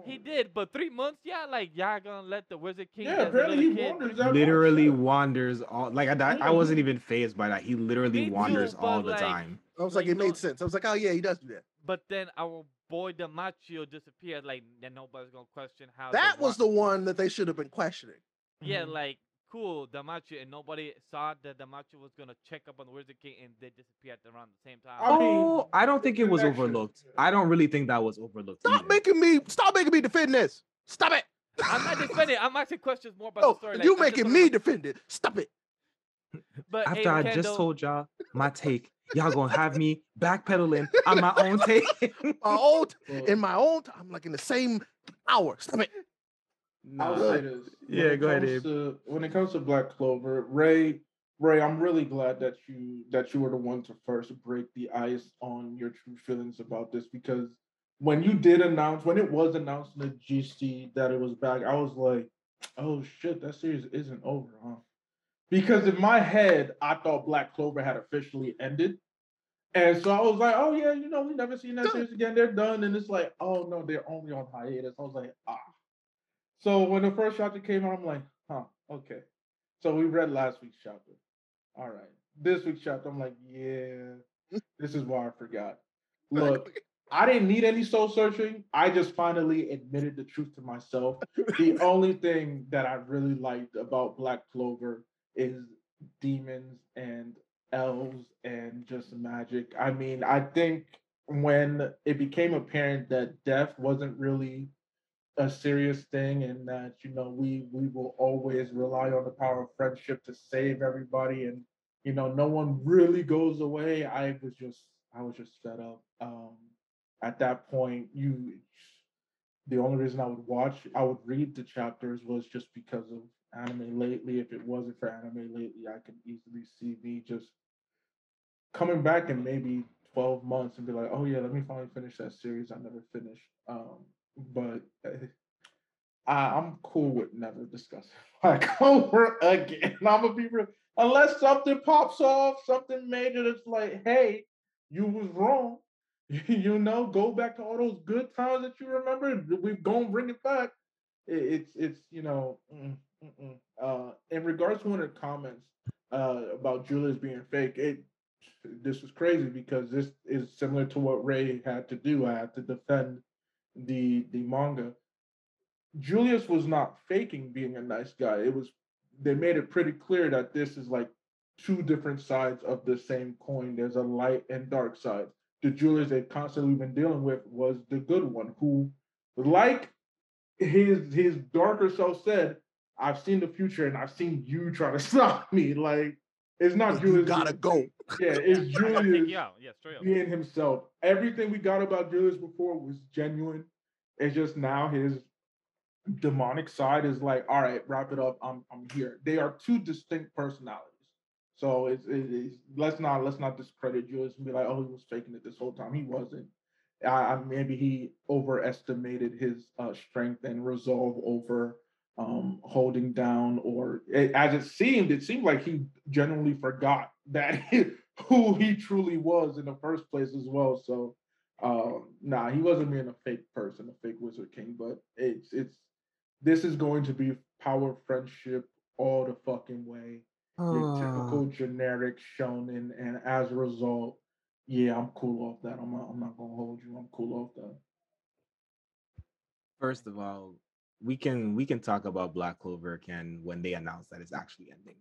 He did, but three months, yeah, like y'all gonna let the Wizard King? Yeah, apparently he kid- wanders literally much. wanders all like I, I, wasn't even phased by that. He literally Me too, wanders all the like, time. I was Like, like, it made sense. I was like, oh yeah, he does do that. But then our boy Damnatio disappeared. Like, then nobody's gonna question how. That was the one that they should have been questioning. Yeah, Mhm. like cool, Damnatio, and nobody saw that Damnatio was gonna check up on the Wizard King, and they disappeared around the same time. I mean, oh, I don't think it was overlooked. I don't really think that was overlooked. Stop either. making me stop making me defend this. Stop it. I'm not defending. I'm asking questions more about Oh, the story. You I'm making me about- defend it. Stop it. But After hey, I Kendall, just told y'all my take, y'all gonna have me backpedaling on my own *laughs* take. My own *laughs* Well, in my own time, like in the same hour. Stop it. I'll Nah. say this. Yeah, it go ahead, Abe. To, when it comes to Black Clover, Ray, Ray, I'm really glad that you that you were the one to first break the ice on your true feelings about this because when you did announce, when it was announced in the GC that it was back, I was like, oh shit, that series isn't over, huh? Because in my head, I thought Black Clover had officially ended. And so I was like, oh yeah, you know, we never seen that series again. They're done. And it's like, oh no, they're only on hiatus. I was like, ah. So when the first chapter came out, I'm like, huh, okay. So we read last week's chapter. All right. This week's chapter, I'm like, yeah, this is why I forgot. Look, I didn't need any soul searching. I just finally admitted the truth to myself. the *laughs* only thing that I really liked about Black Clover is demons and elves and just magic. I mean, I think when it became apparent that death wasn't really a serious thing and that you know we we will always rely on the power of friendship to save everybody and you know no one really goes away. I was just i was just fed up. Um at that point you the only reason i would watch i would read the chapters was just because of anime lately. If it wasn't for anime lately i could easily see me just coming back in maybe 12 months and be like oh yeah let me finally finish that series i never finished. Um but uh, I, I'm cool with never discussing *laughs* Clover again. *laughs* I'm gonna be real. Unless something pops off, something major that's like, hey, you was wrong. *laughs* you know, go back to all those good times that you remember. We're gonna bring it back. it's it's you know. Mm, mm, mm. Uh, in regards to one of the comments uh, about Julius being fake, it this was crazy because this is similar to what Ray had to do. I had to defend the the manga. Julius was not faking being a nice guy. It was they made it pretty clear that this is like two different sides of the same coin. There's a light and dark side. The Julius they've constantly been dealing with was the good one, who, like his his darker self said, I've seen the future and I've seen you try to *laughs* stop me. Like it's not You Julius. gotta go. Yeah, *laughs* it's Julius out. Yeah, straight up. being himself. Everything we got about Julius before was genuine. It's just now his demonic side is like, all right, wrap it up. I'm I'm here. They are two distinct personalities. So it's, it's let's not let's not discredit Julius and be like, oh, he was faking it this whole time. He wasn't. I, I maybe he overestimated his uh, strength and resolve over um, holding down, or it, as it seemed, it seemed like he genuinely forgot that he, *laughs* who he truly was in the first place as well. So, um, nah, he wasn't being a fake person, a fake Wizard King. But it's it's this is going to be power friendship all the fucking way. Your typical generic shonen, and as a result, yeah, I'm cool off that. I'm not, I'm not gonna hold you. I'm cool off that. First of all, we can we can talk about Black Clover can when they announce that it's actually ending.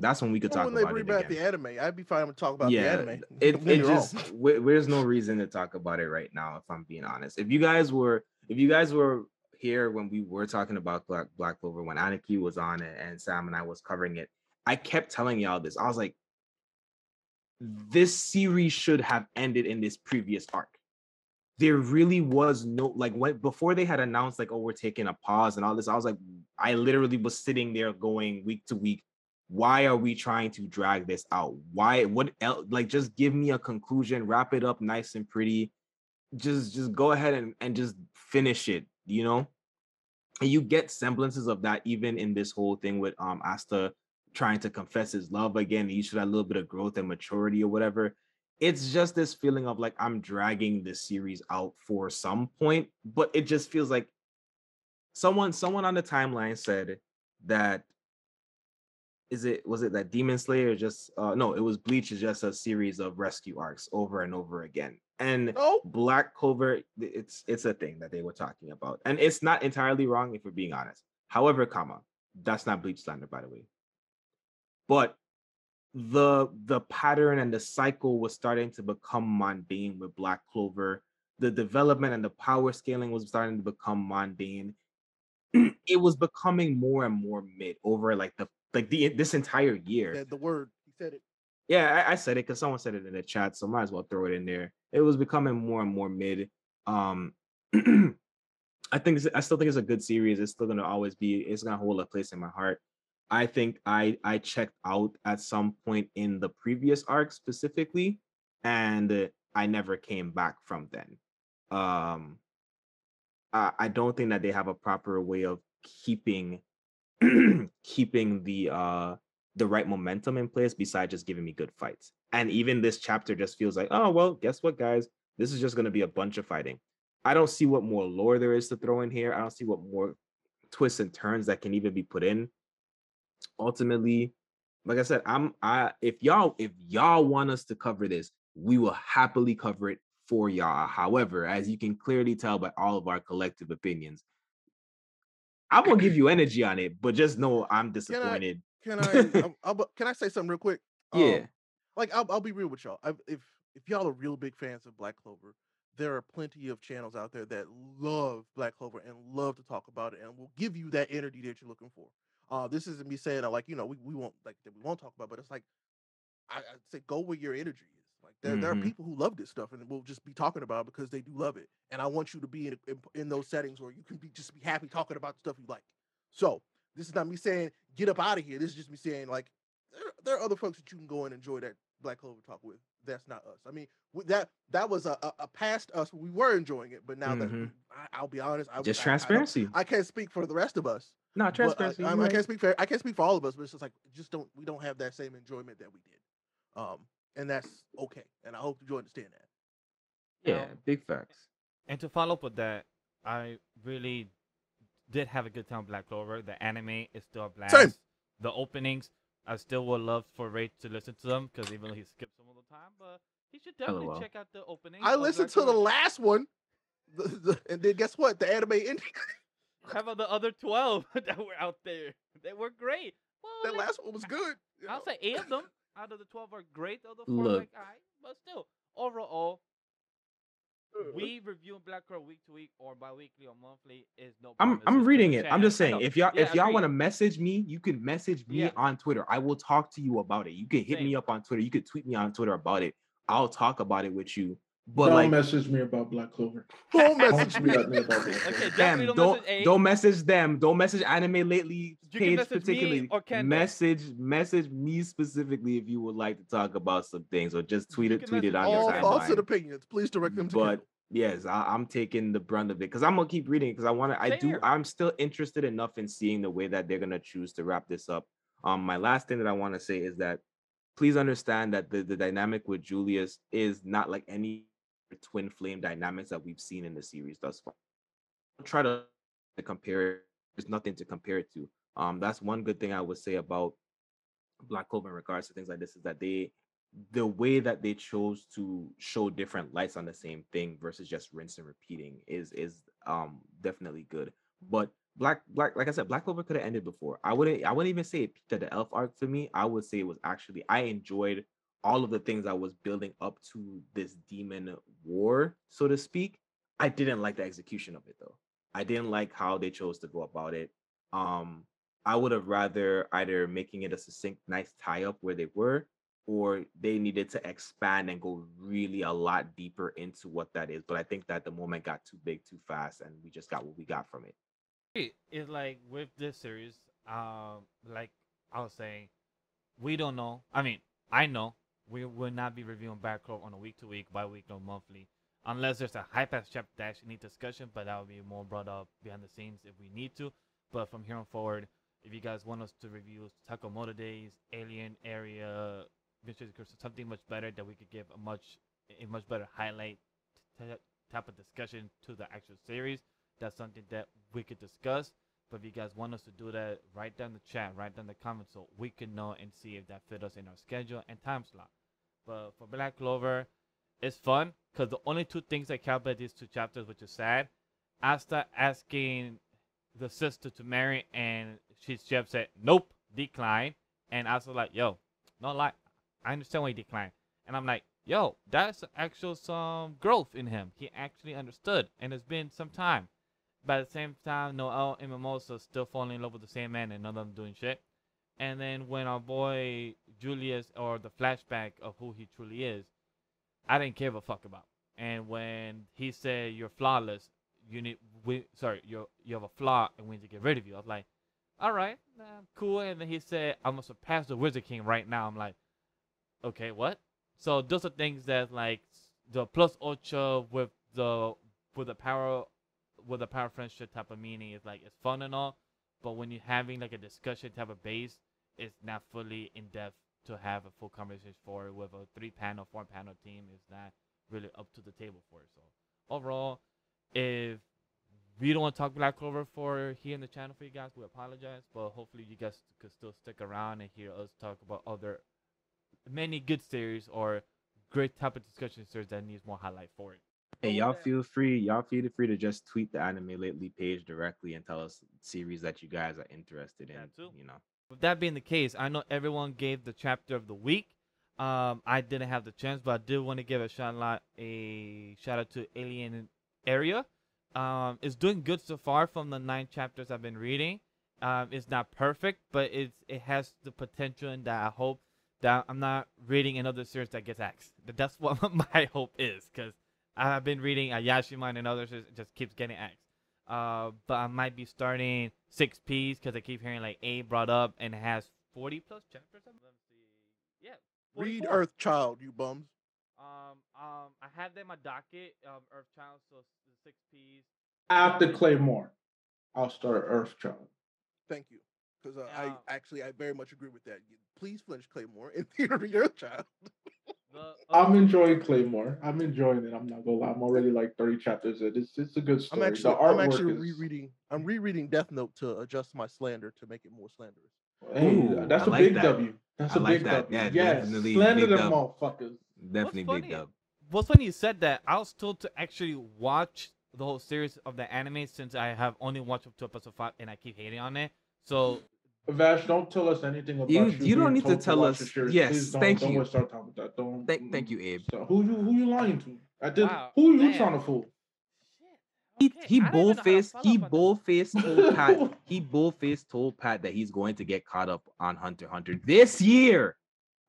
That's when we could Well, talk when they about bring it back again. the anime, I'd be fine to talk about yeah, the anime. it, *laughs* it just there's no reason to talk about it right now. If I'm being honest, if you guys were if you guys were here when we were talking about Black Black Clover when Aniki was on it and Sam and I was covering it, I kept telling y'all this. I was like, this series should have ended in this previous arc. There really was no like when before they had announced like oh we're taking a pause and all this. I was like, I literally was sitting there going week to week why are we trying to drag this out? Why what else like just give me a conclusion wrap it up nice and pretty. Just just go ahead and, and just finish it you know? And you get semblances of that even in this whole thing with um asta trying to confess his love again you should have a little bit of growth and maturity or whatever. It's just this feeling of like i'm dragging this series out for some point but it just feels like someone someone on the timeline said that is it was it that Demon Slayer just uh no it was Bleach is just a series of rescue arcs over and over again. And Oh, Black Clover it's it's a thing that they were talking about. And it's not entirely wrong if we're being honest. However comma that's not Bleach slander by the way. But the the pattern and the cycle was starting to become mundane with Black Clover. The development and the power scaling was starting to become mundane. *clears throat* It was becoming more and more mid over like the like the this entire year. said the word. He said it. Yeah, I, I said it because someone said it in the chat, so might as well throw it in there. It was becoming more and more mid. Um, *clears throat* I think I still think it's a good series. It's still gonna always be. It's gonna hold a place in my heart. I think I I checked out at some point in the previous arc specifically, and I never came back from then. Um, I, I don't think that they have a proper way of keeping *clears throat* keeping the uh the right momentum in place besides just giving me good fights. And even this chapter just feels like, oh well, guess what, guys? This is just gonna be a bunch of fighting. I don't see what more lore there is to throw in here. I don't see what more twists and turns that can even be put in. Ultimately, like I said, I'm I if y'all if y'all want us to cover this, we will happily cover it for y'all. However, as you can clearly tell by all of our collective opinions, I won't give you energy on it, but just know I'm disappointed. Can *laughs* I? I'll, I'll- can I say something real quick? Yeah. Um, like I'll, I'll be real with y'all. i if if y'all are real big fans of Black Clover, there are plenty of channels out there that love Black Clover and love to talk about it and will give you that energy that you're looking for. Uh, this isn't me saying like you know we, we won't like that we won't talk about, but it's like I, I say go where your energy is. Like there, there are Mhm. people who love this stuff and will just be talking about it because they do love it. And I want you to be in, in in those settings where you can be just be happy talking about the stuff you like. So this is not me saying get up out of here. This is just me saying like there, there are other folks that you can go and enjoy that Black Clover talk with. That's not us. I mean, that that was a, a, a past us. We were enjoying it, but now that Mhm. I, I'll be honest, I, just I- I transparency. I, can't speak for the rest of us. no, but I- transparency. I, you're I can't speak for I can't speak for all of us, but it's just like just don't we don't have that same enjoyment that we did. Um, and that's okay. And I hope you understand that. Yeah, big facts. And to follow up with that, I really did have a good time with Black Clover. The anime is still a blast. Same. The openings, I still would love for Ray to listen to them because even though he skips them all the time, but he should oh, definitely LOL. check out the opening. I listened Black to the last one, *laughs* the, the, and then guess what? The anime ending. *laughs* How about the other twelve *laughs* that were out there? They were great. Well, that last one was good. you I'll know? say eight of them out of the twelve are great. The other four Look. like, I, but still, overall, Uh, we reviewing Black Clover week to week or bi-weekly or monthly is no. I'm I'm reading the it. I'm just saying, if y'all Yeah, if y'all want to message me, you can message me Yeah. on Twitter. I will talk to you about it. You can hit me up on Twitter. You can tweet me on Twitter about it. I'll talk about it with you. But Don't like, message me about Black Clover. *laughs* Don't Don't message me. about Black Clover. Okay, them, don't, don't message don't message them. Don't message anime lately You can page message me particularly. or Kendall. Message message me specifically if you would like to talk about some things, or just tweet You it tweet it message on All your thoughts and timeline. opinions. Please direct them to But Kendall. yes, I, I'm taking the brunt of it because I'm gonna keep reading because I want to. I do. here. I'm still interested enough in seeing the way that they're gonna choose to wrap this up. Um, my last thing that I want to say is that please understand that the the dynamic with Julius is not like any twin flame dynamics that we've seen in the series thus far. Don't try to compare it. There's nothing to compare it to. Um, that's one good thing I would say about Black Clover in regards to things like this is that they the way that they chose to show different lights on the same thing versus just rinse and repeating is is um definitely good. But Black Black like I said, Black Clover could have ended before. I wouldn't I wouldn't even say it peaked at the elf arc to me. I would say it was actually I enjoyed all of the things I was building up to this demon war, so to speak. I didn't like the execution of it though. I didn't like how they chose to go about it. Um, I would have rather either making it a succinct, nice tie up where they were, or they needed to expand and go really a lot deeper into what that is. But I think that the moment got too big too fast, and we just got what we got from it. it- it's like with this series, um, like I was saying, we don't know. I mean, I know we will not be reviewing Clover on a week to week, bi week, or monthly, unless there's a hype ass chapter that actually discussion. But that will be more brought up behind the scenes if we need to. But from here on forward, if you guys want us to review Sakamoto Days, Alien Area, something much better that we could give a much a much better highlight type of discussion to the actual series, that's something that we could discuss. But if you guys want us to do that, write down the chat, write down the comments so we can know and see if that fit us in our schedule and time slot. But for Black Clover, it's fun because the only two things I care about these two chapters, which is sad, Asta asking the sister to marry and she's Jeff said nope, decline, and Asta like yo, no lie, I understand why he declined, and I'm like yo, that's actual some growth in him. He actually understood, and it's been some time. But at the same time, Noel and Mimosa still falling in love with the same man and none of them doing shit. And then when our boy Julius or the flashback of who he truly is, I didn't give a fuck about. And when he said you're flawless, you need we sorry, you you have a flaw and we need to get rid of you. I was like, all right, nah, cool. And then he said I'm gonna surpass the Wizard King right now. I'm like, okay, what? So those are things that like the plus ocho with the with the power with the power friendship type of meaning is like it's fun and all, but when you're having like a discussion type of base, it's not fully in depth to have a full conversation for it with a three panel, four panel team is not really up to the table for it. So overall, if we don't want to talk Black Clover for here in the channel for you guys, we apologize. But hopefully you guys could still stick around and hear us talk about other many good series or great type of discussion series that needs more highlight for it. Hey, y'all feel free. Y'all feel free to just tweet the anime lately page directly and tell us series that you guys are interested in. Too. You know. With that being the case, I know everyone gave the chapter of the week. Um, I didn't have the chance, but I did want to give a shout out a shout out to Alien Area. Um, it's doing good so far from the nine chapters I've been reading. Um, it's not perfect, but it's it has the potential, and that I hope that I'm not reading another series that gets axed. That- That's *laughs* what my hope is, because I've been reading Ayashimon and others it just keeps getting axed. Uh, but I might be starting six P's because I keep hearing like A brought up and has 40 plus chapters. Let me see. Yeah. Read 44. Earth Child, you bums. Um, um, I have that in my docket. Um, Earth Child, so six P's. After Claymore, I'll start Earthchild. Thank you. Because uh, Yeah. I actually I very much agree with that. Please finish Claymore and theater *laughs* read Earth Child. *laughs* The- I'm enjoying Claymore. I'm enjoying it. I'm not gonna lie. I'm already like 30 chapters in. It's it's a good story. I'm The actually I'm actually is- rereading I'm rereading Death Note to adjust my slander to make it more slanderous. Hey, Ooh, that's I a like big that. W. That's I a like big that. W. Yeah, yes, definitely slander big them dub. motherfuckers. Definitely funny? big dub. What's funny you said that. I was told to actually watch the whole series of the anime since I have only watched up to episode five and I keep hating on it. So Vash, don't tell us anything about You- you. you don't need to tell watch us- the series. yes, Please don't, thank don't you. waste our time with that. Don't. Thank- thank you, Abe. So who you who you lying to? I did. Wow, Who you damn. trying to fool? He Okay, he I don't even know how to bold-faced he up on this. bold-faced *laughs* told Pat he bold-faced told Pat that he's going to get caught up on Hunter Hunter this year.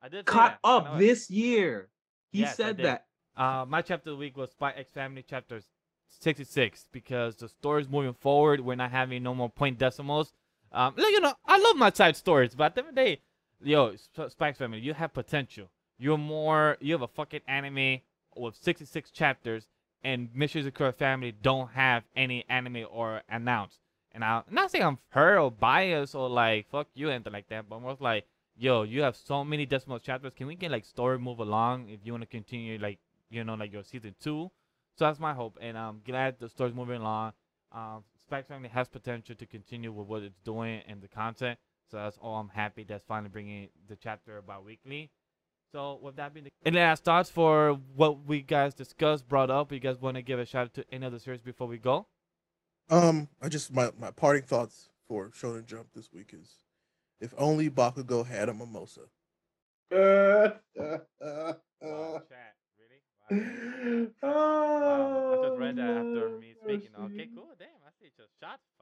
I did Caught that. I know up it. this year. He Yes, said that. Uh, my chapter of the week was Spy X Family chapter 66 because the story's moving forward. We're not having no more point decimals. Um, look, you know, I love my side stories, but at the end of the day, yo, Sp- Spy X Family, you have potential. You're more, you have a fucking anime with 66 chapters, and Mysteries of Family don't have any anime or announced. And I'm not saying I'm hurt or biased or like fuck you anything like that, but I'm more like, yo, you have so many decimal chapters. Can we get like story move along if you want to continue like you know like your season two? So that's my hope, and I'm glad the story's moving along. Um, Spy X Family has potential to continue with what it's doing and the content. So that's all I'm happy that's finally bringing the chapter about weekly. So with that being the any last thoughts for what we guys discussed, brought up, you guys want to give a shout out to any other series before we go? Um, I just my my parting thoughts for Shonen Jump this week is, if only Bakugo had a mimosa. Uh, uh, uh, Wow, chat, really? Wow. Wow, I just read that after me speaking. Okay, cool. Damn, I see just shots fired.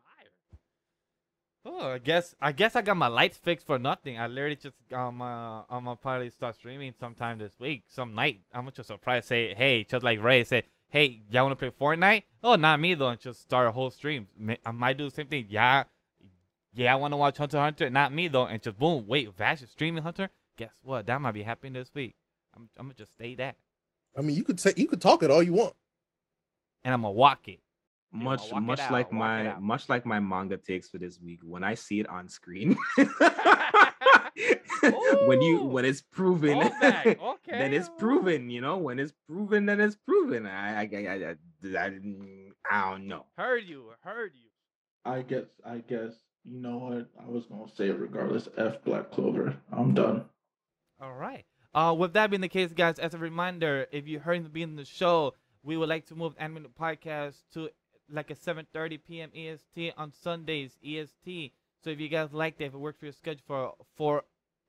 Oh, I guess I guess I got my lights fixed for nothing. I literally just um uh, I'm gonna probably start streaming sometime this week, some night. I'm just surprised. Say hey, just like Ray said, hey, y'all wanna play Fortnite? Oh, not me though. And just start a whole stream. I might do the same thing. Yeah, yeah, I wanna watch Hunter Hunter. Not me though. And just boom, wait, Vash is streaming Hunter. Guess what? That might be happening this week. I'm I'm gonna just stay that, I mean, you could say you could talk it all you want. and I'm gonna walk it. Yeah, Much walk it much out, like walk my much like my manga takes for this week. When I see it on screen, *laughs* *laughs* when you when it's proven, Throwback, *laughs* then it's proven. You know, when it's proven, then it's proven. I I I, I, I, I, I don't know. Heard you, heard you. I guess. I guess. You know what? I was gonna say it regardless. F Black Clover. I'm done. All right. Uh, with that being the case, guys, as a reminder, if you heard in the the show, we would like to move Anime Minute Podcast to like at 7:30 p.m. EST on Sundays EST. So if you guys like that, if it works for your schedule for for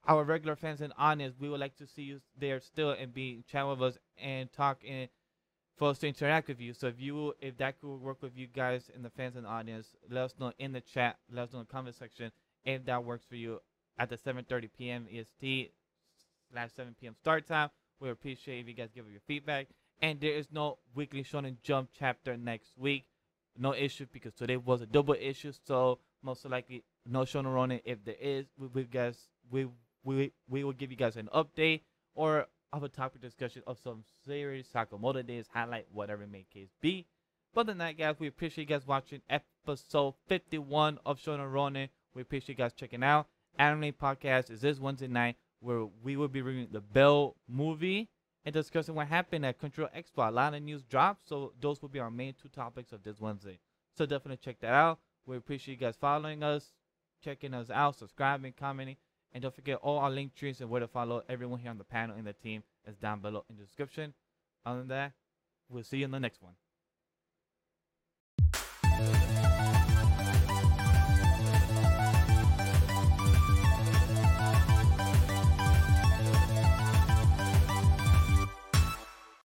our regular fans and audience, we would like to see you there still and be chat with us and talk and for us to interact with you. So if you if that could work with you guys and the fans and audience, let us know in the chat, let us know in the comment section if that works for you at the 7:30 p.m. EST slash 7 p.m. start time. We appreciate if you guys give us your feedback. And there is no weekly Shonen Jump chapter next week. No issue because today was a double issue, so most likely no Shonen Ronin. If there is, we, we guys we we we will give you guys an update or a topic discussion of some series, Sakamoto Days, highlight, whatever it may case be. But other than that, guys, we appreciate you guys watching episode 51 of Shonen Ronin. We appreciate you guys checking out. Anime Podcast is this Wednesday night where we will be reviewing the Belle movie and discussing what happened at Crunchyroll Expo. A lot of news dropped, so those will be our main two topics of this Wednesday. So definitely check that out. We appreciate you guys following us, checking us out, subscribing, commenting, and don't forget all our link trees and where to follow everyone here on the panel and the team is down below in the description. Other than that, we'll see you in the next one.